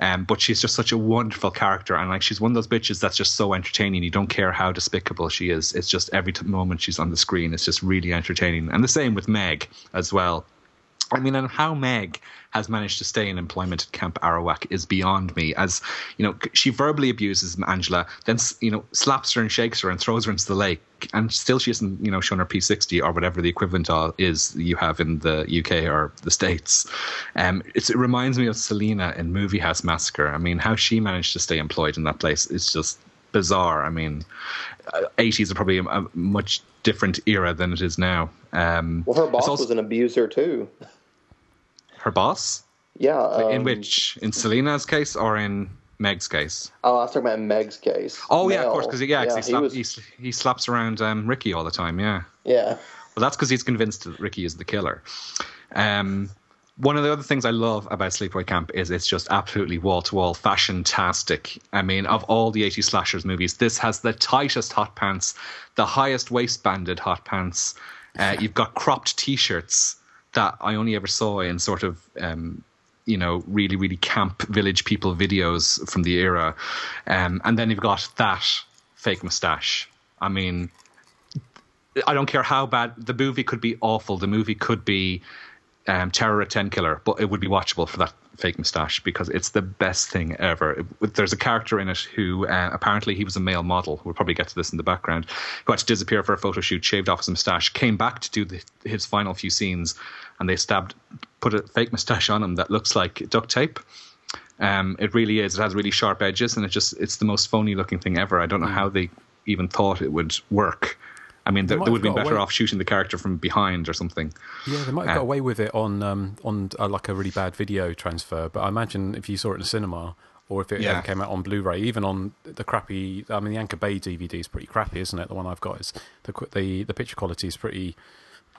Speaker 10: Um, but she's just such a wonderful character, and like she's one of those bitches that's just so entertaining. You don't care how despicable she is. It's just every t- moment she's on the screen, it's just really entertaining. And the same with Meg as well. I mean, and how Meg has managed to stay in employment at Camp Arawak is beyond me. As you know, she verbally abuses Angela, then you know slaps her and shakes her and throws her into the lake, and still she hasn't you know shown her P60 or whatever the equivalent is you have in the UK or the States. Um, it reminds me of Selena in Movie House Massacre. I mean, how she managed to stay employed in that place is just bizarre. I mean, 80s uh, are probably a, a much different era than it is now. Um,
Speaker 11: well, her boss also, was an abuser too
Speaker 10: her boss?
Speaker 11: Yeah. Um,
Speaker 10: in which? In Selena's case or in Meg's case?
Speaker 11: Oh, I was talking about Meg's case.
Speaker 10: Oh, Mel. yeah, of course. Because yeah, yeah he, slap, he, was... he, he, slaps around um, Ricky all the time. Yeah.
Speaker 11: Yeah.
Speaker 10: Well, that's because he's convinced that Ricky is the killer. Um, one of the other things I love about Sleepaway Camp is it's just absolutely wall to wall fashion tastic. I mean, of all the 80 slashers movies, this has the tightest hot pants, the highest waistbanded hot pants. Uh, *laughs* you've got cropped t-shirts that I only ever saw in sort of um, you know really really camp village people videos from the era, um, and then you've got that fake mustache. I mean, I don't care how bad the movie could be awful. The movie could be um, Terror at Tenkiller, but it would be watchable for that fake moustache because it's the best thing ever. It, there's a character in it who uh, apparently he was a male model. We'll probably get to this in the background. Who had to disappear for a photo shoot, shaved off his moustache, came back to do the, his final few scenes, and they stabbed, put a fake moustache on him that looks like duct tape. Um, it really is. It has really sharp edges, and it just it's the most phony looking thing ever. I don't know mm. how they even thought it would work I mean, they,
Speaker 8: might
Speaker 10: they would have been better
Speaker 8: away-
Speaker 10: off shooting the character from behind or something.
Speaker 8: Yeah, they might have
Speaker 10: Uh,
Speaker 8: got away with it on um, on uh, like a really bad video transfer. But I imagine if you saw it in the cinema, or if it
Speaker 10: Yeah.
Speaker 8: came out on Blu-ray, even on the crappy, I mean, the Anchor Bay DVD is pretty crappy, isn't it? The one I've got is the the the picture quality is pretty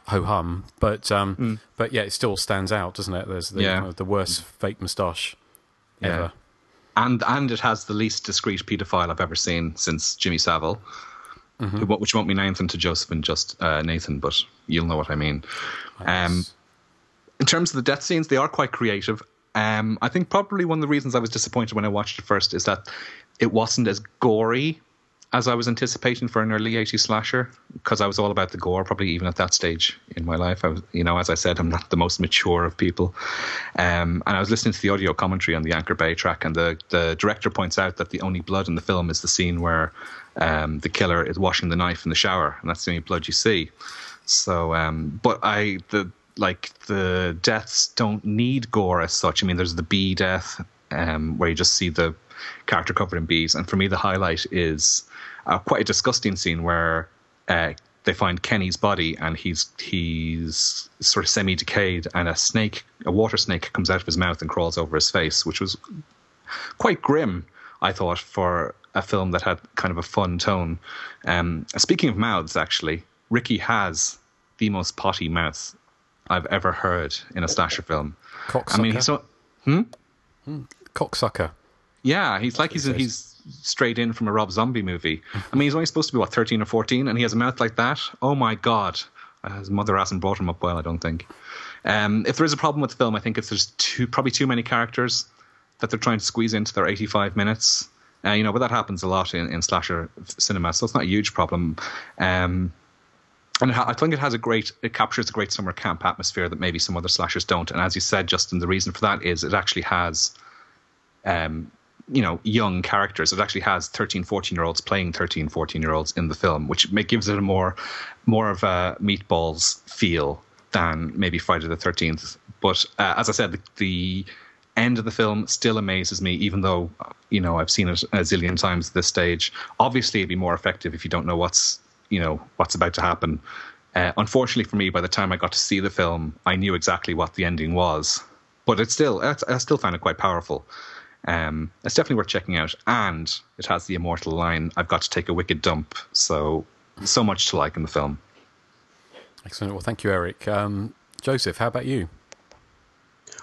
Speaker 8: ho hum, but um, but yeah, it still stands out, doesn't it? There's the.
Speaker 10: Yeah.
Speaker 8: the worst fake moustache ever.
Speaker 10: And and it has the least discreet paedophile I've ever seen since Jimmy Savile,
Speaker 8: Mm-hmm.
Speaker 10: which won't mean anything to Joseph and just uh, Nathan, but you'll know what I mean. Um, in terms of the death scenes, they are quite creative. Um, I think probably one of the reasons I was disappointed when I watched it first is that it wasn't as gory as I was anticipating for an early 80s slasher because I was all about the gore probably even at that stage in my life. I was you know as I said I'm not the most mature of people. Um, and I was listening to the audio commentary on the Anchor Bay track and the, the director points out that the only blood in the film is the scene where um, the killer is washing the knife in the shower and that's the only blood you see. So um, but I the like the deaths don't need gore as such. I mean there's the bee death um, where you just see the character covered in bees. And for me, the highlight is uh, quite a disgusting scene where uh, they find Kenny's body and he's he's sort of semi decayed, and a snake, a water snake, comes out of his mouth and crawls over his face, which was quite grim. I thought for a film that had kind of a fun tone. Um, speaking of mouths, actually, Ricky has the most potty mouth I've ever heard in a slasher film. I mean, he's so. Hmm?
Speaker 8: Cocksucker.
Speaker 10: Yeah, he's like he's he's straight in from a Rob Zombie movie. I mean, he's only supposed to be what thirteen or fourteen, and he has a mouth like that. Oh my god, Uh, his mother hasn't brought him up well. I don't think. Um, if there is a problem with the film, I think it's there's too probably too many characters that they're trying to squeeze into their eighty-five minutes. Uh, you know, but that happens a lot in, in slasher cinema, so it's not a huge problem. Um, and I think it has a great, it captures a great summer camp atmosphere that maybe some other slashers don't. And as you said, Justin, the reason for that is it actually has um, you know, young characters. It actually has 13, 14 year olds playing 13, 14 year olds in the film, which gives it a more, more of a meatballs feel than maybe Friday the 13th. But uh, as I said, the, the end of the film still amazes me, even though, you know, I've seen it a zillion times at this stage. Obviously, it'd be more effective if you don't know what's, you know, what's about to happen. Uh, unfortunately for me, by the time I got to see the film, I knew exactly what the ending was. But it's still, I still found it quite powerful. Um, it's definitely worth checking out, and it has the immortal line, "I've got to take a wicked dump." So, so much to like in the film.
Speaker 8: Excellent. Well, thank you, Eric. Um, Joseph, how about you?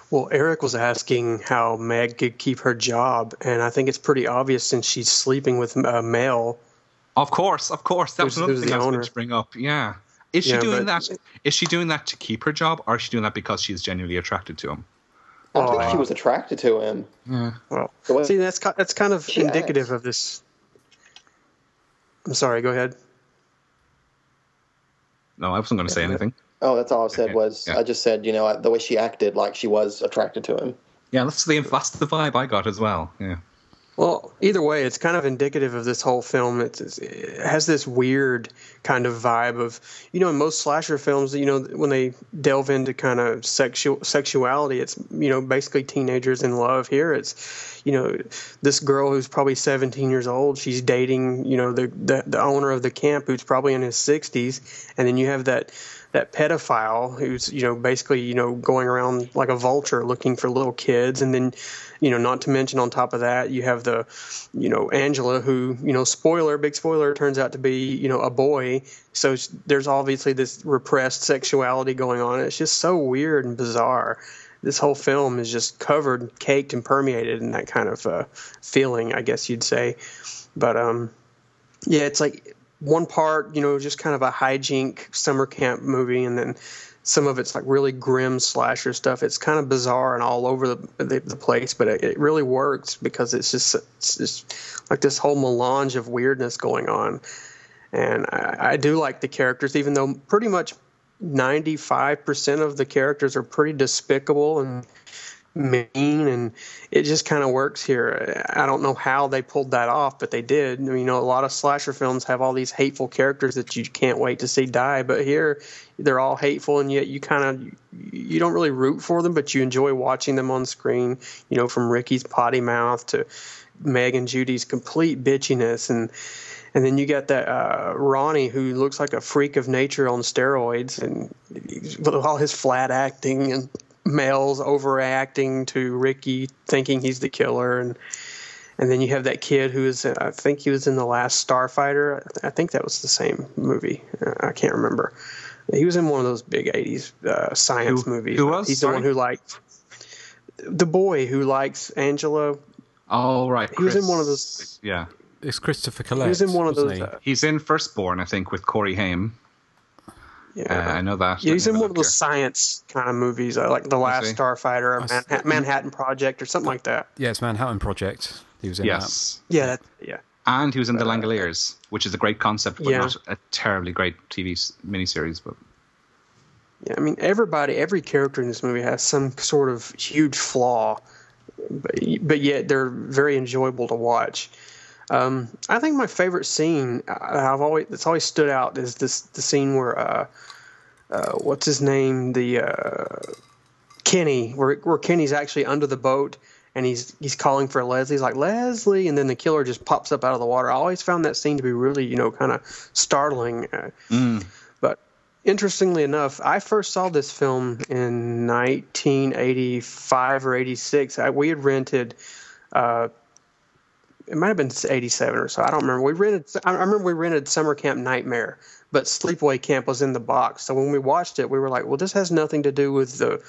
Speaker 9: Well, Eric was asking how Meg could keep her job, and I think it's pretty obvious since she's sleeping with a male.
Speaker 10: Of course, of course. That was another thing
Speaker 9: the
Speaker 10: I was going to bring up. Yeah, is she
Speaker 9: Yeah,
Speaker 10: doing
Speaker 9: but-
Speaker 10: that? Is she doing that to keep her job, or is she doing that because she's genuinely attracted to him?
Speaker 11: I think she was attracted to him.
Speaker 10: Yeah.
Speaker 9: Well, see, that's that's kind of indicative
Speaker 11: acts.
Speaker 9: of this. I'm sorry. Go ahead.
Speaker 10: No, I wasn't going to say anything.
Speaker 11: Oh, that's all I said was
Speaker 10: Yeah.
Speaker 11: I just said you know the way she acted like she was attracted to him.
Speaker 10: Yeah, that's the that's the vibe I got as well. Yeah.
Speaker 9: Well, either way, it's kind of indicative of this whole film. It's, it has this weird kind of vibe of, you know, in most slasher films, you know, when they delve into kind of sexual sexuality, it's, you know, basically teenagers in love. Here, it's, you know, this girl who's probably 17 years old, she's dating, you know, the the, the owner of the camp who's probably in his 60s, and then you have that that pedophile who's you know basically you know going around like a vulture looking for little kids. And then you know not to mention on top of that you have the you know Angela who you know spoiler big spoiler turns out to be you know a boy. So there's obviously this repressed sexuality going on. It's just so weird and bizarre. This whole film is just covered caked and permeated in that kind of uh, feeling I guess you'd say. But um yeah, it's like one part, you know, just kind of a hijink summer camp movie, and then some of it's like really grim slasher stuff. It's kind of bizarre and all over the the, the place, but it, it really works because it's just it's just like this whole melange of weirdness going on, and I, I do like the characters, even though pretty much ninety five percent of the characters are pretty despicable and mean and it just kind of works here. I don't know how they pulled that off but they did. You know a lot of slasher films have all these hateful characters that you can't wait to see die but here they're all hateful and yet you kind of you don't really root for them but you enjoy watching them on screen you know from ricky's potty mouth to meg and judy's complete bitchiness and And then you got that uh, Ronnie who looks like a freak of nature on steroids, and with all his flat acting and Mel's overreacting to Ricky thinking he's the killer, and and then you have that kid who is I think he was in the last Starfighter. I think that was the same movie. Uh, I can't remember. He was in one of those big '80s uh, science
Speaker 10: Who-
Speaker 9: movies.
Speaker 10: who was?
Speaker 9: He's
Speaker 10: Sorry?
Speaker 9: the one who liked the boy who likes Angela.
Speaker 10: Oh right,
Speaker 9: He was in one of those.
Speaker 10: Yeah,
Speaker 8: it's Christopher Collet.
Speaker 9: He was in one of those.
Speaker 8: he?
Speaker 9: Uh,
Speaker 10: he's in Firstborn, I think, with Corey Haim.
Speaker 9: Yeah,
Speaker 10: Uh, I know that.
Speaker 9: Yeah, he's in one of
Speaker 10: look
Speaker 9: those science kind of movies, uh, like The Last? Starfighter or Manhattan, Manhattan Project or something like that.
Speaker 8: Yeah, it's Manhattan Project. He was in
Speaker 10: Yes.
Speaker 9: Yeah, that, yeah.
Speaker 10: And he was in The Langoliers, which is a great concept, but
Speaker 9: Yeah.
Speaker 10: not a terribly great TV miniseries. But
Speaker 9: Yeah, I mean, everybody, every character in this movie has some sort of huge flaw, but, but yet they're very enjoyable to watch. Um, I think my favorite scene uh, I've always that's always stood out is this the scene where uh, uh, what's his name the uh, Kenny where where Kenny's actually under the boat and he's he's calling for Leslie. He's like Leslie, and then the killer just pops up out of the water. I always found that scene to be really you know kind of startling. Uh, but interestingly enough, I first saw this film in 1985 or 86. I, we had rented. Uh, it might have been 87 or so. I don't remember. We rented. I remember we rented Summer Camp Nightmare, but Sleepaway Camp was in the box. So when we watched it, we were like, "Well, this has nothing to do with the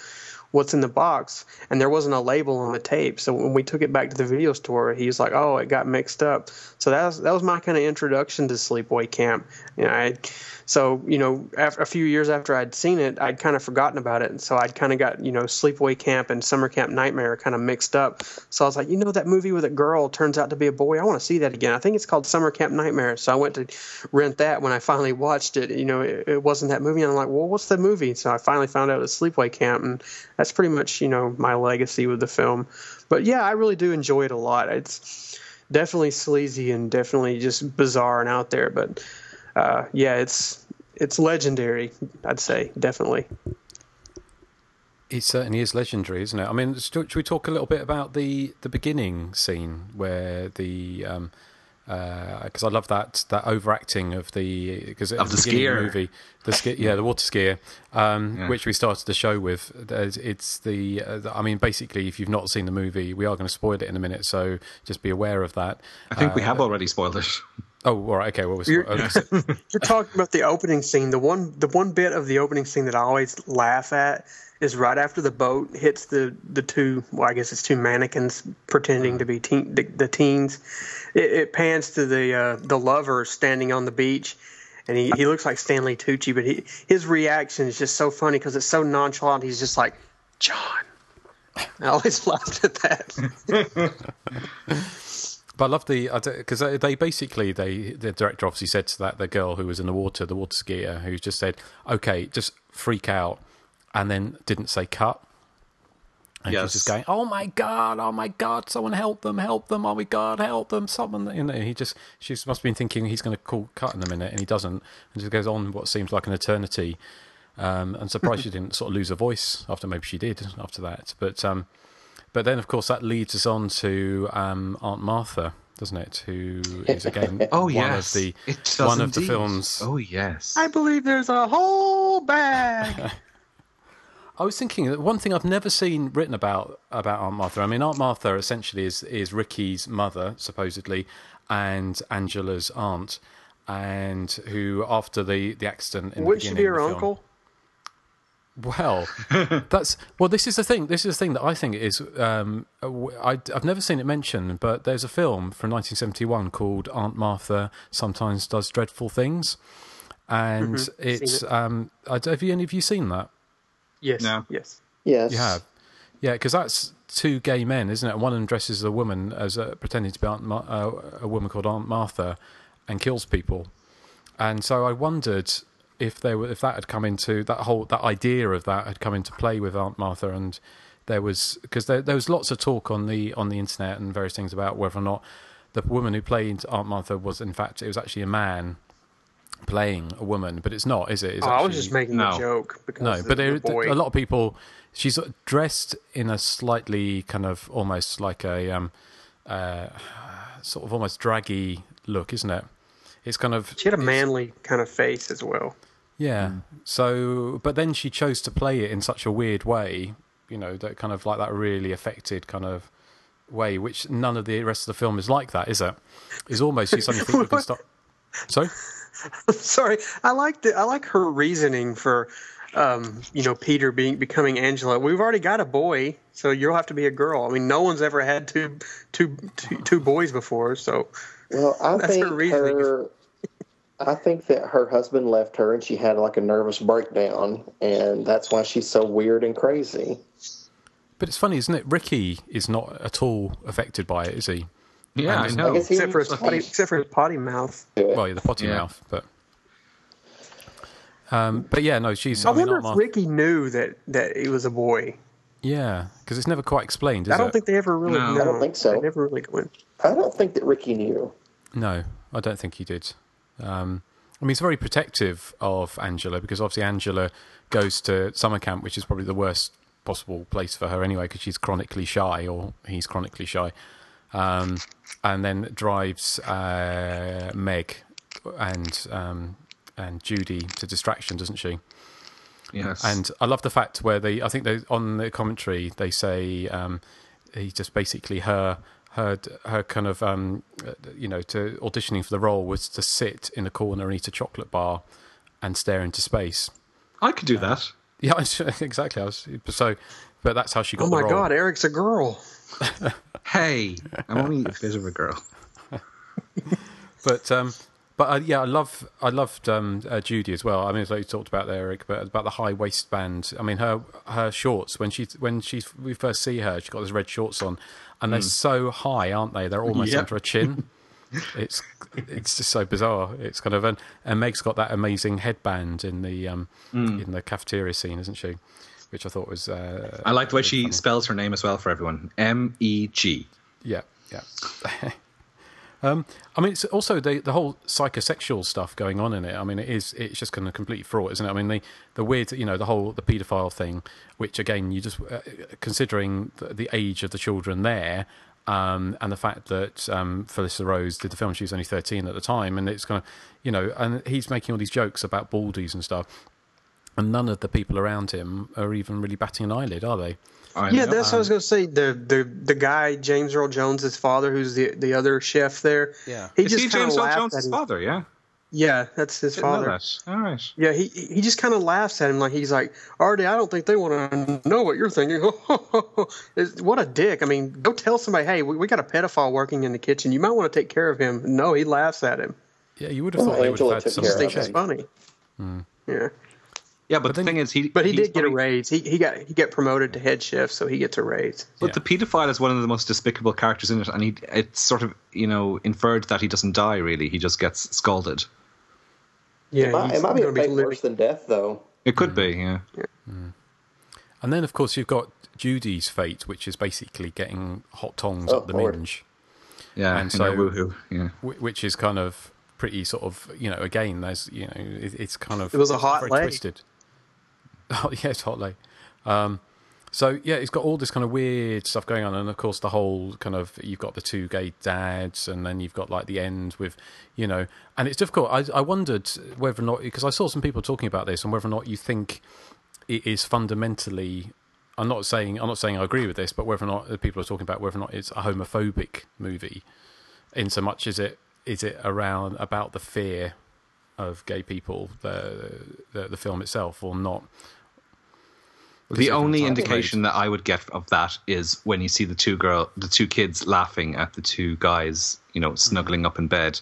Speaker 9: what's in the box," and there wasn't a label on the tape. So when we took it back to the video store, he was like, "Oh, it got mixed up." So that was that was my kind of introduction to Sleepaway Camp. You know, I, so you know, after a few years after I'd seen it, I'd kind of forgotten about it, and so I'd kind of got you know Sleepaway Camp and Summer Camp Nightmare kind of mixed up. So I was like, you know, that movie with a girl turns out to be a boy. I want to see that again. I think it's called Summer Camp Nightmare. So I went to rent that. When I finally watched it, you know, it, it wasn't that movie, and I'm like, well, what's the movie? So I finally found out it was Sleepaway Camp, and that's pretty much you know my legacy with the film. But yeah, I really do enjoy it a lot. It's definitely sleazy and definitely just bizarre and out there, but uh, yeah, it's it's legendary. I'd say definitely.
Speaker 8: It certainly is legendary, isn't it? I mean, should, should we talk a little bit about the the beginning scene where the um, because I love that that overacting of the because
Speaker 10: Of the
Speaker 8: beginning
Speaker 10: skier.
Speaker 8: movie, the ski, yeah, the water skier, um,
Speaker 10: Yeah.
Speaker 8: which we started the show with. There's- It's the, uh, the- I mean, basically, if you've not seen the movie, we are going to spoil it in a minute, so just be aware of that.
Speaker 10: I think we
Speaker 8: Uh,
Speaker 10: have already spoiled it.
Speaker 8: Oh, all right, okay. Well, we're
Speaker 9: You're,
Speaker 8: okay. *laughs*
Speaker 9: you're talking about the opening scene. The one the one bit of the opening scene that I always laugh at is right after the boat hits the the two. Well, I guess it's two mannequins pretending to be teen, the, the teens. It, it pans to the uh, the lover standing on the beach. And he, he looks like Stanley Tucci, but he, his reaction is just so funny because it's so nonchalant. He's just like, John. I always *laughs* laughed at that. *laughs*
Speaker 8: But I love the because they, they basically they the director obviously said to that the girl who was in the water, the water skier, who just said, "Okay, just freak out," and then didn't say cut. And she was just going, "Oh my god! Oh my god! Someone help them! Help them! Oh my god! Help them! Someone!" You know, he just she must have been thinking he's going to call cut in a minute, and he doesn't, and just goes on what seems like an eternity. Um, I'm surprised she didn't sort of lose her voice after maybe she did after that, but um, but then, of course, that leads us on to um, Aunt Martha, doesn't it? Who is again *laughs*
Speaker 10: Oh,
Speaker 8: one
Speaker 10: yes.
Speaker 8: of the
Speaker 10: It does
Speaker 8: one of the films.
Speaker 10: Oh yes.
Speaker 9: I believe there's a whole bag. *laughs*
Speaker 8: I was thinking that one thing I've never seen written about about Aunt Martha. I mean, Aunt Martha essentially is is Ricky's mother, supposedly, and Angela's aunt, and who after the the accident in
Speaker 9: Wouldn't
Speaker 8: the
Speaker 9: she be her
Speaker 8: of film-
Speaker 9: uncle?
Speaker 8: Well, *laughs* that's well. This is the thing. This is the thing that I think is. Um, I, have never seen it mentioned, but there's a film from 1971 called Aunt Martha Sometimes Does Dreadful Things, and
Speaker 9: Mhm,
Speaker 8: it's.
Speaker 9: it.
Speaker 8: Um, I, have you any of you seen that?
Speaker 9: Yes. Yes.
Speaker 11: Yes.
Speaker 8: You have. Yeah, because that's two gay men, isn't it? One of them dresses as a woman as a, pretending to be Aunt Mar- uh, a woman called Aunt Martha, and kills people. And so I wondered if they were if that had come into that whole that idea of that had come into play with Aunt Martha, and there was because there there was lots of talk on the on the internet and various things about whether or not the woman who played Aunt Martha was in fact it was actually a man playing a woman, but it's not, is it? It's
Speaker 9: Oh, I was just making a joke because
Speaker 8: no, but there,
Speaker 9: the boy-
Speaker 8: a lot of people. She's dressed in a slightly kind of almost like a um, uh, sort of almost draggy look, isn't it? it's kind of
Speaker 9: She had a manly kind of face as well.
Speaker 8: Yeah. So, but then she chose to play it in such a weird way, you know, that kind of like that really affected kind of way, which none of the rest of the film is like that, is it? Is almost you suddenly think you can *laughs* stop. Sorry. *laughs*
Speaker 9: Sorry, I like the I like her reasoning for, um, you know, Peter being becoming Angela. We've already got a boy, so you'll have to be a girl. I mean, no one's ever had two two two, two boys before, so
Speaker 31: Well, I
Speaker 9: that's
Speaker 31: think
Speaker 9: her reasoning.
Speaker 31: her. I think that her husband left her and she had like a nervous breakdown, and that's why she's so weird and crazy.
Speaker 8: But it's funny, isn't it? Ricky is not at all affected by it, is he?
Speaker 10: Yeah,
Speaker 8: And
Speaker 10: I know.
Speaker 31: I guess he
Speaker 9: except for his
Speaker 31: was-
Speaker 9: potty, except for his potty mouth.
Speaker 8: Well, yeah, the potty
Speaker 10: Yeah.
Speaker 8: mouth, but. Um, but yeah, no, she's.
Speaker 9: I,
Speaker 8: I, mean,
Speaker 9: wonder
Speaker 8: not
Speaker 9: if
Speaker 8: Mar-
Speaker 9: Ricky knew that that he was a boy.
Speaker 8: Yeah, because it's never quite explained, is
Speaker 9: I don't
Speaker 8: it?
Speaker 9: think they ever really.
Speaker 10: No.
Speaker 9: know.
Speaker 31: I don't think so.
Speaker 9: They never really go in.
Speaker 31: I don't think that Ricky knew.
Speaker 8: No, I don't think he did. Um, I mean, he's very protective of Angela because obviously Angela goes to summer camp, which is probably the worst possible place for her anyway, because she's chronically shy, or he's chronically shy, um, and then drives uh, Meg and um, and Judy to distraction, doesn't she?
Speaker 10: Yes.
Speaker 8: And I love the fact where they, I think they on the commentary they say um, he just basically her her her kind of um, uh, you know to auditioning for the role was to sit in a corner and eat a chocolate bar and stare into space.
Speaker 10: I could do that. *laughs*
Speaker 8: Yeah, *laughs* exactly. I was so, but that's how she got
Speaker 9: Oh
Speaker 8: the
Speaker 9: my
Speaker 8: role.
Speaker 9: God, Eric's a girl.
Speaker 10: Hey, I'm only a bit of a girl.
Speaker 8: But um, but uh, yeah, I love I loved um, uh, Judy as well. I mean, as like you talked about there, Eric, but about the high waistband. I mean, her her shorts when she when she we first see her, she's got those red shorts on, and they're
Speaker 10: Mm.
Speaker 8: so high, aren't they? They're almost
Speaker 10: Yep.
Speaker 8: under her chin. *laughs* it's it's just so bizarre. It's kind of and, and Meg's got that amazing headband in the um
Speaker 10: Mm.
Speaker 8: in the cafeteria scene, isn't she? Which I thought was uh,
Speaker 10: I like the way she spells her name as well for everyone. M E G.
Speaker 8: Yeah, yeah. *laughs* um, I mean, it's also the the whole psychosexual stuff going on in it. I mean, it is it's just kind of complete fraud, isn't it? I mean, the the weird, you know, the whole the paedophile thing, which again, you just uh, considering the, the age of the children there. Um, and the fact that um, Felissa Rose did the film, she was only 13 at the time, and it's kind of, you know, and he's making all these jokes about baldies and stuff, and none of the people around him are even really batting an eyelid, are they?
Speaker 9: Yeah, that's what I was going to say. The the the guy James Earl Jones, his father, who's the the other chef there.
Speaker 8: Yeah.
Speaker 9: he
Speaker 10: Is
Speaker 9: just
Speaker 10: he
Speaker 9: kinda
Speaker 10: James Earl Jones'
Speaker 9: at him.
Speaker 10: father? Yeah.
Speaker 9: Yeah, that's his
Speaker 10: Didn't
Speaker 9: father.
Speaker 10: that. All right.
Speaker 9: Yeah, he he just kind of laughs at him like he's like, Artie, I don't think they want to know what you're thinking. *laughs* What a dick! I mean, go tell somebody, hey, we, we got a pedophile working in the kitchen. You might want to take care of him. No, he laughs at him.
Speaker 8: Yeah, you would
Speaker 31: have Well, thought they would have Angela had some
Speaker 9: Just thinks it's funny.
Speaker 8: Hmm.
Speaker 9: Yeah,
Speaker 10: Yeah, but, the thing is, he
Speaker 9: but he did get a raise. He he got he got promoted to head chef, so he gets a raise.
Speaker 10: But the paedophile is one of the most despicable characters in it, and he it's sort of you know inferred that he doesn't die. Really, he just gets scalded.
Speaker 9: Yeah,
Speaker 31: it might, it might be a
Speaker 9: gonna
Speaker 31: fate worse than death, though.
Speaker 10: It could mm. be, yeah. Mm.
Speaker 8: And then, of course, you've got Judy's fate, which is basically getting hot tongs
Speaker 31: Oh,
Speaker 8: up the
Speaker 31: Lord.
Speaker 8: minge.
Speaker 10: Yeah,
Speaker 8: and
Speaker 10: and
Speaker 8: so
Speaker 10: they're woohoo, yeah.
Speaker 8: which is kind of pretty sort of you know again there's you know it, it's kind of
Speaker 9: It was a
Speaker 8: it's
Speaker 9: hot
Speaker 8: very
Speaker 9: leg.
Speaker 8: twisted. *laughs* Oh yeah, it's hot. Um, so yeah, it's got all this kind of weird stuff going on, and of course the whole kind of you've got the two gay dads, and then you've got like the end with, you know, and it's difficult. I, I wondered whether or not because I saw some people talking about this, and whether or not you think it is fundamentally. I'm not saying I'm not saying I agree with this, but whether or not the people are talking about whether or not it's a homophobic movie, in so much as it is it around about the fear of gay people, the the, the film itself, or not.
Speaker 10: The only indication that I would get of that is when you see the two girl, the two kids laughing at the two guys, you know, snuggling up in bed.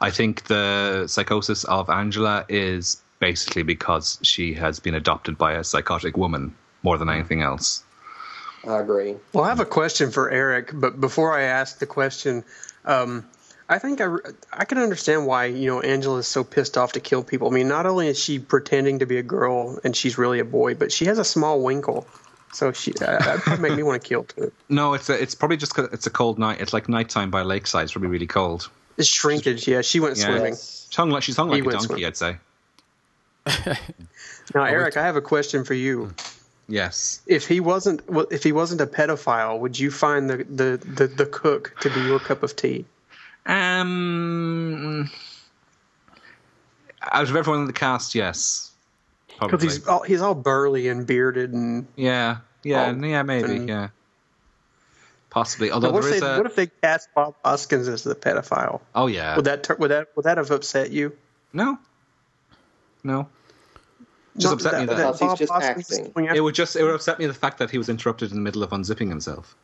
Speaker 10: I think the psychosis of Angela is basically because she has been adopted by a psychotic woman more than anything else.
Speaker 31: I agree.
Speaker 9: Well, I have a question for Eric, but before I ask the question, um, I think I, I can understand why you know Angela is so pissed off to kill people. I mean, not only is she pretending to be a girl and she's really a boy, but she has a small winkle, so she uh, that probably make me want to kill too. *laughs*
Speaker 10: No, it's a, it's probably just 'cause it's a cold night. It's like nighttime by lakeside. It's probably really cold.
Speaker 9: It's shrinkage. Yeah, she went
Speaker 10: Yeah.
Speaker 9: swimming.
Speaker 10: She's hung like she's hung
Speaker 9: He
Speaker 10: like a donkey.
Speaker 9: swimming.
Speaker 10: I'd say. *laughs*
Speaker 9: Now, Eric, I have a question for you.
Speaker 10: Yes.
Speaker 9: If he wasn't, well, if he wasn't a pedophile, would you find the, the, the, the cook to be your cup of tea?
Speaker 10: Um, Out of everyone in the cast, yes.
Speaker 9: Because he's all, he's all burly and bearded and
Speaker 10: Yeah, yeah,
Speaker 9: Oh,
Speaker 10: yeah, maybe,
Speaker 9: and-
Speaker 10: yeah. Possibly. Although
Speaker 9: what,
Speaker 10: there
Speaker 9: if
Speaker 10: is
Speaker 9: they,
Speaker 10: a.
Speaker 9: what if they cast Bob Hoskins as the pedophile?
Speaker 10: oh yeah.
Speaker 9: Would that would that would that have upset you?
Speaker 10: No. No. Just
Speaker 9: Not
Speaker 10: upset
Speaker 9: that-
Speaker 10: me that,
Speaker 9: that
Speaker 31: he's
Speaker 9: Bob
Speaker 31: just
Speaker 9: Hoskins
Speaker 31: acting.
Speaker 9: going
Speaker 10: it would just it would upset me the fact that he was interrupted in the middle of unzipping himself.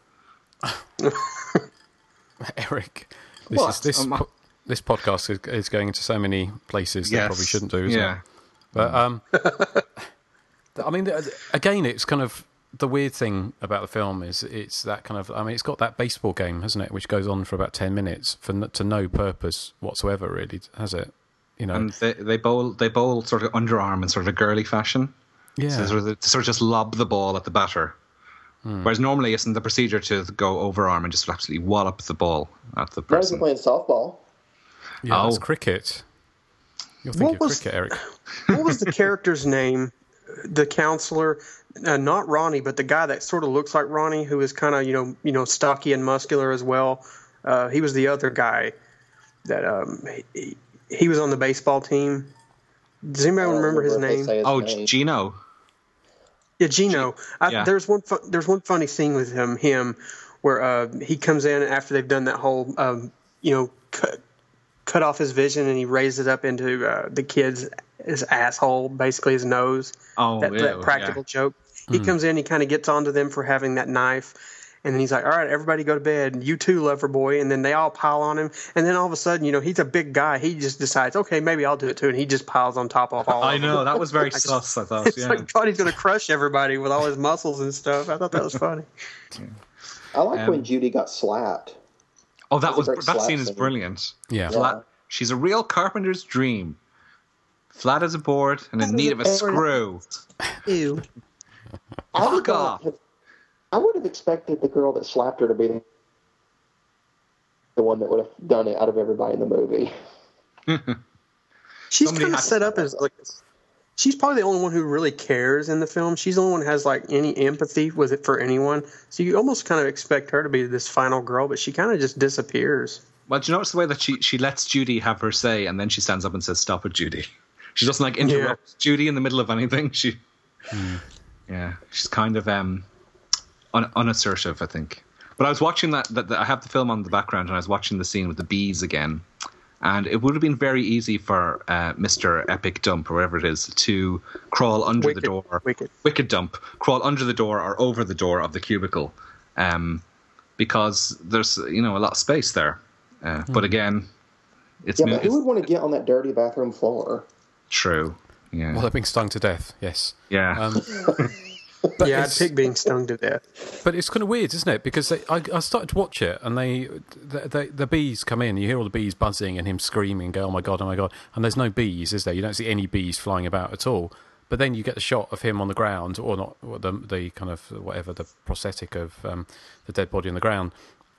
Speaker 10: *laughs* *laughs*
Speaker 8: Eric, this
Speaker 10: What?
Speaker 8: is this
Speaker 10: Um,
Speaker 8: po- this podcast is, is going into so many places that probably shouldn't do. Isn't
Speaker 10: Yeah.
Speaker 8: It? But um, *laughs* I mean, again, it's kind of the weird thing about the film is it's that kind of. I mean, it's got that baseball game, hasn't it, which goes on for about ten minutes for n- to no purpose whatsoever, really, has it? You know,
Speaker 10: And they they bowl they bowl sort of underarm in sort of a girly fashion.
Speaker 8: Yeah.
Speaker 10: So sort of, to sort of just lob the ball at the batter.
Speaker 8: Hmm.
Speaker 10: Whereas normally isn't the procedure to go overarm and just absolutely wallop the ball at the
Speaker 31: Now he's
Speaker 10: person.
Speaker 31: playing softball.
Speaker 8: yeah, that's
Speaker 10: oh.
Speaker 8: cricket. You're thinking
Speaker 9: What was-
Speaker 8: cricket, Eric. *laughs*
Speaker 9: what was the character's name? The counselor, uh, not Ronnie, but the guy that sort of looks like Ronnie, who is kind of you know you know stocky and muscular as well. Uh, he was the other guy that um, he, he was on the baseball team. Does anybody
Speaker 31: I
Speaker 9: remember his
Speaker 31: if
Speaker 9: name?
Speaker 31: his
Speaker 10: Oh,
Speaker 31: name.
Speaker 10: Gino.
Speaker 9: Yeah, Gino. I,
Speaker 10: yeah.
Speaker 9: There's one. fu- There's one funny scene with him. Him, where uh, he comes in after they've done that whole, um, you know, cut, cut off his vision and he raises it up into uh, the kid's his asshole, basically his nose.
Speaker 10: Oh,
Speaker 9: that,
Speaker 10: ew,
Speaker 9: that practical
Speaker 10: yeah.
Speaker 9: joke. He
Speaker 8: Hmm.
Speaker 9: comes in. He kind of gets onto them for having that knife. And then he's like, "All right, everybody go to bed. You too, lover boy." And then they all pile on him. And then all of a sudden, you know, he's a big guy. He just decides, "Okay, maybe I'll do it too." And he just piles on top of *laughs* all.
Speaker 10: I
Speaker 9: of them.
Speaker 10: know that was very *laughs*
Speaker 9: I just-
Speaker 10: sus. I thought. *laughs*
Speaker 9: It's
Speaker 10: Yeah.
Speaker 9: like God, he's gonna crush everybody with all his muscles and stuff. I thought that was funny.
Speaker 31: I like
Speaker 10: Um,
Speaker 31: when Judy got slapped.
Speaker 10: Oh, that
Speaker 31: That's
Speaker 10: was that
Speaker 31: slap
Speaker 10: scene is brilliant.
Speaker 8: Yeah.
Speaker 10: Flat. She's a real carpenter's dream. Flat as a board and in need of a screw.
Speaker 9: Ew.
Speaker 10: Fuck off.
Speaker 31: Have- I would have expected the girl that slapped her to be the- the one that would have done it out of everybody in the movie.
Speaker 9: She's
Speaker 10: Somebody
Speaker 9: kind of set up as like. She's probably the only one who really cares in the film. She's the only one who has like any empathy with it for anyone. So you almost kind of expect her to be this final girl, but she kind of just disappears.
Speaker 10: Well, do you notice the way that she, she lets Judy have her say and then she stands up and says, Stop it, Judy. *laughs* She doesn't like interrupt Judy in the middle of anything. *laughs* She Yeah. She's kind of um un- unassertive, I think. But I was watching that, that, that I have the film on the background and I was watching the scene with the bees again. And it would have been very easy for uh, Mr. Epic Dump, or whatever it is, to crawl under
Speaker 9: Wicked,
Speaker 10: the door.
Speaker 9: wicked.
Speaker 10: Wicked Dump. Crawl under the door or over the door of the cubicle. Um, because there's, you know, a lot of space there. Uh, But again, it's,
Speaker 31: yeah,
Speaker 10: mo-
Speaker 31: but who would want to get on that dirty bathroom floor?
Speaker 10: true. Yeah.
Speaker 8: Well, they're being stung to death. Yes.
Speaker 10: yeah.
Speaker 8: Um, *laughs* but
Speaker 9: yeah, pick being stung to death.
Speaker 8: But it's kind of weird, isn't it? Because they, I, I started to watch it, and they, the, the, the bees come in. You hear all the bees buzzing and him screaming, and go, "Oh my god, oh my god!" And there's no bees, is there? You don't see any bees flying about at all. But then you get the shot of him on the ground, or not, or the the kind of whatever the prosthetic of um, the dead body on the ground,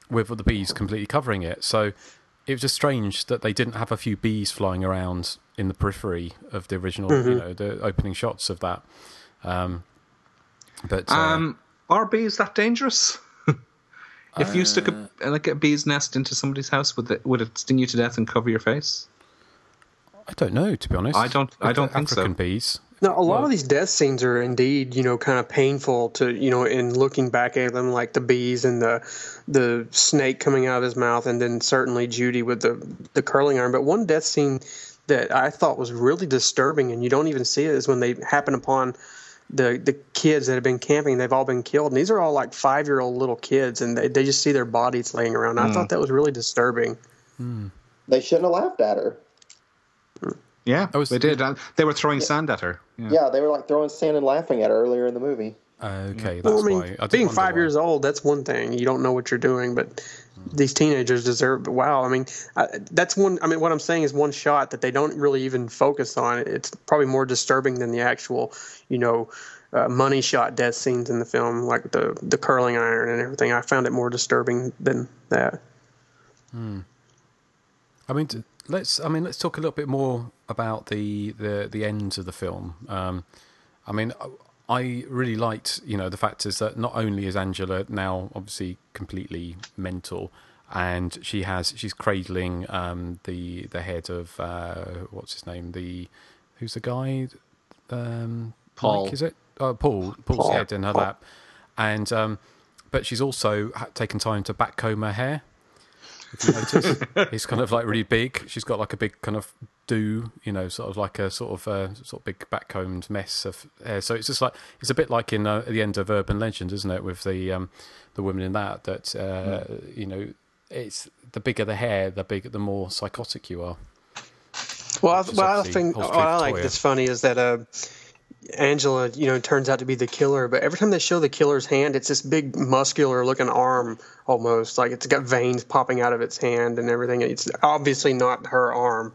Speaker 8: with the bees completely covering it. So it was just strange that they didn't have a few bees flying around in the periphery of the original, you
Speaker 10: Mhm.
Speaker 8: know, the opening shots of that. Um, but uh,
Speaker 10: Um, are bees that dangerous? *laughs* if you stuck a, like a bee's nest into somebody's house, would it, would it sting you to death and cover your face?
Speaker 8: I don't know, to be honest.
Speaker 10: I don't- I don't
Speaker 8: the
Speaker 10: think so.
Speaker 8: African bees.
Speaker 9: Now, a lot
Speaker 8: Well-
Speaker 9: of these death scenes are indeed, you know, kind of painful to, you know, in looking back at them, like the bees and the the snake coming out of his mouth, and then certainly Judy with the the curling iron. But one death scene that I thought was really disturbing, and you don't even see it, is when they happen upon the the kids that have been camping. They've all been killed, and these are all like five year old little kids, and they, they just see their bodies laying around. I
Speaker 10: Mm.
Speaker 9: thought that was really disturbing.
Speaker 31: They shouldn't have laughed at her.
Speaker 10: Yeah, they did. Uh, They were throwing sand at her. Yeah.
Speaker 31: Yeah, they were like throwing sand and laughing at her earlier in the movie.
Speaker 8: Okay, that's
Speaker 9: Well, I mean,
Speaker 8: why. I
Speaker 9: being five
Speaker 8: why.
Speaker 9: years old, that's one thing. You don't know what you're doing, but these teenagers deserve. Wow, I mean, I, that's one. I mean, what I'm saying is one shot that they don't really even focus on. It's probably more disturbing than the actual, you know, uh, money shot death scenes in the film, like the the curling iron and everything. I found it more disturbing than that.
Speaker 8: Hmm. I mean, let's. I mean, let's talk a little bit more about the the the ends of the film. Um, I mean, I- really liked, you know, the fact is that not only is Angela now obviously completely mental, and she has she's cradling um, the the head of uh, what's his name the who's the guy um,
Speaker 10: Paul.
Speaker 8: Mike, is it oh, Paul Paul's
Speaker 10: Paul.
Speaker 8: head in her
Speaker 10: Paul.
Speaker 8: lap, and um, but she's also taken time to backcomb her hair. If you notice, *laughs* it's kind of like really big. She's got like a big kind of do, you know, sort of like a sort of uh, sort of big backcombed mess of hair. So it's just like it's a bit like in uh, the end of Urban Legend, isn't it? With the um, the women in that that uh, you know, it's the bigger the hair, the bigger, the more psychotic you are.
Speaker 9: Well, I, well, I think what I like that's funny is that uh, Angela, you know, turns out to be the killer. But every time they show the killer's hand, it's this big muscular looking arm almost like it's got veins popping out of its hand and everything. It's obviously not her arm.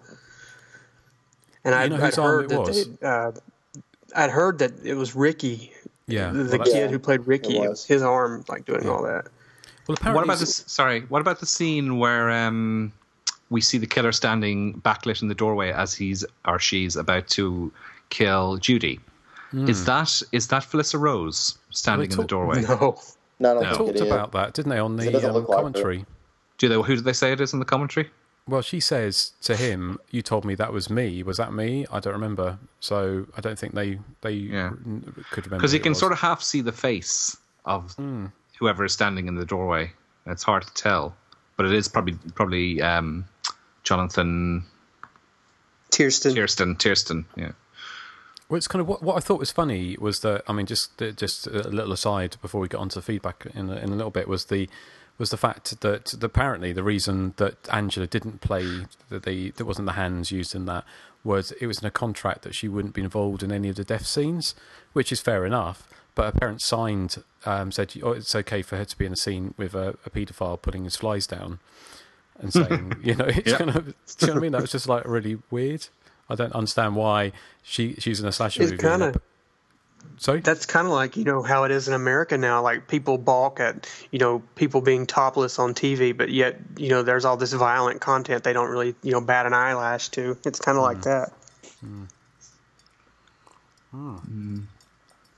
Speaker 9: And
Speaker 8: You
Speaker 9: I'd,
Speaker 8: know
Speaker 9: I'd heard that
Speaker 8: was?
Speaker 9: they, uh, I'd heard that it was Ricky,
Speaker 8: Yeah,
Speaker 9: the,
Speaker 8: well,
Speaker 9: the
Speaker 8: that's-
Speaker 9: kid who played Ricky.
Speaker 8: It
Speaker 9: It
Speaker 8: was.
Speaker 9: was his arm, like doing all that.
Speaker 8: Well,
Speaker 10: what about this? Sorry, what about the scene where um, we see the killer standing backlit in the doorway as he's or she's about to kill Judy?
Speaker 8: Hmm.
Speaker 10: Is that is that Felissa Rose standing in the doorway?
Speaker 9: No,
Speaker 11: no,
Speaker 8: They talked about that, didn't they, on the um,
Speaker 10: look like her.
Speaker 8: commentary?
Speaker 10: Do they? Who did they say it is in the commentary?
Speaker 8: Well, she says to him, "You told me that was me. Was that me? I don't remember. So I don't think they they n- could remember.
Speaker 10: Because
Speaker 8: who
Speaker 10: you can
Speaker 8: was.
Speaker 10: sort of half see the face of whoever is standing in the doorway. It's hard to tell, but it is probably probably um, Jonathan
Speaker 9: Tiersten.
Speaker 10: Tiersten. Tiersten. Yeah.
Speaker 8: Well, it's kind of what, what I thought was funny was that I mean, just just a little aside before we get onto the feedback in a, in a little bit was the was the fact that apparently the reason that Angela didn't play that the that wasn't the hands used in that was it was in a contract that she wouldn't be involved in any of the death scenes, which is fair enough. But her parents signed um, said oh, it's okay for her to be in a scene with a, a paedophile putting his flies down and *laughs* saying, you know, it's
Speaker 10: Yeah.
Speaker 8: kind of, do you know what I mean? That was just like really weird. I don't understand why she she's in a slasher
Speaker 9: It's
Speaker 8: movie.
Speaker 9: kind
Speaker 8: and
Speaker 9: of.
Speaker 8: Sorry.
Speaker 9: That's kind of like you know how it is in America now. Like people balk at you know people being topless on TV, but yet you know there's all this violent content they don't really you know bat an eyelash to. It's kind of like that.
Speaker 8: Hmm.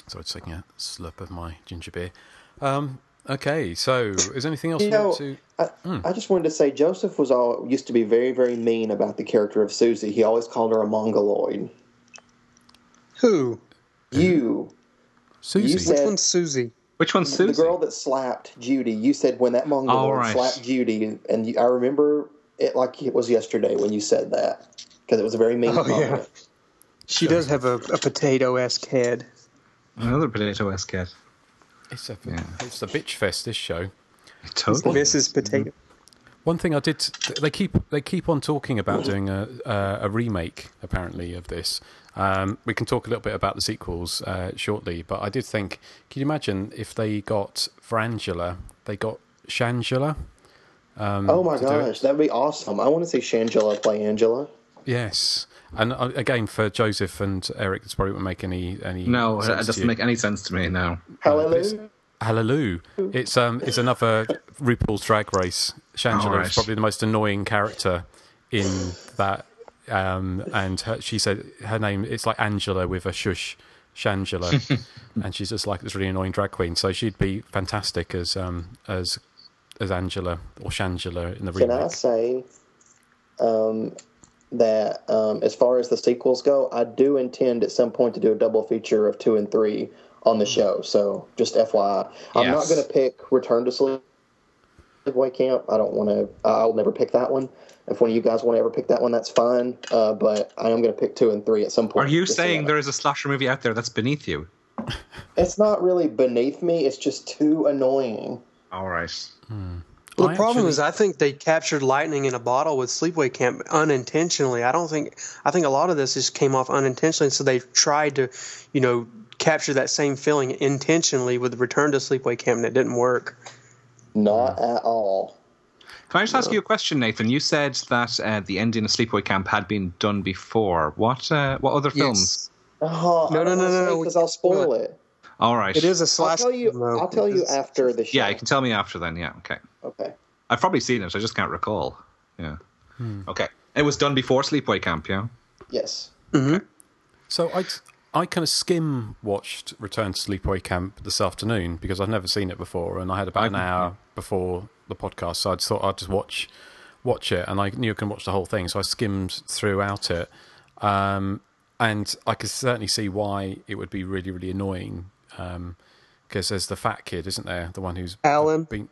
Speaker 8: So I'm taking a slurp of my ginger beer. Um, okay, so is there anything else
Speaker 11: You
Speaker 8: you
Speaker 11: know,
Speaker 8: want to?
Speaker 11: I, I just wanted to say Joseph was all used to be very, very mean about the character of Susie. He always called her a mongoloid.
Speaker 9: Who?
Speaker 11: You.
Speaker 8: Susie.
Speaker 11: You said,
Speaker 9: Which one's Susie?
Speaker 10: Which one's Susie?
Speaker 11: The girl that slapped Judy. You said when that mongoloid
Speaker 10: right.
Speaker 11: slapped Judy, and you, I remember it like it was yesterday when you said that because it was a very mean
Speaker 9: Oh, yeah.
Speaker 11: comment.
Speaker 9: She does have a, a potato esque head.
Speaker 10: Another potato esque cat.
Speaker 8: It's a it's a bitch fest. This show.
Speaker 10: Totally.
Speaker 9: Mrs. Potato.
Speaker 8: One thing I did, they keep they keep on talking about doing a a, a remake apparently of this. Um, we can talk a little bit about the sequels uh, shortly, but I did think, can you imagine if they got for Angela, they got Shangela? Um,
Speaker 11: oh my
Speaker 8: to do it?
Speaker 11: gosh, that'd be awesome! I want to see Shangela play Angela.
Speaker 8: Yes, and uh, again for Joseph and Eric, this probably won't make any any.
Speaker 10: No, it
Speaker 8: sense to
Speaker 10: doesn't
Speaker 8: you.
Speaker 10: make any sense to me now.
Speaker 11: Hallelujah.
Speaker 8: Hallelujah! It's um, it's another RuPaul's Drag Race. Shangela
Speaker 10: Alright.
Speaker 8: is probably the most annoying character in that. Um, and her, she said her name it's like Angela with a shush, Shangela, *laughs* and she's just like this really annoying drag queen. So she'd be fantastic as um as as Angela or Shangela in the real.
Speaker 11: Can I say um, that um, as far as the sequels go, I do intend at some point to do a double feature of two and three on the show. So just FYI, I'm not going to pick Return to Sleepaway Camp. I don't want to. I'll never pick that one. If one of you guys want to ever pick that one, that's fine. Uh, but I am going to pick two and three at some point.
Speaker 10: Are you saying there is a slasher movie out there that's beneath you?
Speaker 11: it's not really beneath me? It's just too annoying.
Speaker 10: All right.
Speaker 9: Well, the problem
Speaker 8: actually-
Speaker 9: is, I think they captured lightning in a bottle with Sleepaway Camp unintentionally. I don't think. I think a lot of this just came off unintentionally. So they tried to, you know, capture that same feeling intentionally with Return to Sleepaway Camp, and it didn't work.
Speaker 11: Not at all.
Speaker 10: Can I just ask you a question, Nathan? You said that uh, the ending of Sleepaway Camp had been done before. What uh, what other films?
Speaker 11: Oh,
Speaker 9: No, no, no, no, no,
Speaker 11: Because I'll spoil it.
Speaker 10: All right.
Speaker 9: It is a
Speaker 11: I'll
Speaker 9: slash.
Speaker 11: tell you. I'll tell you after the show.
Speaker 10: Yeah, you can tell me after then. Yeah, okay.
Speaker 11: Okay.
Speaker 10: I've probably seen it. I just can't recall. Yeah.
Speaker 8: Hmm.
Speaker 10: Okay. It was done before Sleepaway Camp. Yeah.
Speaker 11: Yes.
Speaker 9: Mm-hmm.
Speaker 8: So I I kind of skim watched Return to Sleepaway Camp this afternoon because I've never seen it before, and I had about an
Speaker 10: I've-
Speaker 8: hour before the podcast, so I just thought I'd just watch watch it, and I knew I can watch the whole thing, so I skimmed throughout it, um, and I could certainly see why it would be really really annoying because there's the fat kid, isn't there? The one who's
Speaker 9: Alan.
Speaker 8: been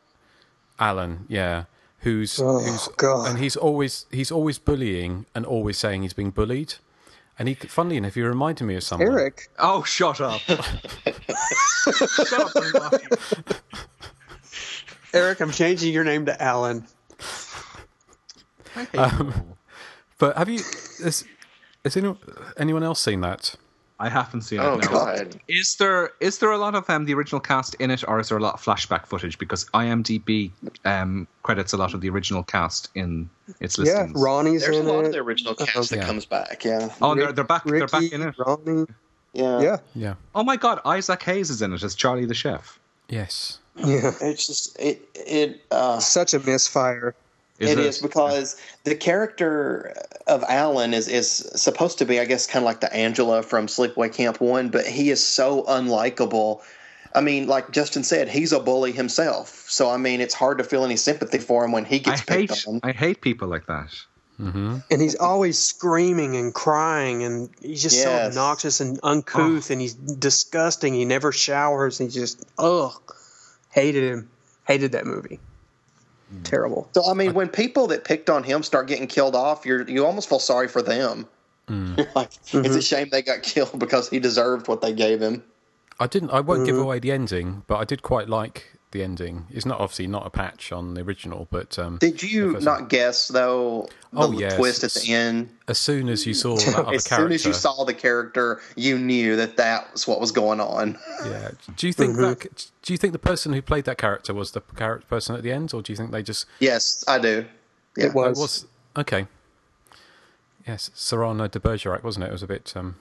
Speaker 8: Alan, yeah. Who's
Speaker 9: Oh,
Speaker 8: who's
Speaker 9: God.
Speaker 8: and he's always he's always bullying and always saying he's being bullied. And he, funnily enough, he reminded me of someone.
Speaker 9: Eric.
Speaker 10: Oh, shut up. *laughs* shut up, everybody.
Speaker 9: Eric, I'm changing your name to Alan.
Speaker 8: Um, but have you? Has, has anyone, anyone else seen that?
Speaker 10: I haven't seen
Speaker 11: Oh,
Speaker 10: it. no.
Speaker 11: God.
Speaker 10: Is there is there a lot of um, the original cast in it, or is there a lot of flashback footage? Because IMDb um, credits a lot of the original cast in its listings.
Speaker 9: Yeah,
Speaker 10: listings.
Speaker 9: Ronnie's
Speaker 11: There's a lot
Speaker 9: it.
Speaker 11: of the original cast that
Speaker 8: Yeah.
Speaker 11: comes back. Yeah.
Speaker 10: Oh, they're, they're back. they're back in it.
Speaker 9: Ronnie.
Speaker 11: Yeah.
Speaker 9: Yeah.
Speaker 8: Yeah.
Speaker 10: Oh my God, Isaac Hayes is in it as Charlie the chef.
Speaker 8: Yes.
Speaker 9: Yeah.
Speaker 11: It's just it it uh
Speaker 9: Such a misfire.
Speaker 10: Is
Speaker 11: it
Speaker 10: it?
Speaker 11: is because the character of Alan is is supposed to be, I guess, kind of like the Angela from Sleepaway Camp One, but he is so unlikable. I mean, like Justin said, he's a bully himself. So I mean, it's hard to feel any sympathy for him when he
Speaker 10: I
Speaker 11: gets
Speaker 10: hate
Speaker 11: picked on.
Speaker 10: I hate people like that.
Speaker 8: Mm-hmm.
Speaker 9: And he's always screaming and crying, and he's just so obnoxious and uncouth, and he's disgusting. He never showers. And he just, ugh, hated him. Hated that movie. Mm. Terrible.
Speaker 11: So I mean, when people that picked on him start getting killed off, you're you almost feel sorry for them. You're mm. *laughs* like, it's mm-hmm. a shame they got *laughs* killed because he deserved what they gave him.
Speaker 8: I didn't. I won't give
Speaker 11: Mhm.
Speaker 8: away the ending, but I did quite like the ending. It's not obviously not a patch on the original, but um,
Speaker 11: Did you
Speaker 8: first
Speaker 11: not guess though the
Speaker 8: Oh, yes.
Speaker 11: twist at the end?
Speaker 8: as soon as you saw *laughs* that other
Speaker 11: As
Speaker 8: character,
Speaker 11: soon as you saw the character, you knew that that was what was going on.
Speaker 8: yeah. Do you think
Speaker 11: Mhm.
Speaker 8: that? Do you think the person who played that character was the character person at the end, or do you think they just?
Speaker 11: Yes, I do. Yeah.
Speaker 9: It was.
Speaker 8: It was okay. Yes, Cyrano de Bergerac, wasn't it? It was a bit. Um,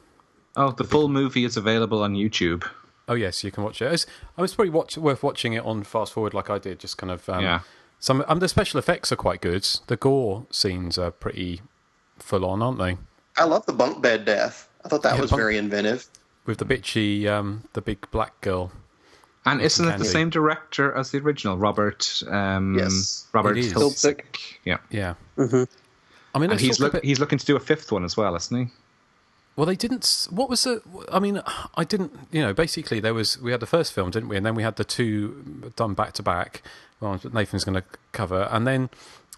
Speaker 10: Oh, the full movie is available on YouTube.
Speaker 8: Oh yes, you can watch it. It's, I was probably watch, worth watching it on fast forward like I did. Just kind of. Um,
Speaker 10: Yeah.
Speaker 8: Some um, the special effects are quite good. The gore scenes are pretty full on, aren't they?
Speaker 11: I love the bunk bed death. I thought that
Speaker 8: Yeah,
Speaker 11: was
Speaker 8: bunk-
Speaker 11: very inventive.
Speaker 8: With the bitchy, um, the big black girl.
Speaker 10: And isn't it the same director as the original, Robert? Um,
Speaker 11: Yes,
Speaker 10: Robert
Speaker 8: it is.
Speaker 10: Hiltzik. Yeah,
Speaker 8: Yeah.
Speaker 9: Mm-hmm.
Speaker 8: I mean,
Speaker 10: and he's look,
Speaker 8: bit-
Speaker 10: he's looking to do a fifth one as well, isn't he?
Speaker 8: Well, they didn't. What was the? I mean, I didn't. You know, basically there was. We had the first film, didn't we? And then we had the two uh, done back to back. Well, Nathan's going to cover, and then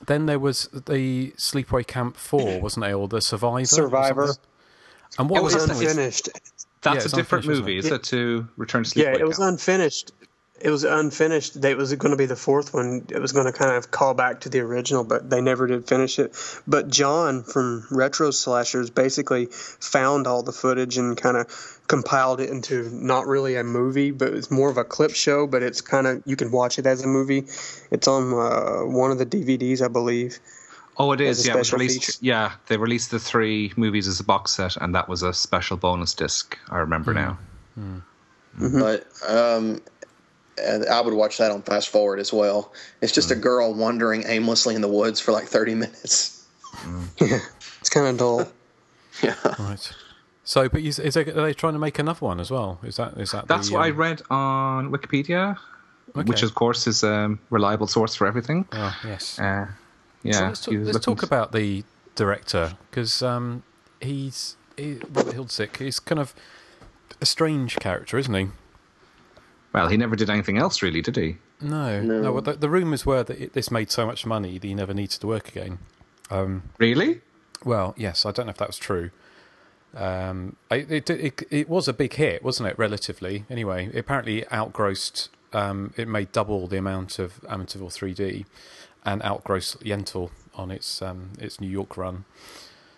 Speaker 8: then there was the Sleepaway Camp Four, *clears throat* wasn't there, or the Survivor?
Speaker 9: Survivor.
Speaker 8: And what
Speaker 9: It
Speaker 8: was
Speaker 9: was
Speaker 8: that
Speaker 9: unfinished.
Speaker 10: That's
Speaker 8: Yeah,
Speaker 10: a different movie, is
Speaker 9: isn't
Speaker 10: it? To Return to Sleepaway
Speaker 9: Yeah, it was
Speaker 10: Camp?
Speaker 9: unfinished. It was unfinished. They- It was going to be the fourth one. It was going to kind of call back to the original, but they never did finish it. But John from Retro Slashers basically found all the footage and kind of compiled it into not really a movie, but it's more of a clip show. But it's kind of you can watch it as a movie. It's on uh, one of the DVDs, I believe.
Speaker 10: Oh, it
Speaker 9: as
Speaker 10: is.
Speaker 9: a
Speaker 10: Yeah, it was released.
Speaker 9: feature.
Speaker 10: Yeah, they released the three movies as a box set, and that was a special bonus disc. I remember now.
Speaker 9: Mm-hmm.
Speaker 11: But um, and I would watch that on fast forward as well. It's just a girl wandering aimlessly in the woods for like thirty minutes. *laughs*
Speaker 9: Yeah, it's kind of dull. *laughs*
Speaker 11: Yeah.
Speaker 8: Right. So, but is, is they, are they trying to make another one as well? Is that is that?
Speaker 10: That's
Speaker 8: the,
Speaker 10: what I
Speaker 8: um,
Speaker 10: read on Wikipedia, which of course is a reliable source for everything.
Speaker 8: Oh, yes.
Speaker 10: Uh, yeah.
Speaker 8: So let's talk, let's
Speaker 10: looking
Speaker 8: talk about the director because um, he's he, Robert Hiltzik. He's kind of a strange character, isn't he?
Speaker 10: Well, he never did anything else, really, did he?
Speaker 8: No,
Speaker 11: No.
Speaker 8: no. well, the, the rumours were that it, this made so much money that he never needed to work again. Um,
Speaker 10: Really?
Speaker 8: well, yes, I don't know if that was true. Um, it, it, it, it was a big hit, wasn't it? Relatively, anyway. It apparently outgrossed. Um, it made double the amount of Amityville 3D, and outgrossed Yentl on its um, its New York run.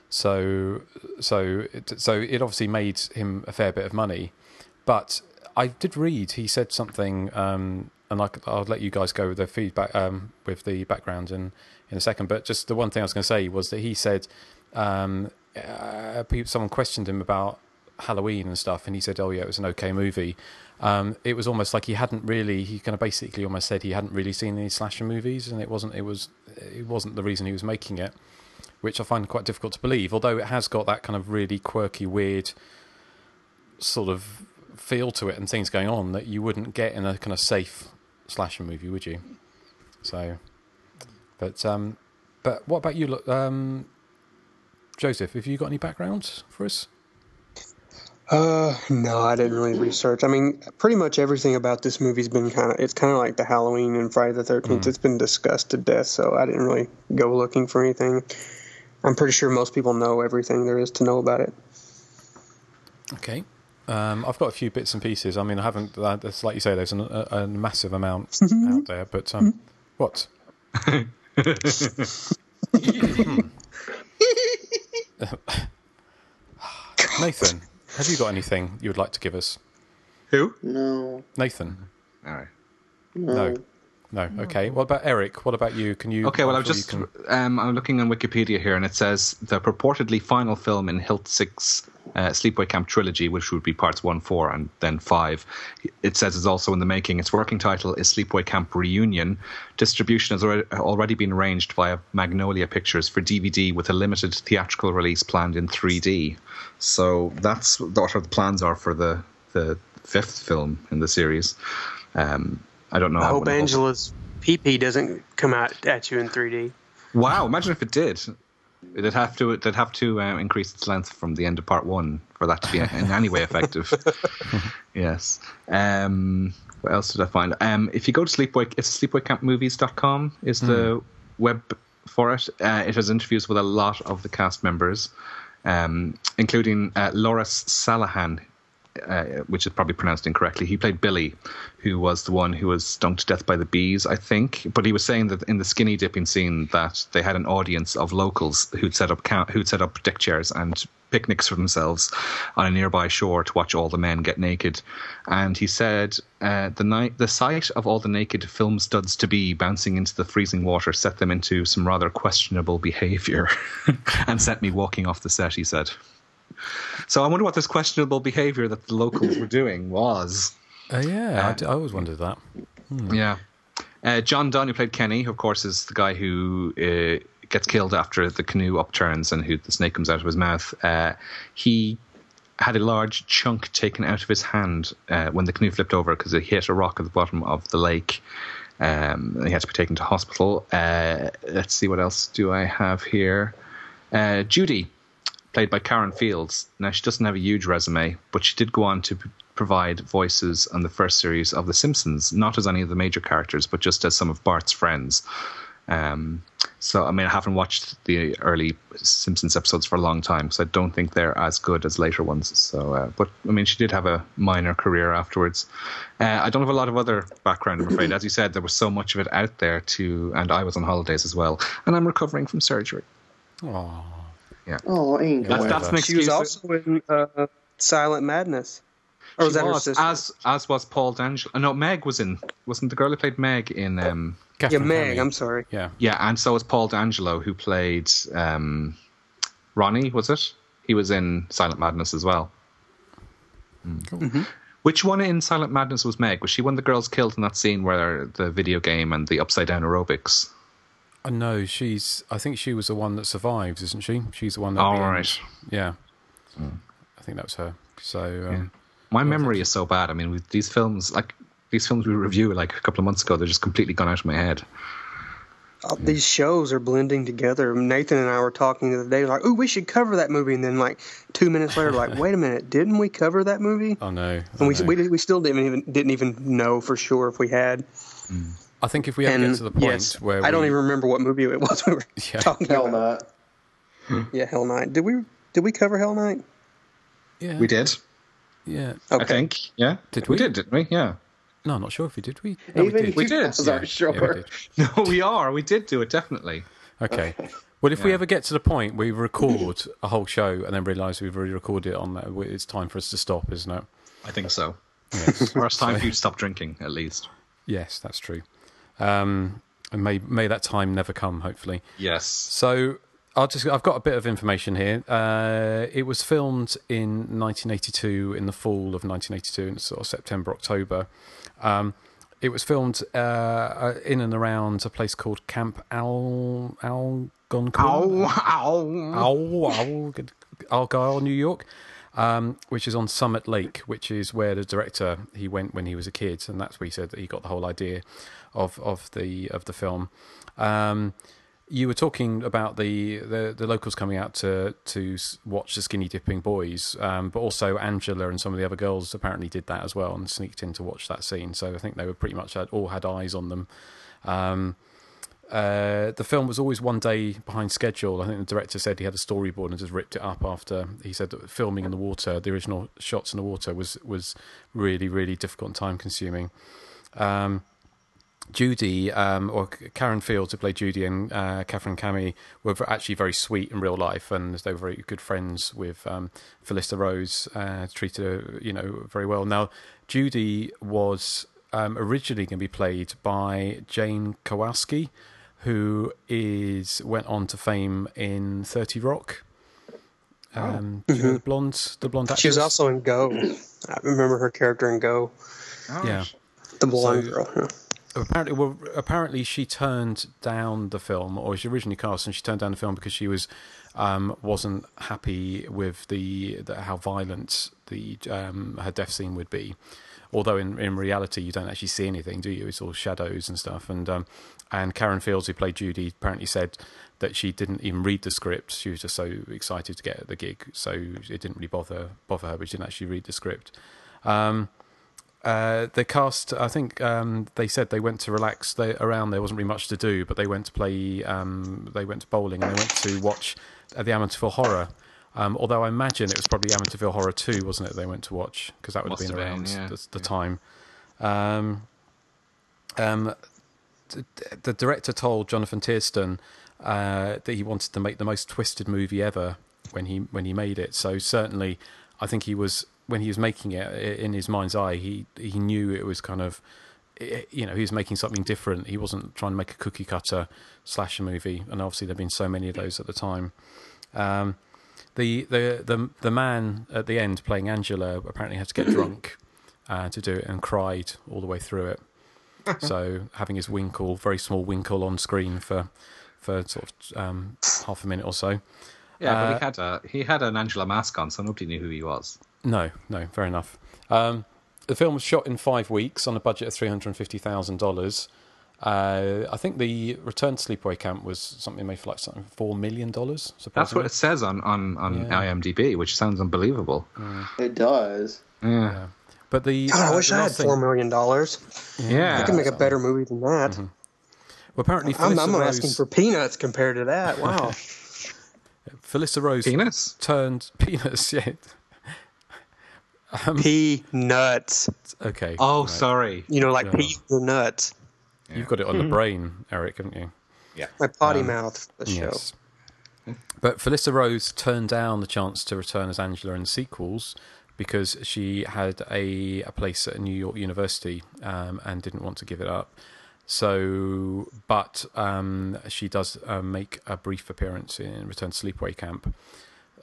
Speaker 8: So, so, it, so it obviously made him a fair bit of money. But I did read he said something, um, and I, will let you guys go with the feedback um, with the background in in a second. But just the one thing I was going to say was that he said um, uh, someone questioned him about Halloween and stuff, and he said, "Oh yeah, it was an okay movie." Um, it was almost like he hadn't really. He kind of basically almost said he hadn't really seen any slasher movies, and it wasn't. It was. It wasn't the reason he was making it, which I find quite difficult to believe. Although it has got that kind of really quirky, weird sort of feel to it and things going on that you wouldn't get in a kind of safe slasher movie, would you? So, but um, but what about you, um, Joseph? Have you got any background for us?
Speaker 9: Uh, no, I didn't really research. I mean, pretty much everything about this movie's been kind of, it's kind of like the Halloween and Friday the 13th. It's been discussed to death, so I didn't really go looking for anything. I'm pretty sure most people know everything there is to know about it.
Speaker 8: Okay. Um, I've got a few bits and pieces. I mean, I haven't. Uh, it's like you say, there's an, a, a massive amount out there. But um, what? *laughs* Nathan, have you got anything you would like to give us?
Speaker 10: Who?
Speaker 31: No.
Speaker 8: Nathan.
Speaker 10: All right.
Speaker 8: No. No. Okay. What about Eric? What about you? Can you?
Speaker 10: Okay, well,
Speaker 8: I'm
Speaker 10: I've
Speaker 8: sure you
Speaker 10: just
Speaker 8: can-
Speaker 10: um, I'm looking on Wikipedia here, and it says the purportedly final film in Hiltzik's uh, Sleepaway Camp trilogy, which would be parts one, four, and then five. It says it's also in the making. Its working title is Sleepaway Camp Reunion. Distribution has already, already been arranged via Magnolia Pictures for DVD, with a limited theatrical release planned in 3D. So that's what the plans are for the the fifth film in the series. Um, I don't know.
Speaker 9: I hope Angela's PP doesn't come out at you in 3D.
Speaker 10: Wow! Imagine if it did. They'd have to. They'd have to uh, increase its length from the end of part one for that to be in any way effective. *laughs* yes. Um, what else did I find? Um, if you go to Sleepaway, it's sleepawaycampmovies.com is the web for it. Uh, it has interviews with a lot of the cast members, um, including uh, Loris Sallahian, uh, which is probably pronounced incorrectly. He played Billy, who was the one who was stung to death by the bees, I think. But he was saying that in the skinny dipping scene that they had an audience of locals who'd set up count, who'd set up deck chairs and picnics for themselves on a nearby shore to watch all the men get naked. And he said uh, the night the sight of all the naked film studs to be bouncing into the freezing water set them into some rather questionable behaviour *laughs* and sent me walking off the set. He said. So I wonder what this questionable behaviour that the locals were doing was.
Speaker 8: Uh, yeah, I d- I, always wondered that. Hmm.
Speaker 10: Yeah. Uh, John Dunn, who played Kenny, who of course is the guy who uh, gets killed after the canoe upturns and who the snake comes out of his mouth. Uh, he had a large chunk taken out of his hand uh, when the canoe flipped over because it hit a rock at the bottom of the lake. Um, he had to be taken to hospital. Uh, let's see what else do I have here. Uh, Judy, played by Karen Fields. Now she doesn't have a huge resume, but she did go on to p- provide voices on the first series of The Simpsons, not as any of the major characters, but just as some of Bart's friends. Um, so, I mean, I haven't watched the early Simpsons episodes for a long time, so I don't think they're as good as later ones. So, uh, but I mean, she did have a minor career afterwards. Uh, I don't have a lot of other background, I'm afraid. As you said, there was so much of it out there too, and I was on holidays as well, and I'm recovering from surgery.
Speaker 8: Oh,
Speaker 10: yeah.
Speaker 31: Oh, Ingrid.
Speaker 10: That's, that's an
Speaker 9: She was also in uh, Silent Madness. Or was
Speaker 10: She
Speaker 9: that her sister?
Speaker 10: as as was Paul D'Angelo. No, Meg was in. Wasn't the girl who played Meg in? Um,
Speaker 9: yeah, Meg. I'm sorry.
Speaker 8: Yeah.
Speaker 10: yeah, and so was Paul D'Angelo, who played um, Ronnie. Was it? He was in Silent Madness as well.
Speaker 9: Mm-hmm.
Speaker 10: Which one in Silent Madness was Meg? Was she one of the girls killed in that scene where the video game and the upside down aerobics?
Speaker 8: Uh, no, she's. I think she was the one that survives, isn't she? She's the one that.
Speaker 10: Oh,
Speaker 8: at
Speaker 10: right.
Speaker 8: Yeah. I think that was her. So. Um,
Speaker 10: My memory is so bad. I mean, with these films, like these films we review like a couple of months ago, they're just completely gone out of my head.
Speaker 9: All these shows are blending together. Nathan and I were talking the other day, like, "Oh, we should cover that movie," and then like two minutes later, like, "Wait a minute, didn't we cover that movie?" *laughs*
Speaker 8: I know.
Speaker 9: And we, we we still didn't even didn't even know for sure if we had.
Speaker 8: I think if we ever
Speaker 9: and
Speaker 8: get to the point
Speaker 9: yes,
Speaker 8: where
Speaker 9: I don't even remember what movie it *laughs* was we were
Speaker 8: Yeah.
Speaker 9: talking
Speaker 31: Hell
Speaker 9: about.
Speaker 31: Night.
Speaker 9: Yeah, Hell Night. Did we did we cover Hell Night?
Speaker 8: Yeah.
Speaker 10: We did.
Speaker 8: Yeah.
Speaker 10: I think. Yeah.
Speaker 8: Did
Speaker 10: we?
Speaker 8: we?
Speaker 10: did, didn't we? Yeah.
Speaker 8: No, I'm not sure if we did. We. No,
Speaker 31: Even
Speaker 8: we did.
Speaker 10: We
Speaker 31: you
Speaker 10: did,
Speaker 31: guys aren't sure.
Speaker 8: Yeah, we did.
Speaker 10: No, we are. We did do it definitely.
Speaker 8: Okay. Well, if we ever get to the point where we record a whole show and then realise we've already recorded it on that, it's time for us to stop, isn't it?
Speaker 10: I think so.
Speaker 8: Yes. *laughs*
Speaker 10: Or it's time for you to stop drinking, at least.
Speaker 8: yes, that's true. Um, and may may that time never come. Hopefully.
Speaker 10: Yes.
Speaker 8: So I'll just I've got a bit of information here. Uh, it was filmed in 1982 in the fall of 1982 in sort of September October. Um, it was filmed uh, uh, in and around a place called Camp Al Algonquin.
Speaker 10: Ow, ow.
Speaker 8: Ow, ow, Argyle, New York. Um, which is on Summit Lake, which is where the director he went when he was a kid, and that's where he said that he got the whole idea of of the of the film. Um, you were talking about the, the, the locals coming out to to watch the skinny dipping boys, um, but also Angela and some of the other girls apparently did that as well and sneaked in to watch that scene. So I think they were pretty much had, all had eyes on them. Um, uh, the film was always one day behind schedule. I think the director said he had a storyboard and just ripped it up after he said that filming in the water, the original shots in the water, was was really really difficult and time consuming. Um, Judy, um, or Karen Fields, who played Judy, and uh, Katherine Kamhi were actually very sweet in real life, and they were very good friends with um, Rose. Uh, treated her, you know, very well. Now, Judy was um, originally going to be played by Jane Krakowski, who is went on to fame in Thirty Rock. Um, do you know the blonde, the blonde actress.
Speaker 9: She was also in Go. I remember her character in Go.
Speaker 8: yeah.
Speaker 9: The blonde
Speaker 8: So-
Speaker 9: girl.
Speaker 8: apparently well apparently she turned down the film or she originally cast and she turned down the film because she was um wasn't happy with the, the how violent the um her death scene would be although in in reality you don't actually see anything do you it's all shadows and stuff and um and Karen Fields who played Judy apparently said that she didn't even read the script she was just so excited to get the gig so it didn't really bother bother her but she didn't actually read the script um uh, the cast, I think um, they said they went to relax. They, around there wasn't really much to do, but they went to play. Um, they went to bowling and they went to watch the Amityville Horror. Um, although I imagine it was probably Amityville Horror Two, wasn't it? They went to watch because that would
Speaker 10: Must
Speaker 8: have been around
Speaker 10: been, yeah.
Speaker 8: the, the time. Um, um, the, the director told Jonathan Tiersten uh, that he wanted to make the most twisted movie ever when he when he made it. So certainly, I think he was when he was making it in his mind's eye. He he knew it was kind of you know he was making something different. He wasn't trying to make a cookie cutter slasher movie, and obviously there've been so many of those at the time. Um, the the the the man at the end playing Angela apparently had to get *clears throat* drunk uh, to do it and cried all the way through it. *laughs* so having his winkle, very small winkle on screen for for sort of um, half a minute or so.
Speaker 10: Yeah,
Speaker 8: Uh,
Speaker 10: but he had a he had an Angela mask on, so nobody knew who he was.
Speaker 8: No, no, fair enough. Um, the film was shot in five weeks on a budget of three hundred fifty thousand dollars. Uh, I think the Return to Sleepaway Camp was something made for like something four million dollars.
Speaker 10: That's what it says on on, on
Speaker 8: Yeah.
Speaker 10: IMDb, which sounds unbelievable.
Speaker 31: It does.
Speaker 10: Yeah.
Speaker 8: But the
Speaker 9: God, I
Speaker 8: uh,
Speaker 9: wish
Speaker 8: the
Speaker 9: I had four million dollars.
Speaker 10: Yeah.
Speaker 9: I could make a better movie than that.
Speaker 8: Well, apparently,
Speaker 9: I'm, I'm
Speaker 8: Rose,
Speaker 9: asking for peanuts compared to that. Wow. *laughs*
Speaker 8: Felissa Rose
Speaker 10: Penis?
Speaker 8: turned *laughs* penis. Yeah. Um,
Speaker 9: Peanuts.
Speaker 8: okay.
Speaker 10: Oh,
Speaker 8: right.
Speaker 10: sorry.
Speaker 9: You know, like
Speaker 8: Yeah.
Speaker 9: peas or nuts.
Speaker 8: You've got it on the brain, Eric, haven't you?
Speaker 10: Yeah.
Speaker 9: My potty
Speaker 8: Um,
Speaker 9: mouth. for The show.
Speaker 8: But Felissa Rose turned down the chance to return as Angela in sequels because she had a, a place at New York University um, and didn't want to give it up. So, but um, she does uh, make a brief appearance in Return to Sleepaway Camp.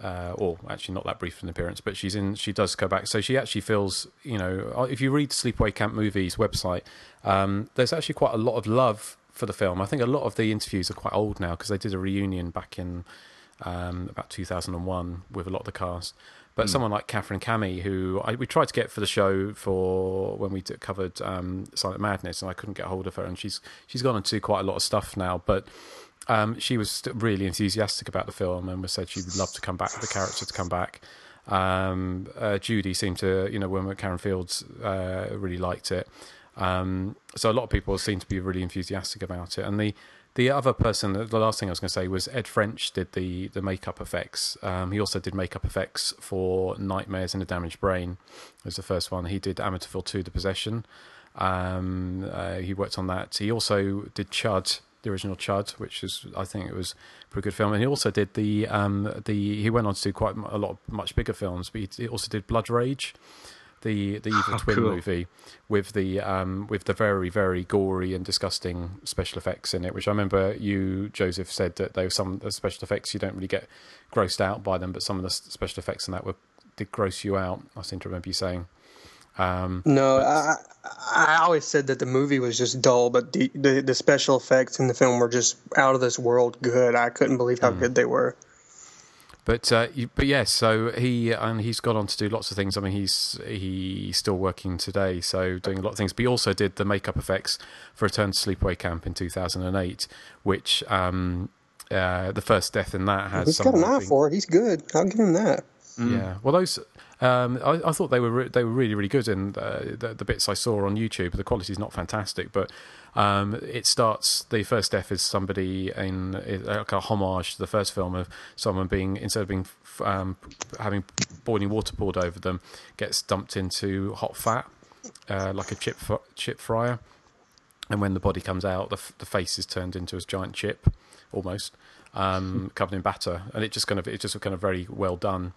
Speaker 8: Uh, or actually not that brief an appearance, but she's in. She does go back, so she actually feels, you know, uh, if you read Sleepaway Camp movies website, um, there's actually quite a lot of love for the film. I think a lot of the interviews are quite old now because they did a reunion back in um, about 2001 with a lot of the cast. But
Speaker 10: Mm.
Speaker 8: someone like Katherine Kamhi, who I, we tried to get for the show for when we did, covered um, Silent Madness, and I couldn't get hold of her, and she's she's gone into quite a lot of stuff now, but. Um, she was really enthusiastic about the film and said she would love to come back, the character to come back. Um, uh, Judy seemed to, you know, when Karen Fields uh, really liked it. Um, so a lot of people seem to be really enthusiastic about it. And the the other person, the last thing I was going to say was Ed French did the the makeup effects. Um, he also did makeup effects for Nightmares in a Damaged Brain. Was the first one. He did Amityville 2: The Possession. Um, uh, he worked on that. He also did Chud, the original Chud, which is I think it was a pretty good film. And he also did the um, the he went on to do quite a lot of much bigger films, but he, he also did Blood Rage, the the evil
Speaker 10: Oh,
Speaker 8: twin
Speaker 10: cool.
Speaker 8: movie with the um, with the very very gory and disgusting special effects in it. Which I remember you Joseph said that there were some the special effects you don't really get grossed out by them, but some of the special effects in that were did gross you out. I seem to remember you saying. Um,
Speaker 9: No, I, I always said that the movie was just dull, but the, the the special effects in the film were just out of this world good. I couldn't believe how good they were.
Speaker 8: But uh, but yes, so he and he's gone on to do lots of things. I mean, he's he's still working today, so doing a lot of things. But he also did the makeup effects for Return to Sleepaway Camp in 2008, which um, uh, the first death in that has.
Speaker 9: He's got an eye for it. He's good. I'll give him that.
Speaker 8: Yeah, well, those um, I, I thought they were re- they were really really good, and uh, the, the bits I saw on YouTube, the quality is not fantastic, but um, it starts. The first death is somebody in like a homage to the first film of someone being instead of being um, having boiling water poured over them, gets dumped into hot fat uh, like a chip chip fryer, and when the body comes out, the, f- the face is turned into a giant chip, almost um, *laughs* covered in batter, and it just kind of it's just kind of very well done.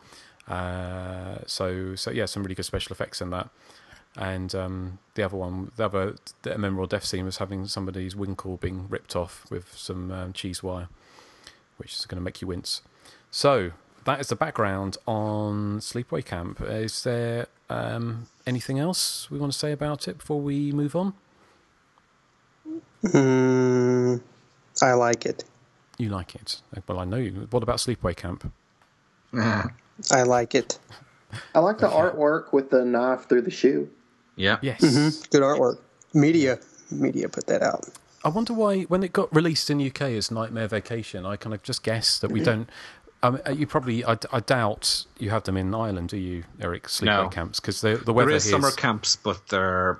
Speaker 8: Uh, so so yeah, some really good special effects in that. And um, the other one, the other the memorable death scene was having somebody's winkle being ripped off with some um, cheese wire, which is going to make you wince. So that is the background on Sleepaway Camp. Is there um, anything else we want to say about it before we move on?
Speaker 9: Mm, I like it.
Speaker 8: You like it? Well, I know you. What about Sleepaway Camp? *laughs*
Speaker 9: I like it.
Speaker 31: I like the artwork with the knife through the shoe.
Speaker 10: Yeah.
Speaker 8: Yes.
Speaker 9: Mhm. Good artwork. Media. Media put that out.
Speaker 8: I wonder why, when it got released in UK as Nightmare Vacation, I kind of just guessed that we
Speaker 10: Mm-hmm.
Speaker 8: don't. Um, you probably, I, I doubt you have them in Ireland, do you, Eric? Sleepaway
Speaker 10: No.
Speaker 8: camps because the the weather
Speaker 10: there is
Speaker 8: here
Speaker 10: summer
Speaker 8: is-
Speaker 10: camps, but they're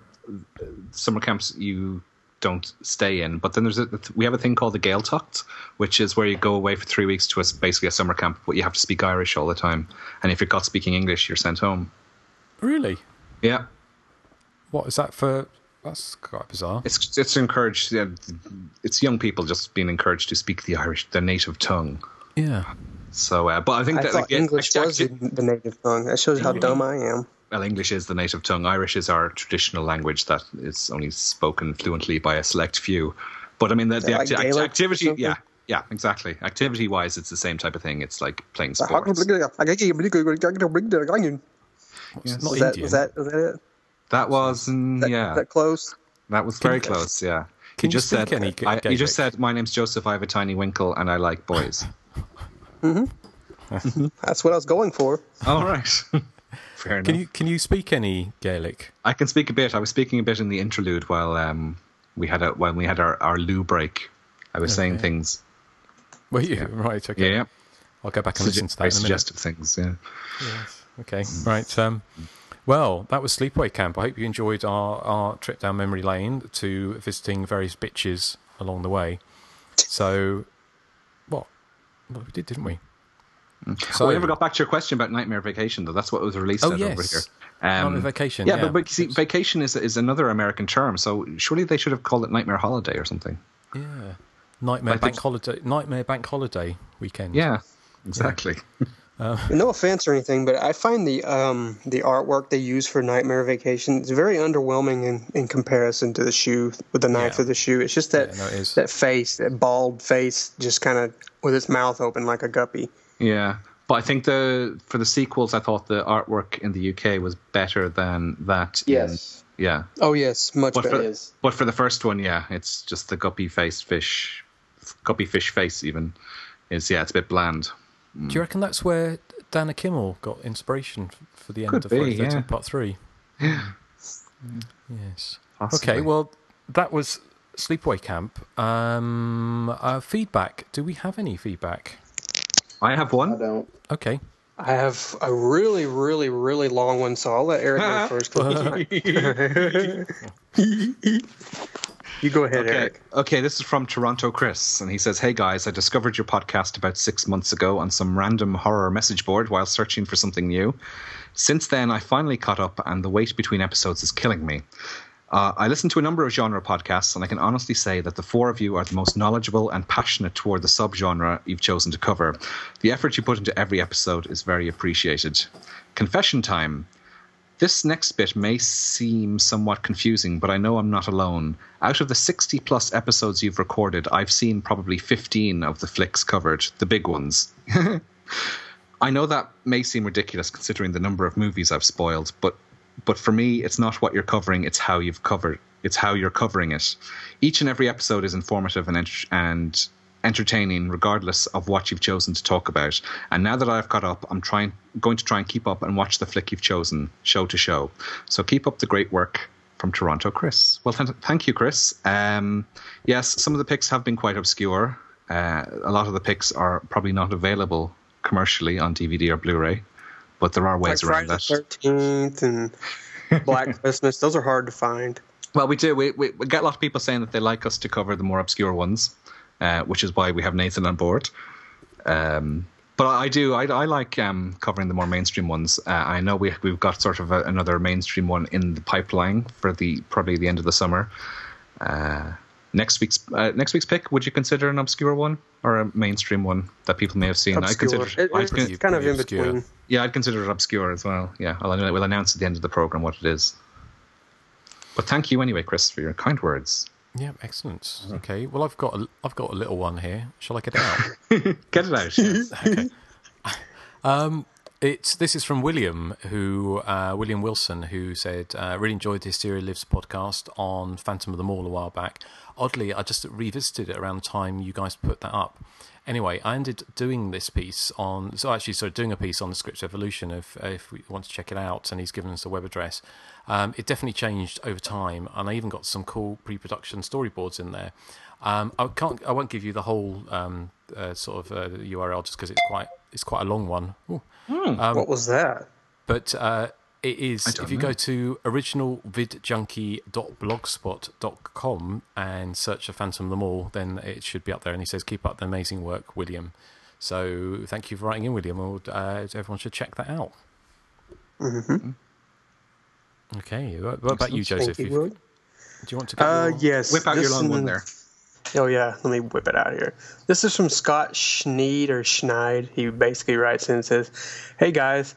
Speaker 10: summer camps you don't stay in. But then there's a, we have a thing called the Gaeltacht, which is where you go away for three weeks to a, basically a summer camp, but you have to speak Irish all the time. And if you're caught speaking English, you're sent home.
Speaker 8: Really?
Speaker 10: Yeah,
Speaker 8: What is that for? That's quite bizarre.
Speaker 10: it's it's encouraged. Yeah, it's young people just being encouraged to speak the Irish, their native tongue.
Speaker 8: Yeah.
Speaker 10: So, uh, but I think
Speaker 9: I
Speaker 10: that like,
Speaker 9: English was the the native tongue. That shows how dumb I am.
Speaker 10: Well, English is the native tongue. Irish is our traditional language that is only spoken fluently by a select few. But I mean, the, the
Speaker 9: that like
Speaker 10: acti- activity, yeah, yeah, exactly. Activity wise, it's the same type of thing. It's like playing
Speaker 9: Is
Speaker 10: sports.
Speaker 8: It's
Speaker 10: not
Speaker 9: that,
Speaker 10: Indian.
Speaker 9: was that was that it?
Speaker 10: That was, mm, yeah,
Speaker 9: that close.
Speaker 10: that was very
Speaker 9: you-
Speaker 10: close. Yeah,
Speaker 8: can
Speaker 10: he
Speaker 8: you
Speaker 10: just said,
Speaker 8: any
Speaker 10: I, he just said, "My name's Joseph. I have a tiny winkle, and I like boys."
Speaker 9: Mm-hmm. *laughs* That's what I was going for.
Speaker 10: All right, *laughs* *laughs* fair enough.
Speaker 8: Can you can you speak any Gaelic?
Speaker 10: I can speak a bit. I was speaking a bit in the interlude while um, we had a when we had our, our loo break. I was saying things.
Speaker 8: Were you right? Okay.
Speaker 10: Yeah, yeah.
Speaker 8: I'll go back and
Speaker 10: Sugge-
Speaker 8: listen to that
Speaker 10: very
Speaker 8: in a minute.
Speaker 10: suggestive things. Yeah.
Speaker 8: Yes. Okay. Right. Um, well, that was Sleepaway Camp. I hope you enjoyed our, our trip down memory lane to visiting various bitches along the way. So, what? Well, we did, didn't we?
Speaker 10: So we never got back to your question about Nightmare Vacation, though. That's what was released
Speaker 8: Oh,
Speaker 10: out over here. Um,
Speaker 8: Nightmare Vacation,
Speaker 10: Yeah,
Speaker 8: yeah.
Speaker 10: but, but see, vacation is is another American term, so surely they should have called it Nightmare Holiday or something.
Speaker 8: Yeah. Nightmare
Speaker 10: Like the-
Speaker 8: Bank Holiday. Nightmare Bank Holiday weekend.
Speaker 10: Yeah, exactly.
Speaker 8: Uh, *laughs*
Speaker 9: No offense or anything, but I find the um, the artwork they use for Nightmare Vacation is very underwhelming in, in comparison to the shoe with the knife of the shoe. It's just that
Speaker 8: no, it is.
Speaker 9: that face, that bald face, just kind of with its mouth open like a guppy.
Speaker 10: Yeah, but I think the for the sequels, I thought the artwork in the UK was better than that. in-
Speaker 9: Yes.
Speaker 10: yeah.
Speaker 9: Oh yes, much
Speaker 10: But
Speaker 9: better.
Speaker 10: for, but for the first one, yeah, it's just the guppy faced fish, guppy fish face. Even is yeah, it's a bit bland.
Speaker 8: Do you reckon that's where Dana Kimmel got inspiration for the end
Speaker 10: Could
Speaker 8: of
Speaker 10: be,
Speaker 8: Friday the 13th
Speaker 10: yeah.
Speaker 8: Part 3? *laughs*
Speaker 10: Yeah.
Speaker 8: Yes.
Speaker 10: Possibly.
Speaker 8: Okay, well, that was Sleepaway Camp. Um, uh, feedback. Do we have any feedback?
Speaker 10: I have one.
Speaker 31: I don't.
Speaker 8: Okay.
Speaker 9: I have a really, really, really long one, so I'll let Eric go *laughs* first. *laughs* you go ahead,
Speaker 10: okay.
Speaker 9: Eric.
Speaker 10: Okay, this is from Toronto Chris, and he says, Hey guys, I discovered your podcast about six months ago on some random horror message board while searching for something new. Since then, I finally caught up, and the wait between episodes is killing me. Uh, I listen to a number of genre podcasts, and I can honestly say that the four of you are the most knowledgeable and passionate toward the subgenre you've chosen to cover. The effort you put into every episode is very appreciated. Confession time. This next bit may seem somewhat confusing, but I know I'm not alone. Out of the 60 plus episodes you've recorded, I've seen probably 15 of the flicks covered, the big ones. *laughs* I know that may seem ridiculous considering the number of movies I've spoiled, but but for me it's not what you're covering, it's how you've covered it's how you're covering it. Each and every episode is informative and and entertaining regardless of what you've chosen to talk about. And now that I've caught up, I'm trying going to try and keep up and watch the flick you've chosen show to show. So keep up the great work from Toronto, Chris. Well, th- thank you, Chris. Um, yes, some of the picks have been quite obscure. Uh, a lot of the picks are probably not available commercially on DVD or Blu-ray, but there are ways
Speaker 9: like
Speaker 10: around
Speaker 9: Friday
Speaker 10: that.
Speaker 9: the 13th and Black *laughs* Christmas. Those are hard to find.
Speaker 10: Well, we do. We, we, we get a lot of people saying that they like us to cover the more obscure ones, uh, which is why we have Nathan on board. Um, but I do. I, I like um, covering the more mainstream ones. Uh, I know we we've got sort of a, another mainstream one in the pipeline for the probably the end of the summer. Uh, next week's uh, next week's pick. Would you consider an obscure one or a mainstream one that people may have seen? I consider.
Speaker 9: It- it's
Speaker 10: con-
Speaker 9: kind of in between.
Speaker 10: Yeah, I'd consider it obscure as well. Yeah, I'll, we'll announce at the end of the program what it is. But thank you anyway, Chris, for your kind words.
Speaker 8: Yeah, excellent. Okay, well, I've got a, I've got a little one here. Shall I get it out? *laughs*
Speaker 10: Get it out. *laughs*
Speaker 8: okay. Um, it's this is from William, who uh, William Wilson, who said uh, really enjoyed the Hysteria Lives podcast on Phantom of the Mall a while back. Oddly, I just revisited it around the time you guys put that up. Anyway, I ended doing this piece on, so actually, so doing a piece on the Script Evolution. If if we want to check it out, and he's given us a web address. Um, it definitely changed over time, and I even got some cool pre-production storyboards in there. Um, I can't, I won't give you the whole um, uh, sort of uh, URL just because it's quite, it's quite a long one. Ooh. Um,
Speaker 9: what was that?
Speaker 8: But uh, it is if you
Speaker 9: know.
Speaker 8: go to originalvidjunkie.blogspot.com and search for Phantom of the Mall, then it should be up there. And he says, "Keep up the amazing work, William." So thank you for writing in, William. Well, Uh, everyone should check that out.
Speaker 9: Mm-hmm.
Speaker 8: Okay. What what about you, Joseph?
Speaker 9: you,
Speaker 8: do you want to? Get
Speaker 9: Uh, yes.
Speaker 10: Whip out your long one there.
Speaker 9: Oh yeah, let me whip it out here. This is from Scott Schneid or Schneid. He basically writes in and says, "Hey guys,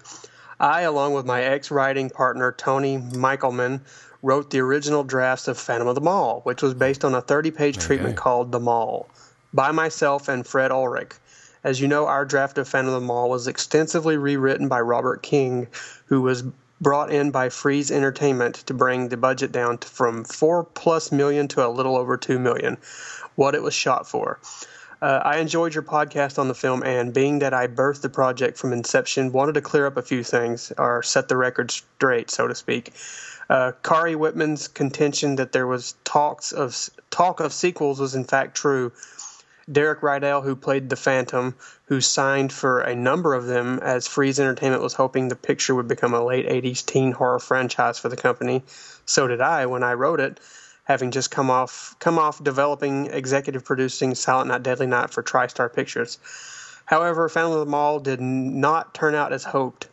Speaker 9: I, along with my ex-writing partner Tony Michaelman, wrote the original drafts of Phantom of the Mall, which was based on a 30-page treatment called The Mall, by myself and Fred Ulrich. As you know, our draft of Phantom of the Mall was extensively rewritten by Robert King, who was brought in by Fries Entertainment to bring the budget down to, from four plus million to a little over two million, what it was shot for. Uh, I enjoyed your podcast on the film, and being that I birthed the project from inception, wanted to clear up a few things or set the record straight, so to speak. Uh, Kari Whitman's contention that there was talks of talk of sequels was in fact true. Derek Rydell, who played the Phantom, who signed for a number of them, as Fries Entertainment was hoping the picture would become a late 80s teen horror franchise for the company. So did I when I wrote it, having just come off come off developing, executive producing Silent Night, Deadly Night for TriStar Pictures. However, Phantom of the Mall did not turn out as hoped,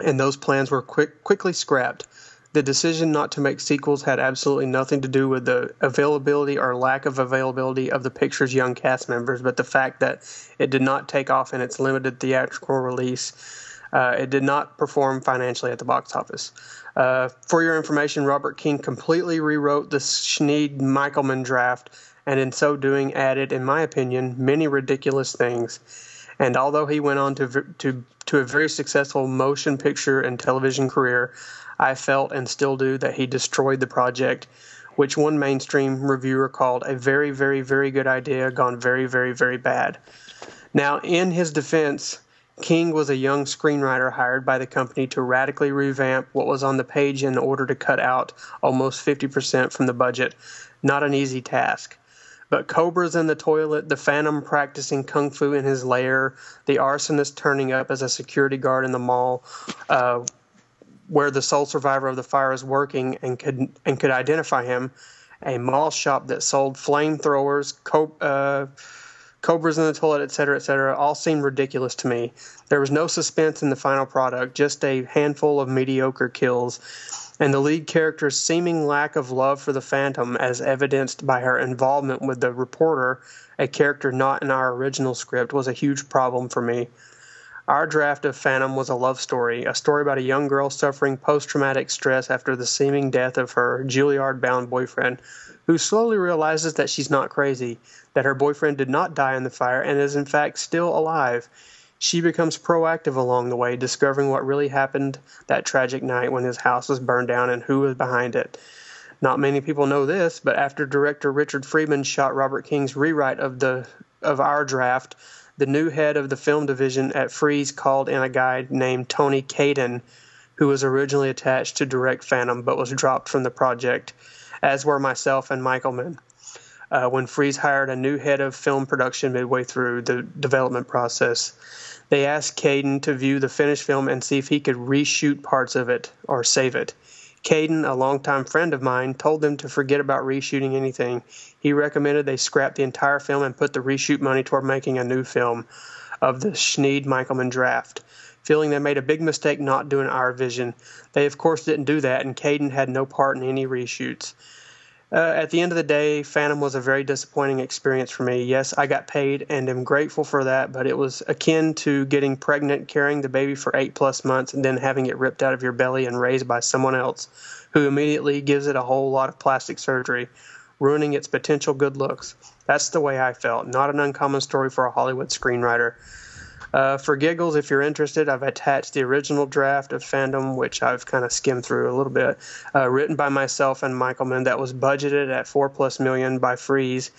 Speaker 9: and those plans were quick, quickly scrapped. The decision not to make sequels had absolutely nothing to do with the availability or lack of availability of the picture's young cast members, but the fact that it did not take off in its limited theatrical release. Uh, it did not perform financially at the box office. Uh, for your information, Robert King completely rewrote the Schneid Michaelman draft, and in so doing, added, in my opinion, many ridiculous things. And although he went on to to to a very successful motion picture and television career, I felt and still do that he destroyed the project, which one mainstream reviewer called a very, very, very good idea gone very, very, very bad. Now, in his defense, King was a young screenwriter hired by the company to radically revamp what was on the page in order to cut out almost 50% from the budget. Not an easy task. But cobras in the toilet, the phantom practicing kung fu in his lair, the arsonist turning up as a security guard in the mall, uh, where the sole survivor of the fire is working and could and could identify him, a mall shop that sold flamethrowers, uh, cobras in the toilet, et cetera, et cetera, all seemed ridiculous to me. There was no suspense in the final product, just a handful of mediocre kills, and the lead character's seeming lack of love for the Phantom, as evidenced by her involvement with the reporter, a character not in our original script, was a huge problem for me. Our draft of Phantom was a love story, a story about a young girl suffering post traumatic stress after the seeming death of her Juilliard bound boyfriend, who slowly realizes that she's not crazy, that her boyfriend did not die in the fire and is in fact still alive. She becomes proactive along the way, discovering what really happened that tragic night when his house was burned down and who was behind it. Not many people know this, but after director Richard Friedman shot Robert King's rewrite of the of our draft, the new head of the film division at Fries called in a guy named Tony Caden, who was originally attached to direct Phantom but was dropped from the project, as were myself and Michaelman. Uh, when Fries hired a new head of film production midway through the development process, they asked Caden to view the finished film and see if he could reshoot parts of it or save it. Caden, a longtime friend of mine, told them to forget about reshooting anything. He recommended they scrap the entire film and put the reshoot money toward making a new film of the Schneid Michaelman draft. Feeling they made a big mistake not doing our vision, they of course didn't do that, and Caden had no part in any reshoots. Uh, at the end of the day, Phantom was a very disappointing experience for me. Yes, I got paid and am grateful for that, but it was akin to getting pregnant, carrying the baby for eight plus months, and then having it ripped out of your belly and raised by someone else who immediately gives it a whole lot of plastic surgery, ruining its potential good looks. That's the way I felt. Not an uncommon story for a Hollywood screenwriter. Uh, for giggles, if you're interested, I've attached the original draft of Phantom, which I've kind of skimmed through a little bit, uh, written by myself and Michaelman, that was budgeted at four plus million by Fries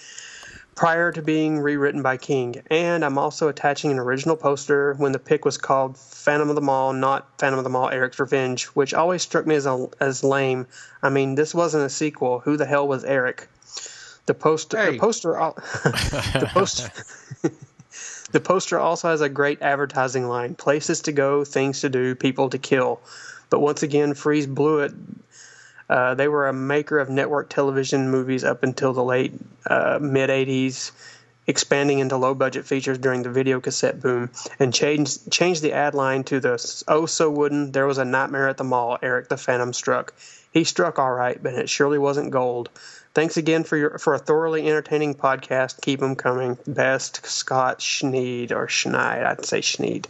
Speaker 9: prior to being rewritten by King. And I'm also attaching an original poster when the pick was called Phantom of the Mall, not Phantom of the Mall Eric's Revenge, which always struck me as, a, as lame. I mean, this wasn't a sequel. Who the hell was Eric? The poster, *laughs* the poster, the *laughs* poster. The poster also has a great advertising line places to go, things to do, people to kill. But once again, Fries blew it. Uh, they were a maker of network television movies up until the late uh, mid 80s, expanding into low budget features during the video cassette boom, and changed, changed the ad line to the oh so wooden, there was a nightmare at the mall, Eric the Phantom struck. He struck all right, but it surely wasn't gold. Thanks again for your for a thoroughly entertaining podcast. Keep them coming. Best Scott Schneid or Schneid. I'd say Schneid.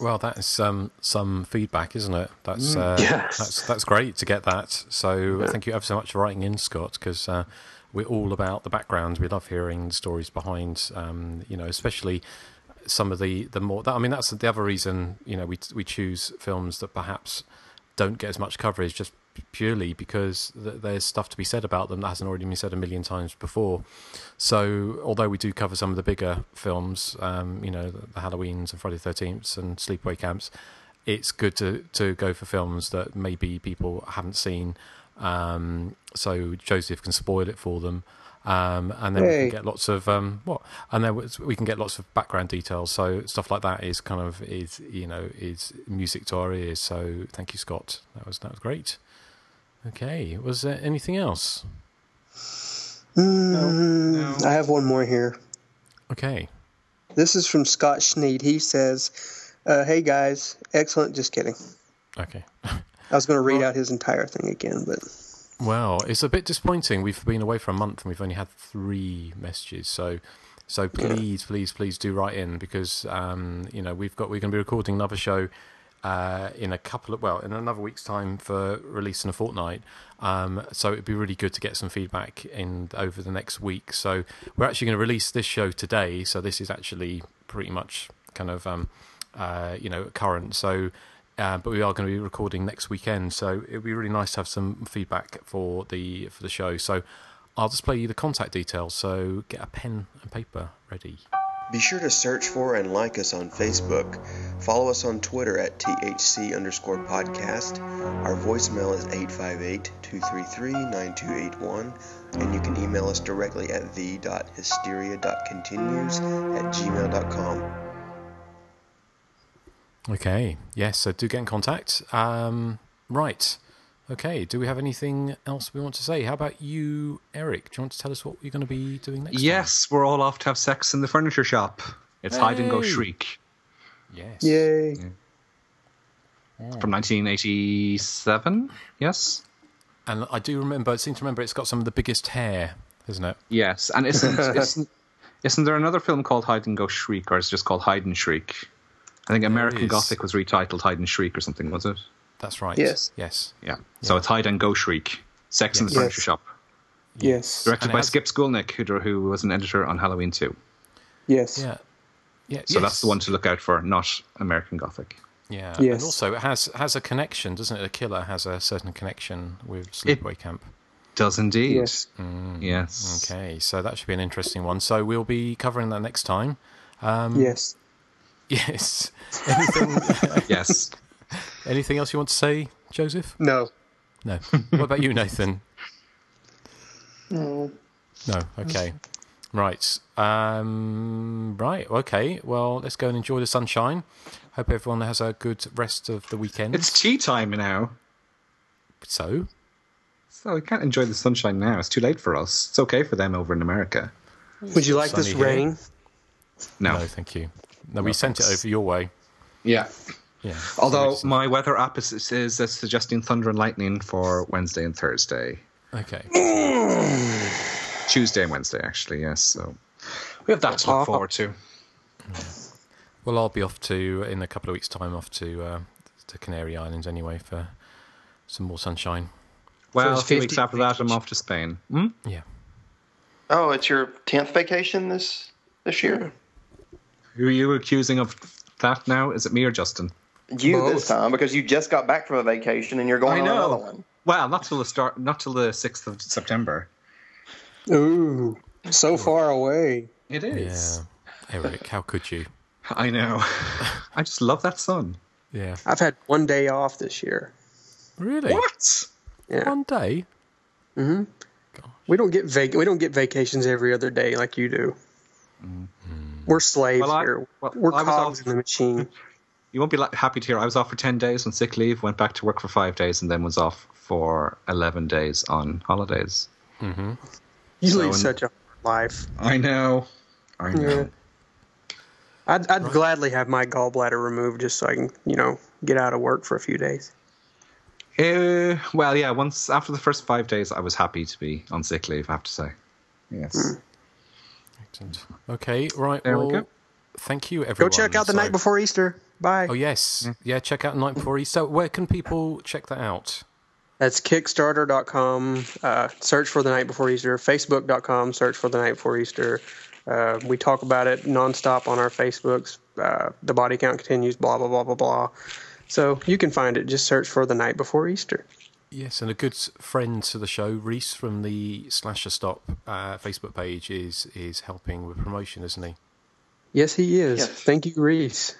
Speaker 8: Well, that's um, some feedback, isn't it? That's
Speaker 9: Mm.
Speaker 8: uh,
Speaker 9: Yes.
Speaker 8: that's that's great to get that. So
Speaker 9: Yeah.
Speaker 8: thank you ever so much for writing in, Scott, because uh, we're all about the background. We love hearing the stories behind, um, you know, especially some of the the more. That, I mean, that's the other reason you know we we choose films that perhaps don't get as much coverage just purely because th- there's stuff to be said about them that hasn't already been said a million times before. So, although we do cover some of the bigger films, um, you know, the, the Halloweens and Friday the Thirteenth and Sleepaway Camps, it's good to to go for films that maybe people haven't seen. Um, so Joseph can spoil it for them. Um, and then we can get lots of um, what, and then we can get lots of background details. So stuff like that is kind of is you know is music to our ears. So thank you, Scott. That was that was great. Okay, was there anything else?
Speaker 9: Mm, I have one more here.
Speaker 8: Okay.
Speaker 9: This is from Scott Schneid. He says, uh, "Hey guys, excellent." Just kidding.
Speaker 8: Okay.
Speaker 9: I was going to read out his entire thing again, but
Speaker 8: Well, it's a bit disappointing. We've been away for a month and we've only had three messages. So, so please, please, please do write in because um, you know we've got we're going to be recording another show uh, in a couple of well in another week's time for release in a fortnight. Um, so it'd be really good to get some feedback in over the next week. So we're actually going to release this show today. So this is actually pretty much kind of um, uh, you know current. So. Uh, but we are going to be recording next weekend, so it'd be really nice to have some feedback for the for the show. So I'll display you the contact details. So get a pen and paper ready.
Speaker 32: Be sure to search for and like us on Facebook. Follow us on Twitter at THC underscore podcast. Our voicemail is 858 233 9281. And you can email us directly at the.hysteria.continues at gmail.com.
Speaker 8: Okay. Yes. So do get in contact. Um, right. Okay. Do we have anything else we want to say? How about you, Eric? Do you want to tell us what you're going to be doing next?
Speaker 10: Yes, we're all off to have sex in the furniture shop. It's Hide and Go Shriek
Speaker 8: Yes.
Speaker 9: yay! Oh.
Speaker 10: from 1987. Yes.
Speaker 8: And I do remember. I seem to remember it's got some of the biggest hair, isn't it?
Speaker 10: Yes, and isn't *laughs* isn't isn't there another film called Hide and Go Shriek, or is it just called Hide and Shriek? I think American. Gothic was retitled Hide and Shriek or something, was it?
Speaker 8: That's right.
Speaker 9: Yes.
Speaker 8: Yes.
Speaker 10: Yeah. So it's Hide and Go Shriek, Sex in the
Speaker 9: Yes.
Speaker 10: Shop,
Speaker 9: Yes,
Speaker 10: directed
Speaker 8: And
Speaker 10: by
Speaker 8: has-
Speaker 10: Skip Schoolnik, who, who was an editor on Halloween 2.
Speaker 9: yes,
Speaker 8: Yeah. Yeah.
Speaker 10: So
Speaker 8: yes.
Speaker 10: that's the one to look out for, not American Gothic.
Speaker 8: Yeah,
Speaker 9: Yes.
Speaker 8: and also it has has a connection, doesn't it? A killer has a certain connection with
Speaker 10: It-
Speaker 8: Sleepaway Camp.
Speaker 10: Does indeed.
Speaker 9: Yes.
Speaker 10: Yes.
Speaker 8: Okay, so that should be an interesting one. So we'll be covering that next time. Um,
Speaker 9: Yes. *laughs*
Speaker 8: Yes. Anything? *laughs*
Speaker 10: yes.
Speaker 8: Anything else you want to say, Joseph?
Speaker 9: No.
Speaker 8: No. What about you, Nathan? *laughs*
Speaker 31: No.
Speaker 8: No. Okay. Right. Um, right. Okay. Well, let's go and enjoy the sunshine. Hope everyone has a good rest of the weekend.
Speaker 10: It's tea time now.
Speaker 8: So?
Speaker 10: So we can't enjoy the sunshine now. It's too late for us. It's okay for them over in America.
Speaker 9: Would you like this
Speaker 8: Sunny here.
Speaker 9: rain?
Speaker 10: No.
Speaker 8: No, thank you. No, we sent it over your way.
Speaker 10: Yeah.
Speaker 8: Yeah.
Speaker 10: Although my weather app is, is, is suggesting thunder and lightning for Wednesday and Thursday.
Speaker 8: Okay. *sighs*
Speaker 10: Tuesday and Wednesday, actually, yes. So we have that to look forward to.
Speaker 8: Well, I'll be off to in a couple of weeks' time off to uh, to Canary Islands anyway for some more sunshine.
Speaker 10: Well,
Speaker 31: it's
Speaker 10: a few weeks after that, I'm off to Spain. Hmm?
Speaker 8: Yeah.
Speaker 31: Oh, it's your tenth vacation this this year.
Speaker 10: Who are you accusing of that now? Is it me or Justin?
Speaker 31: You this time because you just got back from a vacation and you're going
Speaker 10: I
Speaker 31: on
Speaker 10: know.
Speaker 31: another one.
Speaker 10: Well, not till the start, not till the sixth of September.
Speaker 9: Ooh, so far away.
Speaker 10: It is.
Speaker 8: Yeah. Eric, how could you? *laughs*
Speaker 10: I know. *laughs* I just love that sun.
Speaker 8: Yeah.
Speaker 9: I've had one day off this year.
Speaker 8: Really?
Speaker 10: What?
Speaker 9: Yeah.
Speaker 8: One day?
Speaker 9: hmm We don't get vac- we don't get vacations every other day like you do. We're slaves
Speaker 10: Well, I-
Speaker 9: here.
Speaker 10: well,
Speaker 9: We're
Speaker 10: I
Speaker 9: cogs
Speaker 10: off-
Speaker 9: in the machine. *laughs*
Speaker 10: You won't be happy to hear I was off for 10 days on sick leave, went back to work for five days, and then was off for 11 days on holidays.
Speaker 8: Mm-hmm.
Speaker 9: You
Speaker 10: So
Speaker 9: lead such a hard life.
Speaker 10: I know. I know.
Speaker 9: Yeah. I'd, I'd gladly have my gallbladder removed just so I can, you know, get out of work for a few days.
Speaker 10: Uh, well, yeah, once after the first five days, I was happy to be on sick leave, I have to say. Yes.
Speaker 8: Excellent. Okay, right.
Speaker 10: There we
Speaker 8: well,
Speaker 10: go.
Speaker 8: Thank you, everyone.
Speaker 9: Go check out the
Speaker 8: So-
Speaker 9: night before Easter. Bye.
Speaker 8: Oh, yes. Yeah, check out The Night Before Easter. So where can people check that out?
Speaker 9: That's Kickstarter.com. Uh, search for the night before Easter. Facebook.com. Search for the night before Easter. Uh, we talk about it nonstop on our Facebooks. Uh, the body count continues. Blah blah blah blah blah. So you can find it. Just search for the night before Easter.
Speaker 8: Yes, and a good friend to the show, Reese from the Slasher Stop uh, Facebook page, is is helping with promotion, isn't he?
Speaker 9: Yes, he is.
Speaker 31: Yes.
Speaker 9: Thank you, Reese.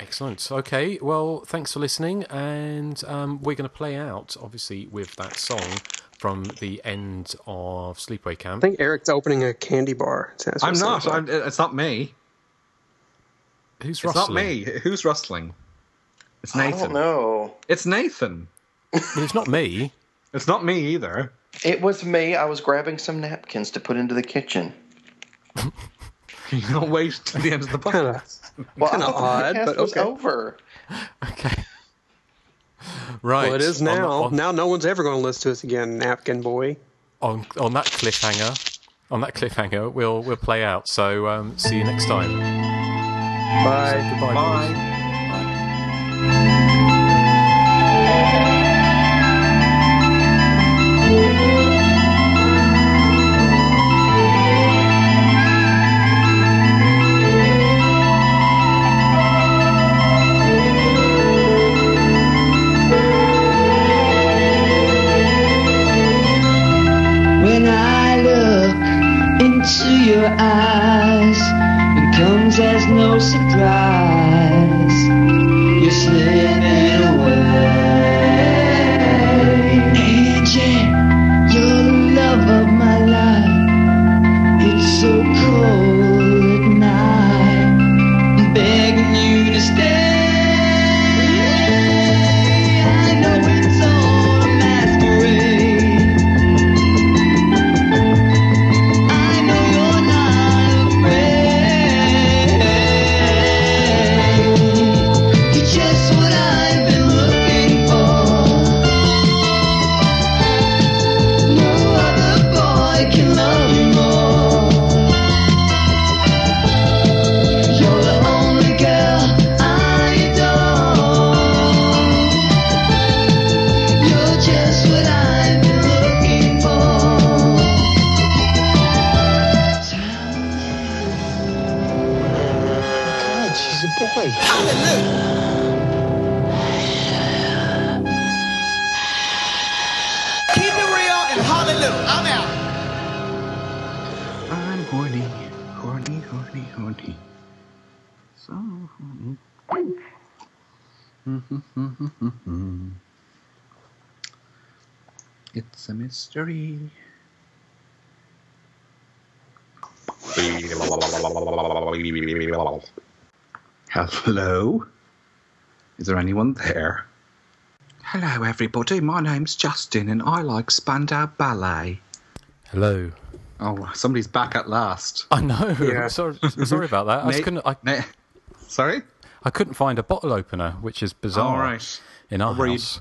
Speaker 8: Excellent. Okay, well, thanks for listening, and um, we're going to play out, obviously, with that song from the end of Sleepaway Camp.
Speaker 9: I think Eric's opening a candy bar.
Speaker 10: I'm not.
Speaker 9: sounds.
Speaker 10: I'm, it's not me.
Speaker 8: Who's
Speaker 10: It's not me. Who's rustling? It's
Speaker 31: I
Speaker 10: Nathan.
Speaker 31: don't know.
Speaker 10: It's Nathan.
Speaker 8: Well, it's not me.
Speaker 10: It's not me either.
Speaker 31: It was me. I was grabbing some napkins to put into the kitchen. *laughs*
Speaker 10: You don't wait till the end of the
Speaker 9: Kind
Speaker 10: podcast.
Speaker 31: Well,
Speaker 9: Kinda
Speaker 31: I thought the
Speaker 9: odd,
Speaker 31: podcast
Speaker 9: but
Speaker 31: was
Speaker 9: okay.
Speaker 31: over.
Speaker 8: Okay. *laughs* Right.
Speaker 9: Well, it is
Speaker 8: on-
Speaker 9: now.
Speaker 8: On,
Speaker 9: now no one's ever going to listen to us again, Napkin Boy.
Speaker 8: on, on that cliffhanger, on that cliffhanger, we'll we'll play out. So um, see you next time.
Speaker 9: Bye.
Speaker 8: So goodbye.
Speaker 10: Bye.
Speaker 8: boys.
Speaker 30: Your eyes, it comes as no surprise. It's a
Speaker 10: mystery. Hello? Is there anyone there? Hello, everybody. My name's Justin, and I like Spandau Ballet.
Speaker 8: Hello.
Speaker 10: Oh, somebody's back at last.
Speaker 8: I know. *laughs* Sorry, sorry about that. I just couldn't. I,
Speaker 10: Sorry.
Speaker 8: I couldn't find a bottle opener, which is bizarre.
Speaker 10: All right.
Speaker 8: In our
Speaker 10: Were you
Speaker 8: house.